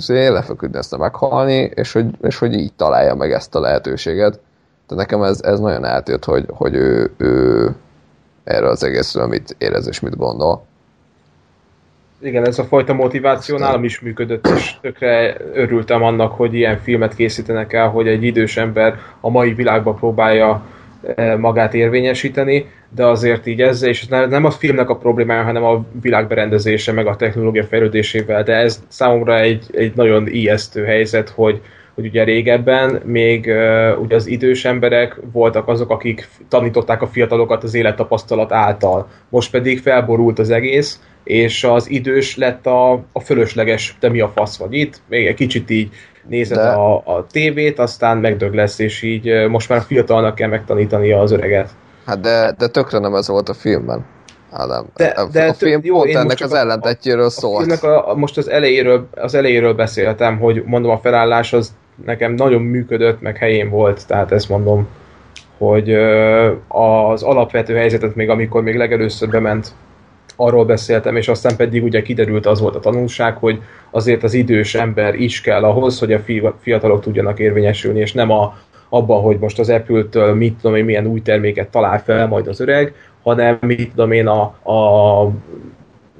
S2: lefeküdni, ezt meghalni, és hogy, és hogy így találja meg ezt a lehetőséget. De nekem ez, ez nagyon átjött, hogy, hogy ő, ő erről az egészről mit érez és mit gondol.
S3: Igen, ez a fajta motiváció nálam is működött, és tökre örültem annak, hogy ilyen filmet készítenek el, hogy egy idős ember a mai világban próbálja magát érvényesíteni, de azért így ezzel, és nem a filmnek a problémája, hanem a világberendezése, meg a technológia fejlődésével, de ez számomra egy, egy nagyon ijesztő helyzet, hogy, hogy ugye régebben még uh, ugye az idős emberek voltak azok, akik tanították a fiatalokat az élettapasztalat által. Most pedig felborult az egész, és az idős lett a, a fölösleges, de mi a fasz vagy itt, még egy kicsit így nézed de... a, a tévét, aztán megdög lesz, és így most már fiatalnak kell megtanítania az öreget.
S2: Hát de, de tökre nem ez volt a filmben. Ádám. De, a, de a film jó, pont ennek az ellentetjéről szólt. A,
S3: a, a, most az elejéről, az elejéről beszéltem, hogy mondom a felállás az nekem nagyon működött, meg helyén volt, tehát ezt mondom, hogy az alapvető helyzetet még amikor még legelőször bement arról beszéltem, és aztán pedig ugye kiderült az volt a tanulság, hogy azért az idős ember is kell ahhoz, hogy a fiatalok tudjanak érvényesülni, és nem a, abban, hogy most az Apple-től mit tudom én, milyen új terméket talál fel majd az öreg, hanem mit tudom én a, a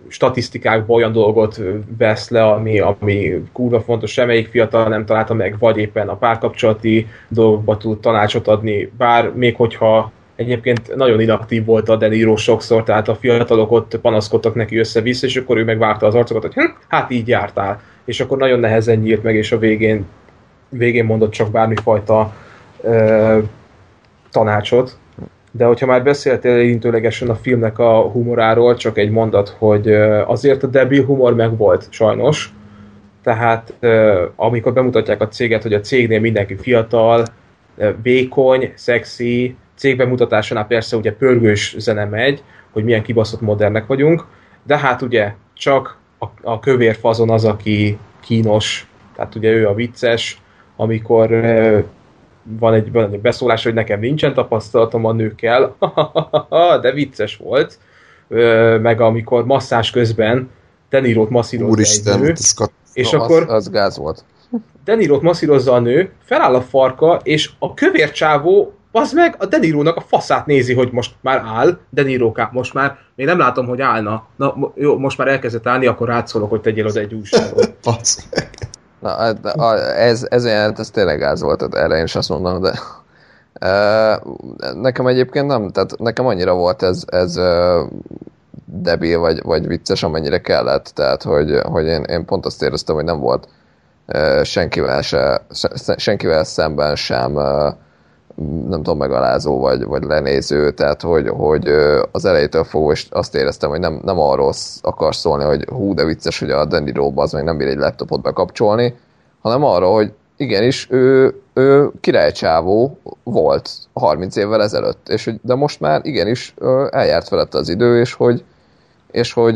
S3: statisztikákból olyan dolgot vesz le, ami, ami kurva fontos, semmelyik fiatal nem találta meg, vagy éppen a párkapcsolati dolgokba tud tanácsot adni, bár még hogyha Egyébként nagyon inaktív volt a Deniro sokszor, tehát a fiatalok ott panaszkodtak neki össze-vissza, és akkor ő megvárta az arcokat, hogy hm, hát így jártál. És akkor nagyon nehezen nyílt meg, és a végén, végén mondott csak bármifajta ö, tanácsot. De hogyha már beszéltél érintőlegesen a filmnek a humoráról, csak egy mondat, hogy azért a debil humor meg volt, sajnos. Tehát amikor bemutatják a céget, hogy a cégnél mindenki fiatal, vékony, szexi, cégbemutatásánál persze ugye pörgős zene megy, hogy milyen kibaszott modernek vagyunk, de hát ugye csak a, a kövér fazon az, aki kínos, tehát ugye ő a vicces, amikor van egy, van egy beszólás, hogy nekem nincsen tapasztalatom a nőkkel, de vicces volt, meg amikor masszás közben Denirót masszírozza Úristen, egy nő, és
S2: no,
S3: akkor
S2: az, az gáz volt.
S3: Denirót masszírozza a nő, feláll a farka, és a kövér csávó az meg a Denirónak a faszát nézi, hogy most már áll, Deniróká, most már még nem látom, hogy állna. Na, jó, most már elkezdett állni, akkor rátszólok, hogy tegyél az egy újságot.
S2: Na, ez, ez olyan, ez tényleg gáz volt, erre én is azt mondom, de nekem egyébként nem, tehát nekem annyira volt ez, ez debil vagy, vagy vicces, amennyire kellett, tehát hogy, hogy én, én pont azt éreztem, hogy nem volt senkivel, se, senkivel szemben sem uh, nem tudom, megalázó vagy, vagy lenéző, tehát hogy, hogy az elejétől fogva is azt éreztem, hogy nem, nem arról akar szólni, hogy hú, de vicces, hogy a Danny Robe az meg nem bír egy laptopot bekapcsolni, hanem arra, hogy igenis, ő, ő királycsávó volt 30 évvel ezelőtt, és hogy, de most már igenis eljárt felette az idő, és hogy, és hogy,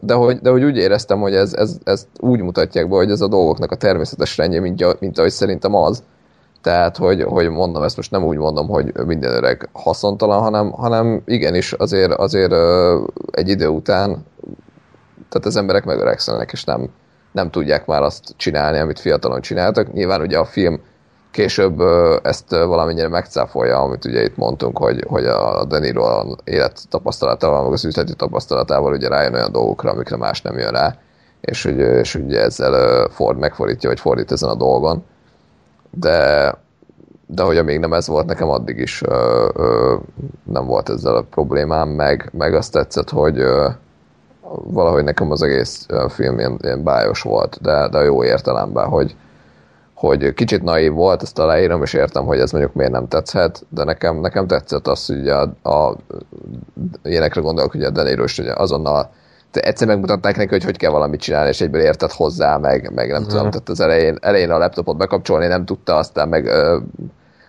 S2: de hogy, de hogy úgy éreztem, hogy ez, ez, ez úgy mutatják be, hogy ez a dolgoknak a természetes rendje, mint, mint ahogy szerintem az, tehát, hogy, hogy mondom, ezt most nem úgy mondom, hogy minden öreg haszontalan, hanem, hanem igenis azért, azért egy idő után tehát az emberek megöregszenek, és nem, nem tudják már azt csinálni, amit fiatalon csináltak. Nyilván ugye a film később ezt valamennyire megcáfolja, amit ugye itt mondtunk, hogy, hogy a De Niro élet tapasztalatával, meg az üzleti tapasztalatával ugye rájön olyan dolgokra, amikre más nem jön rá, és, hogy, és ugye ezzel Ford megfordítja, vagy fordít ezen a dolgon de, de hogy még nem ez volt nekem addig is ö, ö, nem volt ezzel a problémám, meg, meg azt tetszett, hogy ö, valahogy nekem az egész film ilyen, ilyen bájos volt, de, de jó értelemben, hogy, hogy kicsit naív volt, ezt aláírom, és értem, hogy ez mondjuk miért nem tetszhet, de nekem, nekem tetszett az, hogy a, a ilyenekre gondolok, hogy a Deniro is azonnal egyszer megmutatták neki, hogy hogy kell valamit csinálni, és egyből értett hozzá, meg, meg nem uh-huh. tudom, tehát az elején, elején a laptopot bekapcsolni nem tudta, aztán meg ö,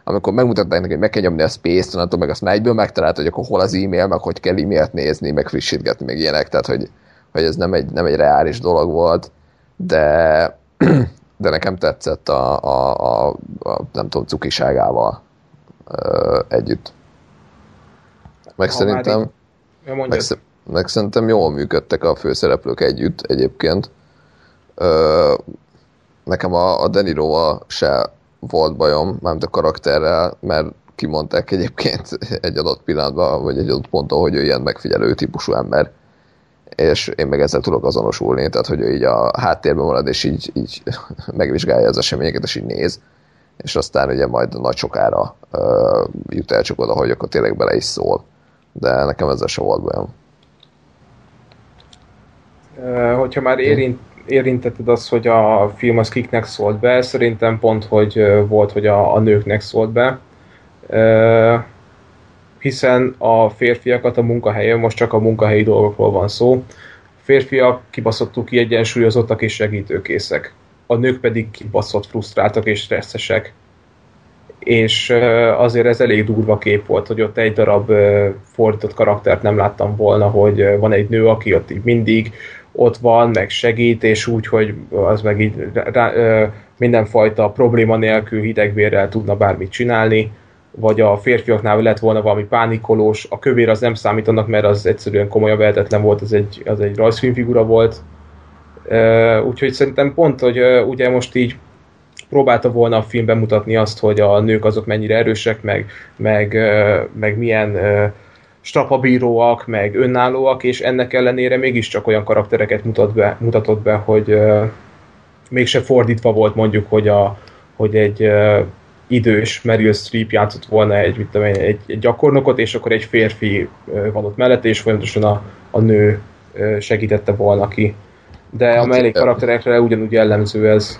S2: amikor megmutatták neki, hogy meg kell nyomni a space-t, onnantól meg azt már egyből megtalált, hogy akkor hol az e-mail, meg hogy kell e-mailt nézni, meg frissítgetni, meg ilyenek, tehát hogy, hogy ez nem egy, nem egy reális dolog volt, de, de nekem tetszett a, a, a, a nem tudom, cukiságával ö, együtt. Meg ha szerintem... Már
S3: Ja,
S2: Meg, meg szerintem jól működtek a főszereplők együtt egyébként. Ö, nekem a, a Deniroval se volt bajom, mármint a karakterrel, mert kimondták egyébként egy adott pillanatban, vagy egy adott ponton, hogy ő ilyen megfigyelő típusú ember. És én meg ezzel tudok azonosulni, tehát hogy ő így a háttérben marad, és így, így megvizsgálja az eseményeket, és így néz. És aztán ugye majd nagy sokára ö, jut el csak oda, hogy akkor tényleg bele is szól. De nekem ezzel se volt bajom.
S3: Hogyha már érint, érintetted azt, hogy a film az kiknek szólt be, szerintem pont, hogy volt, hogy a, a nőknek szólt be. Hiszen a férfiakat a munkahelyen, most csak a munkahelyi dolgokról van szó, a férfiak kibaszottul kiegyensúlyozottak és segítőkészek. A nők pedig kibaszott frusztráltak és stresszesek. És azért ez elég durva kép volt, hogy ott egy darab fordított karaktert nem láttam volna, hogy van egy nő, aki ott így mindig ott van, meg segít, és úgy, hogy az meg így rá, ö, mindenfajta probléma nélkül hidegbérrel tudna bármit csinálni, vagy a férfiaknál lett volna valami pánikolós, a kövér az nem számít annak, mert az egyszerűen komolyan vehetetlen volt, az egy, az egy rajzfilmfigura volt. Ö, Úgyhogy szerintem pont, hogy ö, ugye most így próbálta volna a filmben mutatni azt, hogy a nők azok mennyire erősek, meg, meg, meg milyen strapabíróak, meg önállóak, és ennek ellenére mégiscsak olyan karaktereket mutat be, mutatott be, hogy ö, mégse fordítva volt mondjuk, hogy, a, hogy egy ö, idős Meryl Streep játszott volna egy, mit tudom, egy, egy gyakornokot, és akkor egy férfi ö, van ott mellette, és folyamatosan a, a nő ö, segítette volna ki. De a
S2: Hát,
S3: mellék
S2: ö-
S3: karakterekre ugyanúgy jellemző ez.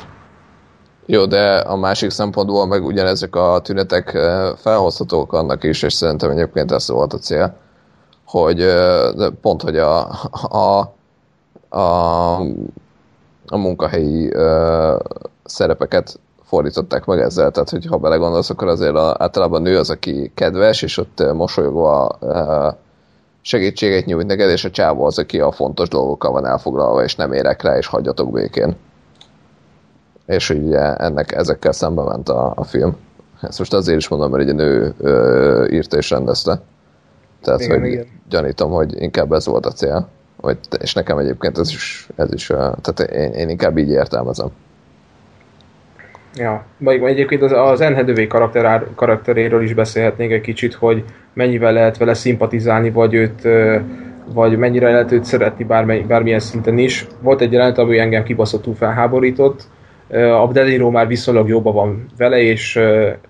S2: Jó, de a másik szempontból meg ugyanezek a tünetek eh, felhozhatók annak is, és szerintem egyébként ez volt a cél, hogy eh, pont, hogy a, a, a, a munkahelyi ö, szerepeket fordították meg ezzel, tehát hogy ha belegondolsz, akkor azért a, általában nő az, aki kedves, és ott mosolyogva ö, segítséget nyújt neked, és a csávó az, aki a fontos dolgokkal van elfoglalva, és nem érek rá, és hagyjatok békén. És ugye ennek ezekkel szembe ment a, a film. Ezt most azért is mondom, mert egy nő ö, írta és rendezte. Tehát,
S3: Igen,
S2: hogy
S3: igen.
S2: gyanítom, hogy inkább ez volt a cél. Vagy, és nekem egyébként ez is, ez is tehát én, én inkább így értelmezem.
S3: Ja, vagy egyébként az, az Anne karakter, karakteréről is beszélhetnénk egy kicsit, hogy mennyivel lehet vele szimpatizálni, vagy őt, vagy mennyire lehet őt szeretni bármely, bármilyen szinten is. Volt egy jelenet, ami engem kibaszottul felháborított. A De már viszonylag jóban van vele, és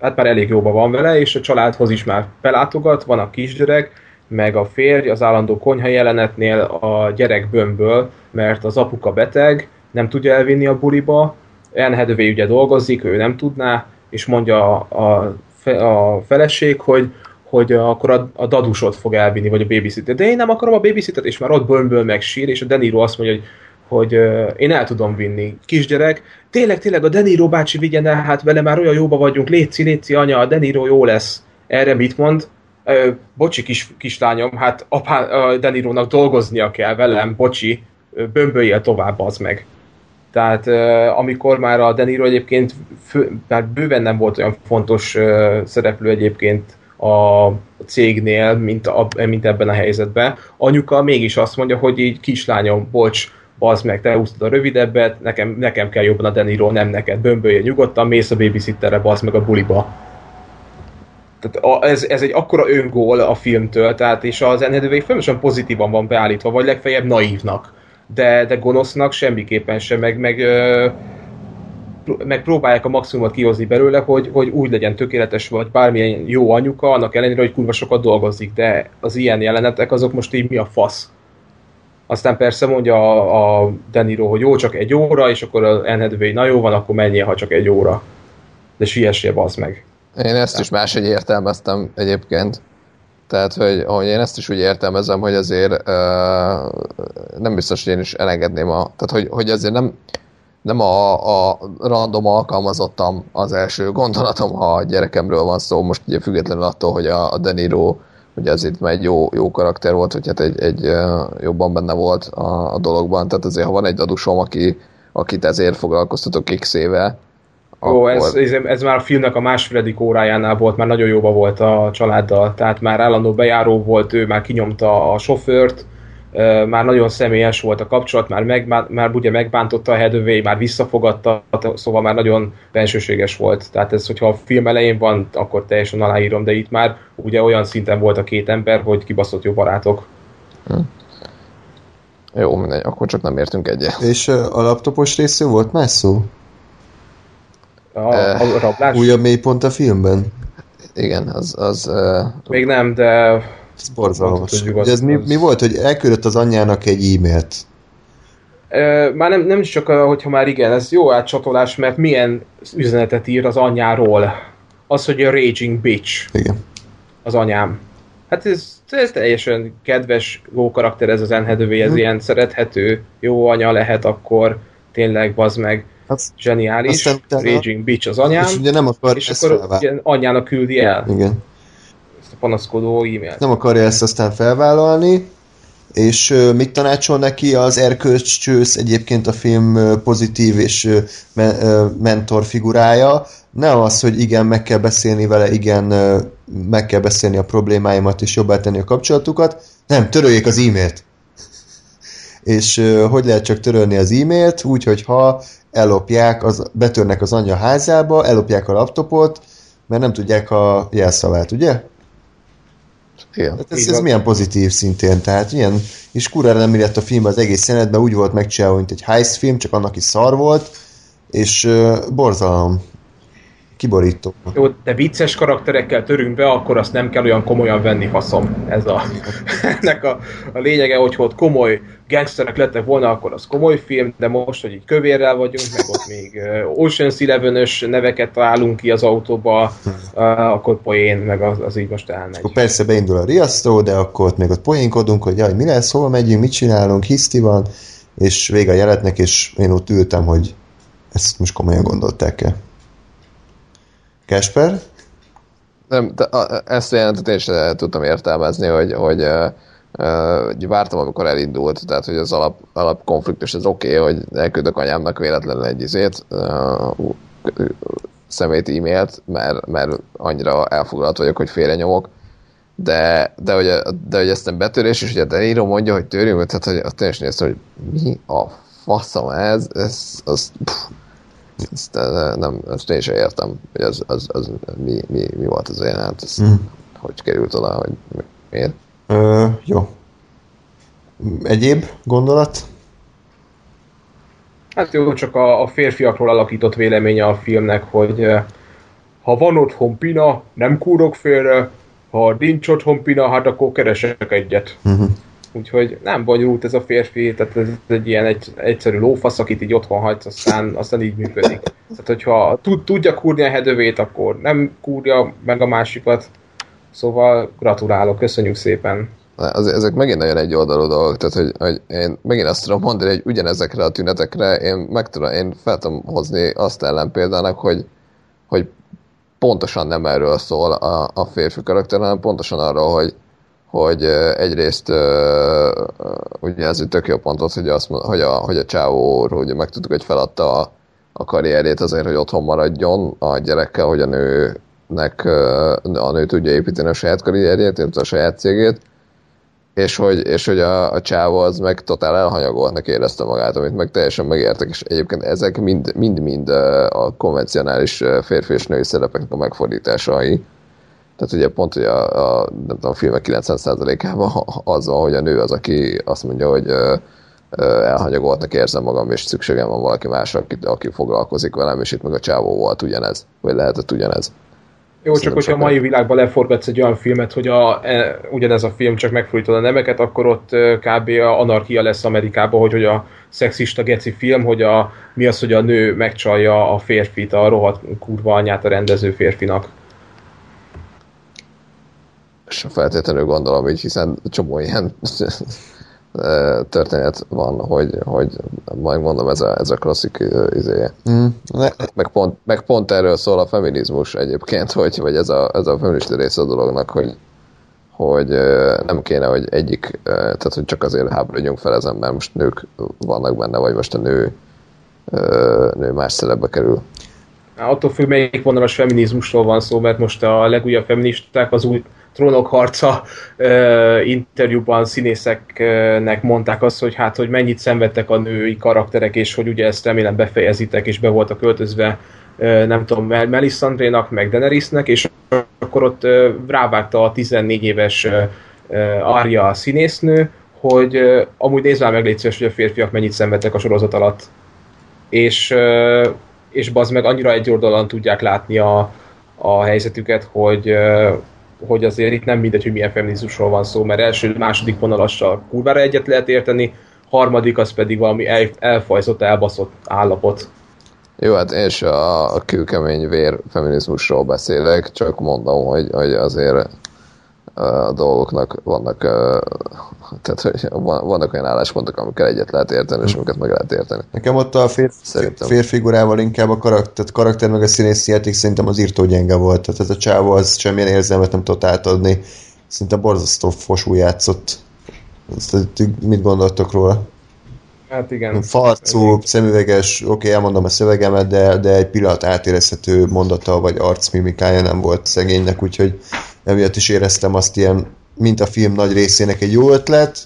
S3: hát már elég jóban van vele, és a családhoz is már belátogat, van a kisgyerek, meg a férj az állandó konyha jelenetnél a gyerek bömböl, mert az apuka beteg, nem tudja elvinni a buliba, Anne Hathaway ugye dolgozik, ő nem tudná, és mondja a, a, a feleség, hogy, hogy akkor a, a dadusot fog elvinni, vagy a babysitter. De én nem akarom a babysittert, és már ott bömböl meg sír, és a Deniro azt mondja, hogy hogy én el tudom vinni. Kisgyerek, tényleg, tényleg a Deniro bácsi vigyen el, hát vele már olyan jóba vagyunk, léci, léci, anya, a Deniro jó lesz. Erre mit mond? Ö, bocsi, kis, kislányom, hát apá, Denirónak dolgoznia kell velem, bocsi, bömböljél tovább, az meg. Tehát amikor már a De Niro egyébként fő, már bőven nem volt olyan fontos szereplő egyébként a cégnél, mint, a, mint ebben a helyzetben, anyuka mégis azt mondja, hogy így kislányom, bocs, bazd meg, te húztad a rövidebbet, nekem, nekem kell jobban a De Niro, nem neked, bömbölje nyugodtan, mész a babysitterre, bazd meg a buliba. Tehát a, ez, ez egy akkora öngól a filmtől, tehát és az Anne folyamatosan pozitívan van beállítva, vagy legfeljebb naívnak de, de gonosznak semmiképpen sem, meg, meg, ö, meg próbálják a maximumot kihozni belőle, hogy, hogy úgy legyen tökéletes, vagy bármilyen jó anyuka, annak ellenére, hogy kurva sokat dolgozik, de az ilyen jelenetek azok most így mi a fasz. Aztán persze mondja a, a Deniro, hogy jó, csak egy óra, és akkor a Anne na jó van, akkor menjél, ha csak egy óra. De siessél, bazd meg.
S2: Én ezt is máshogy értelmeztem egyébként. Tehát, hogy, hogy én ezt is úgy értelmezem, hogy azért uh, nem biztos, hogy én is elengedném a... Tehát, hogy, hogy azért nem, nem a, a random alkalmazottam az első gondolatom, ha a gyerekemről van szó, most ugye függetlenül attól, hogy a, a De Niro ugye azért már egy jó, jó karakter volt, hogy hát egy, egy jobban benne volt a, a dologban, tehát azért ha van egy adusom, aki, akit ezért foglalkoztatok x éve,
S3: Ó, ez,
S2: akkor-
S3: ez, ez már a filmnek a másfeledik órájánál volt, már nagyon jóba volt a családdal, tehát már állandó bejáró volt, ő már kinyomta a sofőrt, már nagyon személyes volt a kapcsolat, már, meg, már, már ugye megbántotta a Hedővé, már visszafogadta, szóval már nagyon bensőséges volt. Tehát ez, hogyha a film elején van, akkor teljesen aláírom, de itt már ugye olyan szinten volt a két ember, hogy kibaszott jó barátok.
S2: Jó, mindegy, akkor csak nem értünk egyet.
S1: És a laptopos részről volt más szó?
S3: A, a rablás?
S1: Újabb mélypont a filmben?
S2: Igen, az, az uh,
S3: Még nem, de
S1: Ez borzalmas. Ugye ez mi, mi volt, hogy elküldött az anyjának egy e-mailt?
S3: Már nem, nem csak, hogyha már igen, ez jó átcsatolás, mert milyen üzenetet ír az anyáról. Az, hogy a raging bitch
S1: Igen.
S3: az anyám. Hát ez, ez teljesen kedves, jó karakter ez az enhedővé, ez ilyen szerethető, jó anya lehet akkor, tényleg, bazd meg,
S1: Az,
S3: zseniális,
S1: Aztán
S3: raging bitch az anyám,
S1: és ugye nem akar
S3: és akkor ugye anyjának küldi el
S1: Igen.
S3: Panaszkodó e-mailt.
S1: Nem akarja ezt aztán felvállalni, és mit tanácsol neki az erkölcscsősz egyébként a film pozitív és mentor figurája. Nem az, hogy igen, meg kell beszélni vele, igen, meg kell beszélni a problémáimat és jobbá tenni a kapcsolatukat. Nem, töröljék az e-mailt. És hogy lehet csak törölni az e-mailt? Úgy, hogy ha ellopják, az, betörnek az anyja házába, ellopják a laptopot, mert nem tudják a jelszavát, ugye?
S2: Igen.
S1: Hát ez, ez milyen pozitív szintén, tehát ilyen, és kurvára nem illett a film az egész jelenetben, úgy volt megcsinálva, mint egy heist film, csak annak is szar volt, és uh, borzalom. Kiborító.
S3: Jó, de vicces karakterekkel törünk be, akkor azt nem kell olyan komolyan venni, faszom. Ez a, ennek a, a lényege, hogy ott komoly gangsterek lettek volna, akkor az komoly film, de most, hogy így kövérrel vagyunk, meg ott még Ocean's Eleven-ös neveket találunk ki az autóba, uh, akkor poén, meg az, az így most elmegy.
S1: Akkor persze beindul a riasztó, de akkor ott még ott poénkodunk, hogy jaj, mi lesz, hova megyünk, mit csinálunk, hiszti van, és vége a jelenetnek, és én ott ültem, hogy ezt most komolyan gondolták-e. Kasper?
S2: Nem, de ezt a jelentet én sem tudtam értelmezni, hogy, hogy uh, vártam, amikor elindult, tehát hogy az alap, alap konfliktus, ez oké, okay, hogy elküldök anyámnak véletlenül egy izét, uh, szemét e-mailt, mert, mert annyira elfoglalt vagyok, hogy félrenyomok, de, de, hogy, de hogy ezt nem betörés, és ugye író mondja, hogy törjünk, tehát hogy azt teljesen néztem, hogy mi a faszom ez, ez, az, pff, ezt eh, nem, ezt én sem értem, hogy az, az, az mi, mi, mi, volt az jelenet, ez
S1: Mm.
S2: hogy került oda, hogy mi- miért.
S1: Ö, jó. Egyéb gondolat?
S3: Hát jó, csak a, a férfiakról alakított véleménye a filmnek, hogy eh, ha van otthon pina, nem kúrok félre, ha nincs otthon pina, hát akkor keresek egyet.
S1: Uh-huh.
S3: Úgyhogy nem bonyolult ez a férfi, tehát ez egy ilyen egy, egyszerű lófasz, akit így otthon hagysz, aztán, aztán így működik. Tehát, hogyha tud, tudja kúrni a hedövét, akkor nem kúrja meg a másikat. Szóval gratulálok, köszönjük szépen.
S2: Az, ezek megint nagyon egy oldalú dolgok, tehát hogy, hogy én megint azt tudom mondani, hogy ugyanezekre a tünetekre én meg tudom, én fel tudom hozni azt ellen példának, hogy, hogy pontosan nem erről szól a, a férfi karakter, hanem pontosan arról, hogy, hogy egyrészt ugye ez egy tök jó pontot, hogy, azt, hogy, a, hogy a csávó ugye megtudtuk, hogy feladta a, a karrierjét azért, hogy otthon maradjon a gyerekkel, hogy a nőnek a nő tudja építeni a saját karrierjét, illetve a saját cégét, és hogy, és hogy a, a csávó az meg totál elhanyagoltnak érezte magát, amit meg teljesen megértek, és egyébként ezek mind- mind-mind a konvencionális férfi és női szerepeknek a megfordításai. Tehát ugye pont, hogy a, a, nem tudom, a filmek 90%-ában az van, hogy a nő az, aki azt mondja, hogy ö, elhanyagoltnak érzem magam, és szükségem van valaki másra, aki, aki foglalkozik velem, és itt meg a csávó volt ugyanez, vagy lehetett ugyanez.
S3: Jó, csak
S2: Szerintem
S3: hogyha a mai világban leforgatsz egy olyan filmet, hogy a, e, ugyanez a film csak megfordítod a nemeket, akkor ott kb. a anarchia lesz Amerikában, hogy, hogy a szexista geci film, hogy a, mi az, hogy a nő megcsalja a férfit, a rohadt kurva anyát a rendező férfinak.
S2: Sem feltétlenül gondolom így, hiszen csomó ilyen történet van, hogy, hogy majd mondom, ez a, ez a klasszik izéje.
S1: Mm.
S2: Meg pont, meg pont erről szól a feminizmus egyébként, hogy, vagy ez a, ez a feminista része a dolognak, hogy, hogy nem kéne, hogy egyik, tehát hogy csak azért háborodjunk fel ezen, mert most nők vannak benne, vagy most a nő, nő más szerepbe kerül.
S3: Attól függ, melyik vonalas feminizmusról van szó, mert most a legújabb feministák az új trónok harca uh, interjúban színészeknek mondták azt, hogy hát, hogy mennyit szenvedtek a női karakterek, és hogy ugye ezt remélem befejezitek, és be voltak költözve uh, nem tudom, Melisandrénak, meg Daenerysnek, és akkor ott uh, rávágta a 14 éves uh, Arya színésznő, hogy uh, amúgy nézd már meg légy szíves, hogy a férfiak mennyit szenvedtek a sorozat alatt. És, uh, és bazd meg annyira egy oldalon tudják látni a, a helyzetüket, hogy, hogy azért itt nem mindegy, hogy milyen feminizmusról van szó, mert első, második vonalassal kurvára egyet lehet érteni, harmadik az pedig valami el, elfajzott, elbaszott állapot.
S2: Jó, hát én is a, a kőkemény vér feminizmusról beszélek, csak mondom, hogy, hogy azért a dolgoknak vannak, tehát hogy vannak olyan álláspontok, amikkel egyet lehet érteni, és amiket meg lehet érteni.
S1: Nekem ott a fér, férfigurával inkább a karakter, karakter meg a színészi játék szerintem az írtó gyenge volt. Tehát ez a csávó az semmilyen érzelmet nem tudott átadni. Szinte borzasztó fosú játszott. Ezt, mit gondoltok róla?
S3: Hát igen.
S1: Farcú, szemüveges, oké, okay, elmondom a szövegemet, de, de egy pillanat átérezhető mondata vagy arcmimikája nem volt szegénynek, úgyhogy emiatt is éreztem azt ilyen, mint a film nagy részének egy jó ötlet,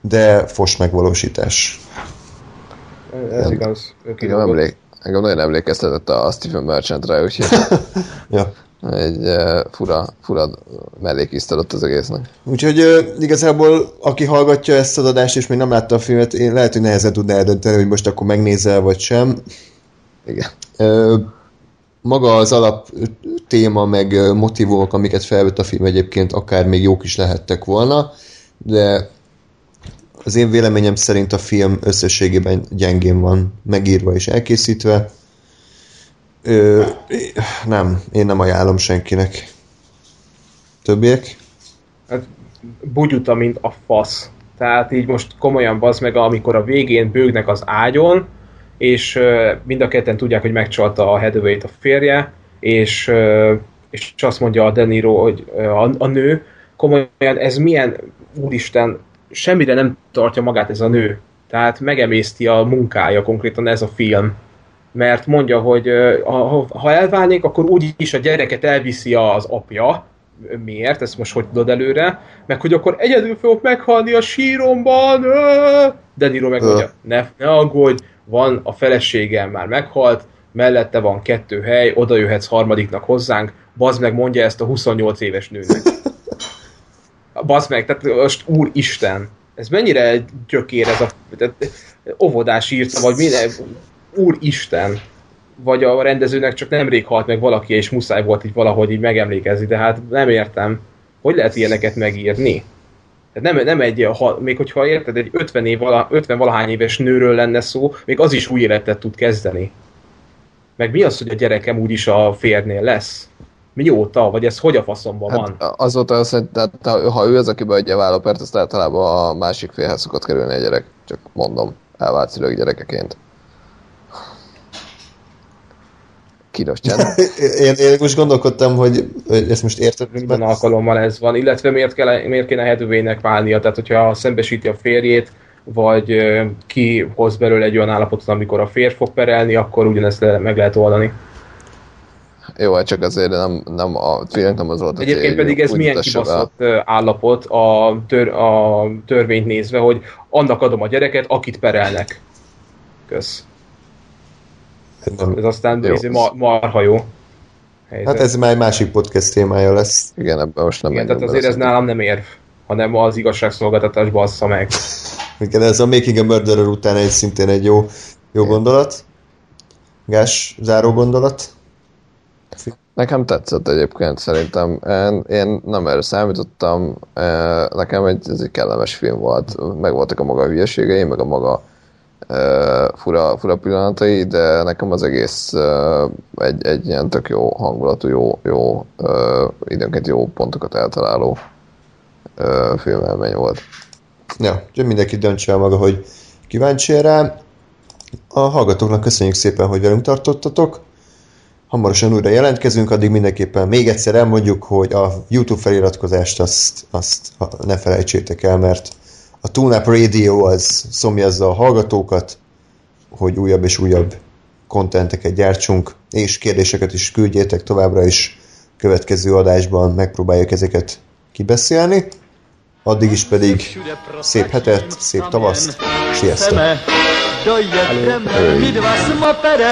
S1: de fos megvalósítás.
S3: Ez nem, igaz.
S2: Engem, emlék, engem nagyon emlékeztetett a Stephen Merchantre, úgyhogy
S1: ja.
S2: egy uh, fura, fura mellékisztel ott az egésznek.
S1: Úgyhogy uh, igazából aki hallgatja ezt az adást és még nem látta a filmet, én lehet, hogy nehezen tudná eldönteni, hogy most akkor megnézel vagy sem.
S2: Igen.
S1: Uh, maga az alap téma, meg motivumok, amiket felvett a film egyébként akár még jók is lehettek volna, de az én véleményem szerint a film összességében gyengén van megírva és elkészítve. Ö, nem, én nem ajánlom senkinek. Többiek?
S3: Hát bugyuta, mint a fasz. Tehát így most komolyan bazd meg, amikor a végén bőgnek az ágyon, és mind a ketten tudják, hogy megcsalta a hathaway a férje, és, és azt mondja a Deniro, hogy a, a nő, komolyan ez milyen, úristen, semmire nem tartja magát ez a nő. Tehát megemészti a munkája konkrétan ez a film. Mert mondja, hogy ha, elválnék, akkor úgyis a gyereket elviszi az apja, miért, ezt most hogy tudod előre, meg hogy akkor egyedül fogok meghalni a síromban, De Niro meg mondja, ne, ne aggódj, van a feleségem már meghalt, mellette van kettő hely, oda jöhetsz harmadiknak hozzánk, bazd meg mondja ezt a 28 éves nőnek. Bazd meg, tehát most úristen, ez mennyire gyökér ez a tehát, óvodás írta, vagy minden, úristen, vagy a rendezőnek csak nemrég halt meg valaki, és muszáj volt így valahogy így megemlékezni, de hát nem értem, hogy lehet ilyeneket megírni? Tehát nem, nem egy, ha, még hogyha érted, egy 50, év vala, 50 valahány éves nőről lenne szó, még az is új életet tud kezdeni. Meg mi az, hogy a gyerekem úgyis a férnél lesz? Mióta? Vagy ez hogy a faszomban hát van?
S2: Az volt az, hogy tehát, ha ő az, aki beadja a vállapert, azt általában a másik félhez szokott kerülni a gyerek. Csak mondom, elvált szülők gyerekeként. Kínos
S1: én, én most gondolkodtam, hogy, hogy ezt most érted.
S3: Minden alkalommal ez van, illetve miért, kell, miért kéne Hedővének válnia, tehát hogyha szembesíti a férjét, vagy ki hoz belőle egy olyan állapotot, amikor a férj fog perelni, akkor ugyanezt le, meg lehet oldani.
S2: Jó, hát csak azért nem, nem a film nem az volt.
S3: Egyébként pedig ez milyen kibaszott el. állapot a, tör, a törvényt nézve, hogy annak adom a gyereket, akit perelnek. Kösz. Ez aztán ez ma, marha jó.
S1: Helyzet. Hát ez már egy másik podcast témája lesz.
S2: Igen, ebben most nem
S3: Igen, tehát azért ez nálam nem érv, hanem az igazságszolgáltatás bassza meg.
S1: Igen, ez a Making a Murderer után egy szintén egy jó, jó gondolat. Gás, záró gondolat?
S2: Nekem tetszett egyébként szerintem. Én, én nem erre számítottam. Nekem egy, ez egy kellemes film volt. Meg voltak a maga hülyeségei, meg a maga fura, fura pillanatai, de nekem az egész egy, egy ilyen tök jó hangulatú, jó, jó időnként jó pontokat eltaláló filmelmény volt.
S1: Ja, úgyhogy mindenki döntse el maga, hogy kíváncsi rá. A hallgatóknak köszönjük szépen, hogy velünk tartottatok. Hamarosan újra jelentkezünk, addig mindenképpen még egyszer elmondjuk, hogy a YouTube feliratkozást azt, azt ne felejtsétek el, mert a TuneUp Radio az szomjazza a hallgatókat, hogy újabb és újabb kontenteket gyártsunk, és kérdéseket is küldjétek továbbra is következő adásban megpróbáljuk ezeket kibeszélni. Addig is pedig szép hetet, szép tavaszt, sziasztok!
S4: Dojedem, my dva.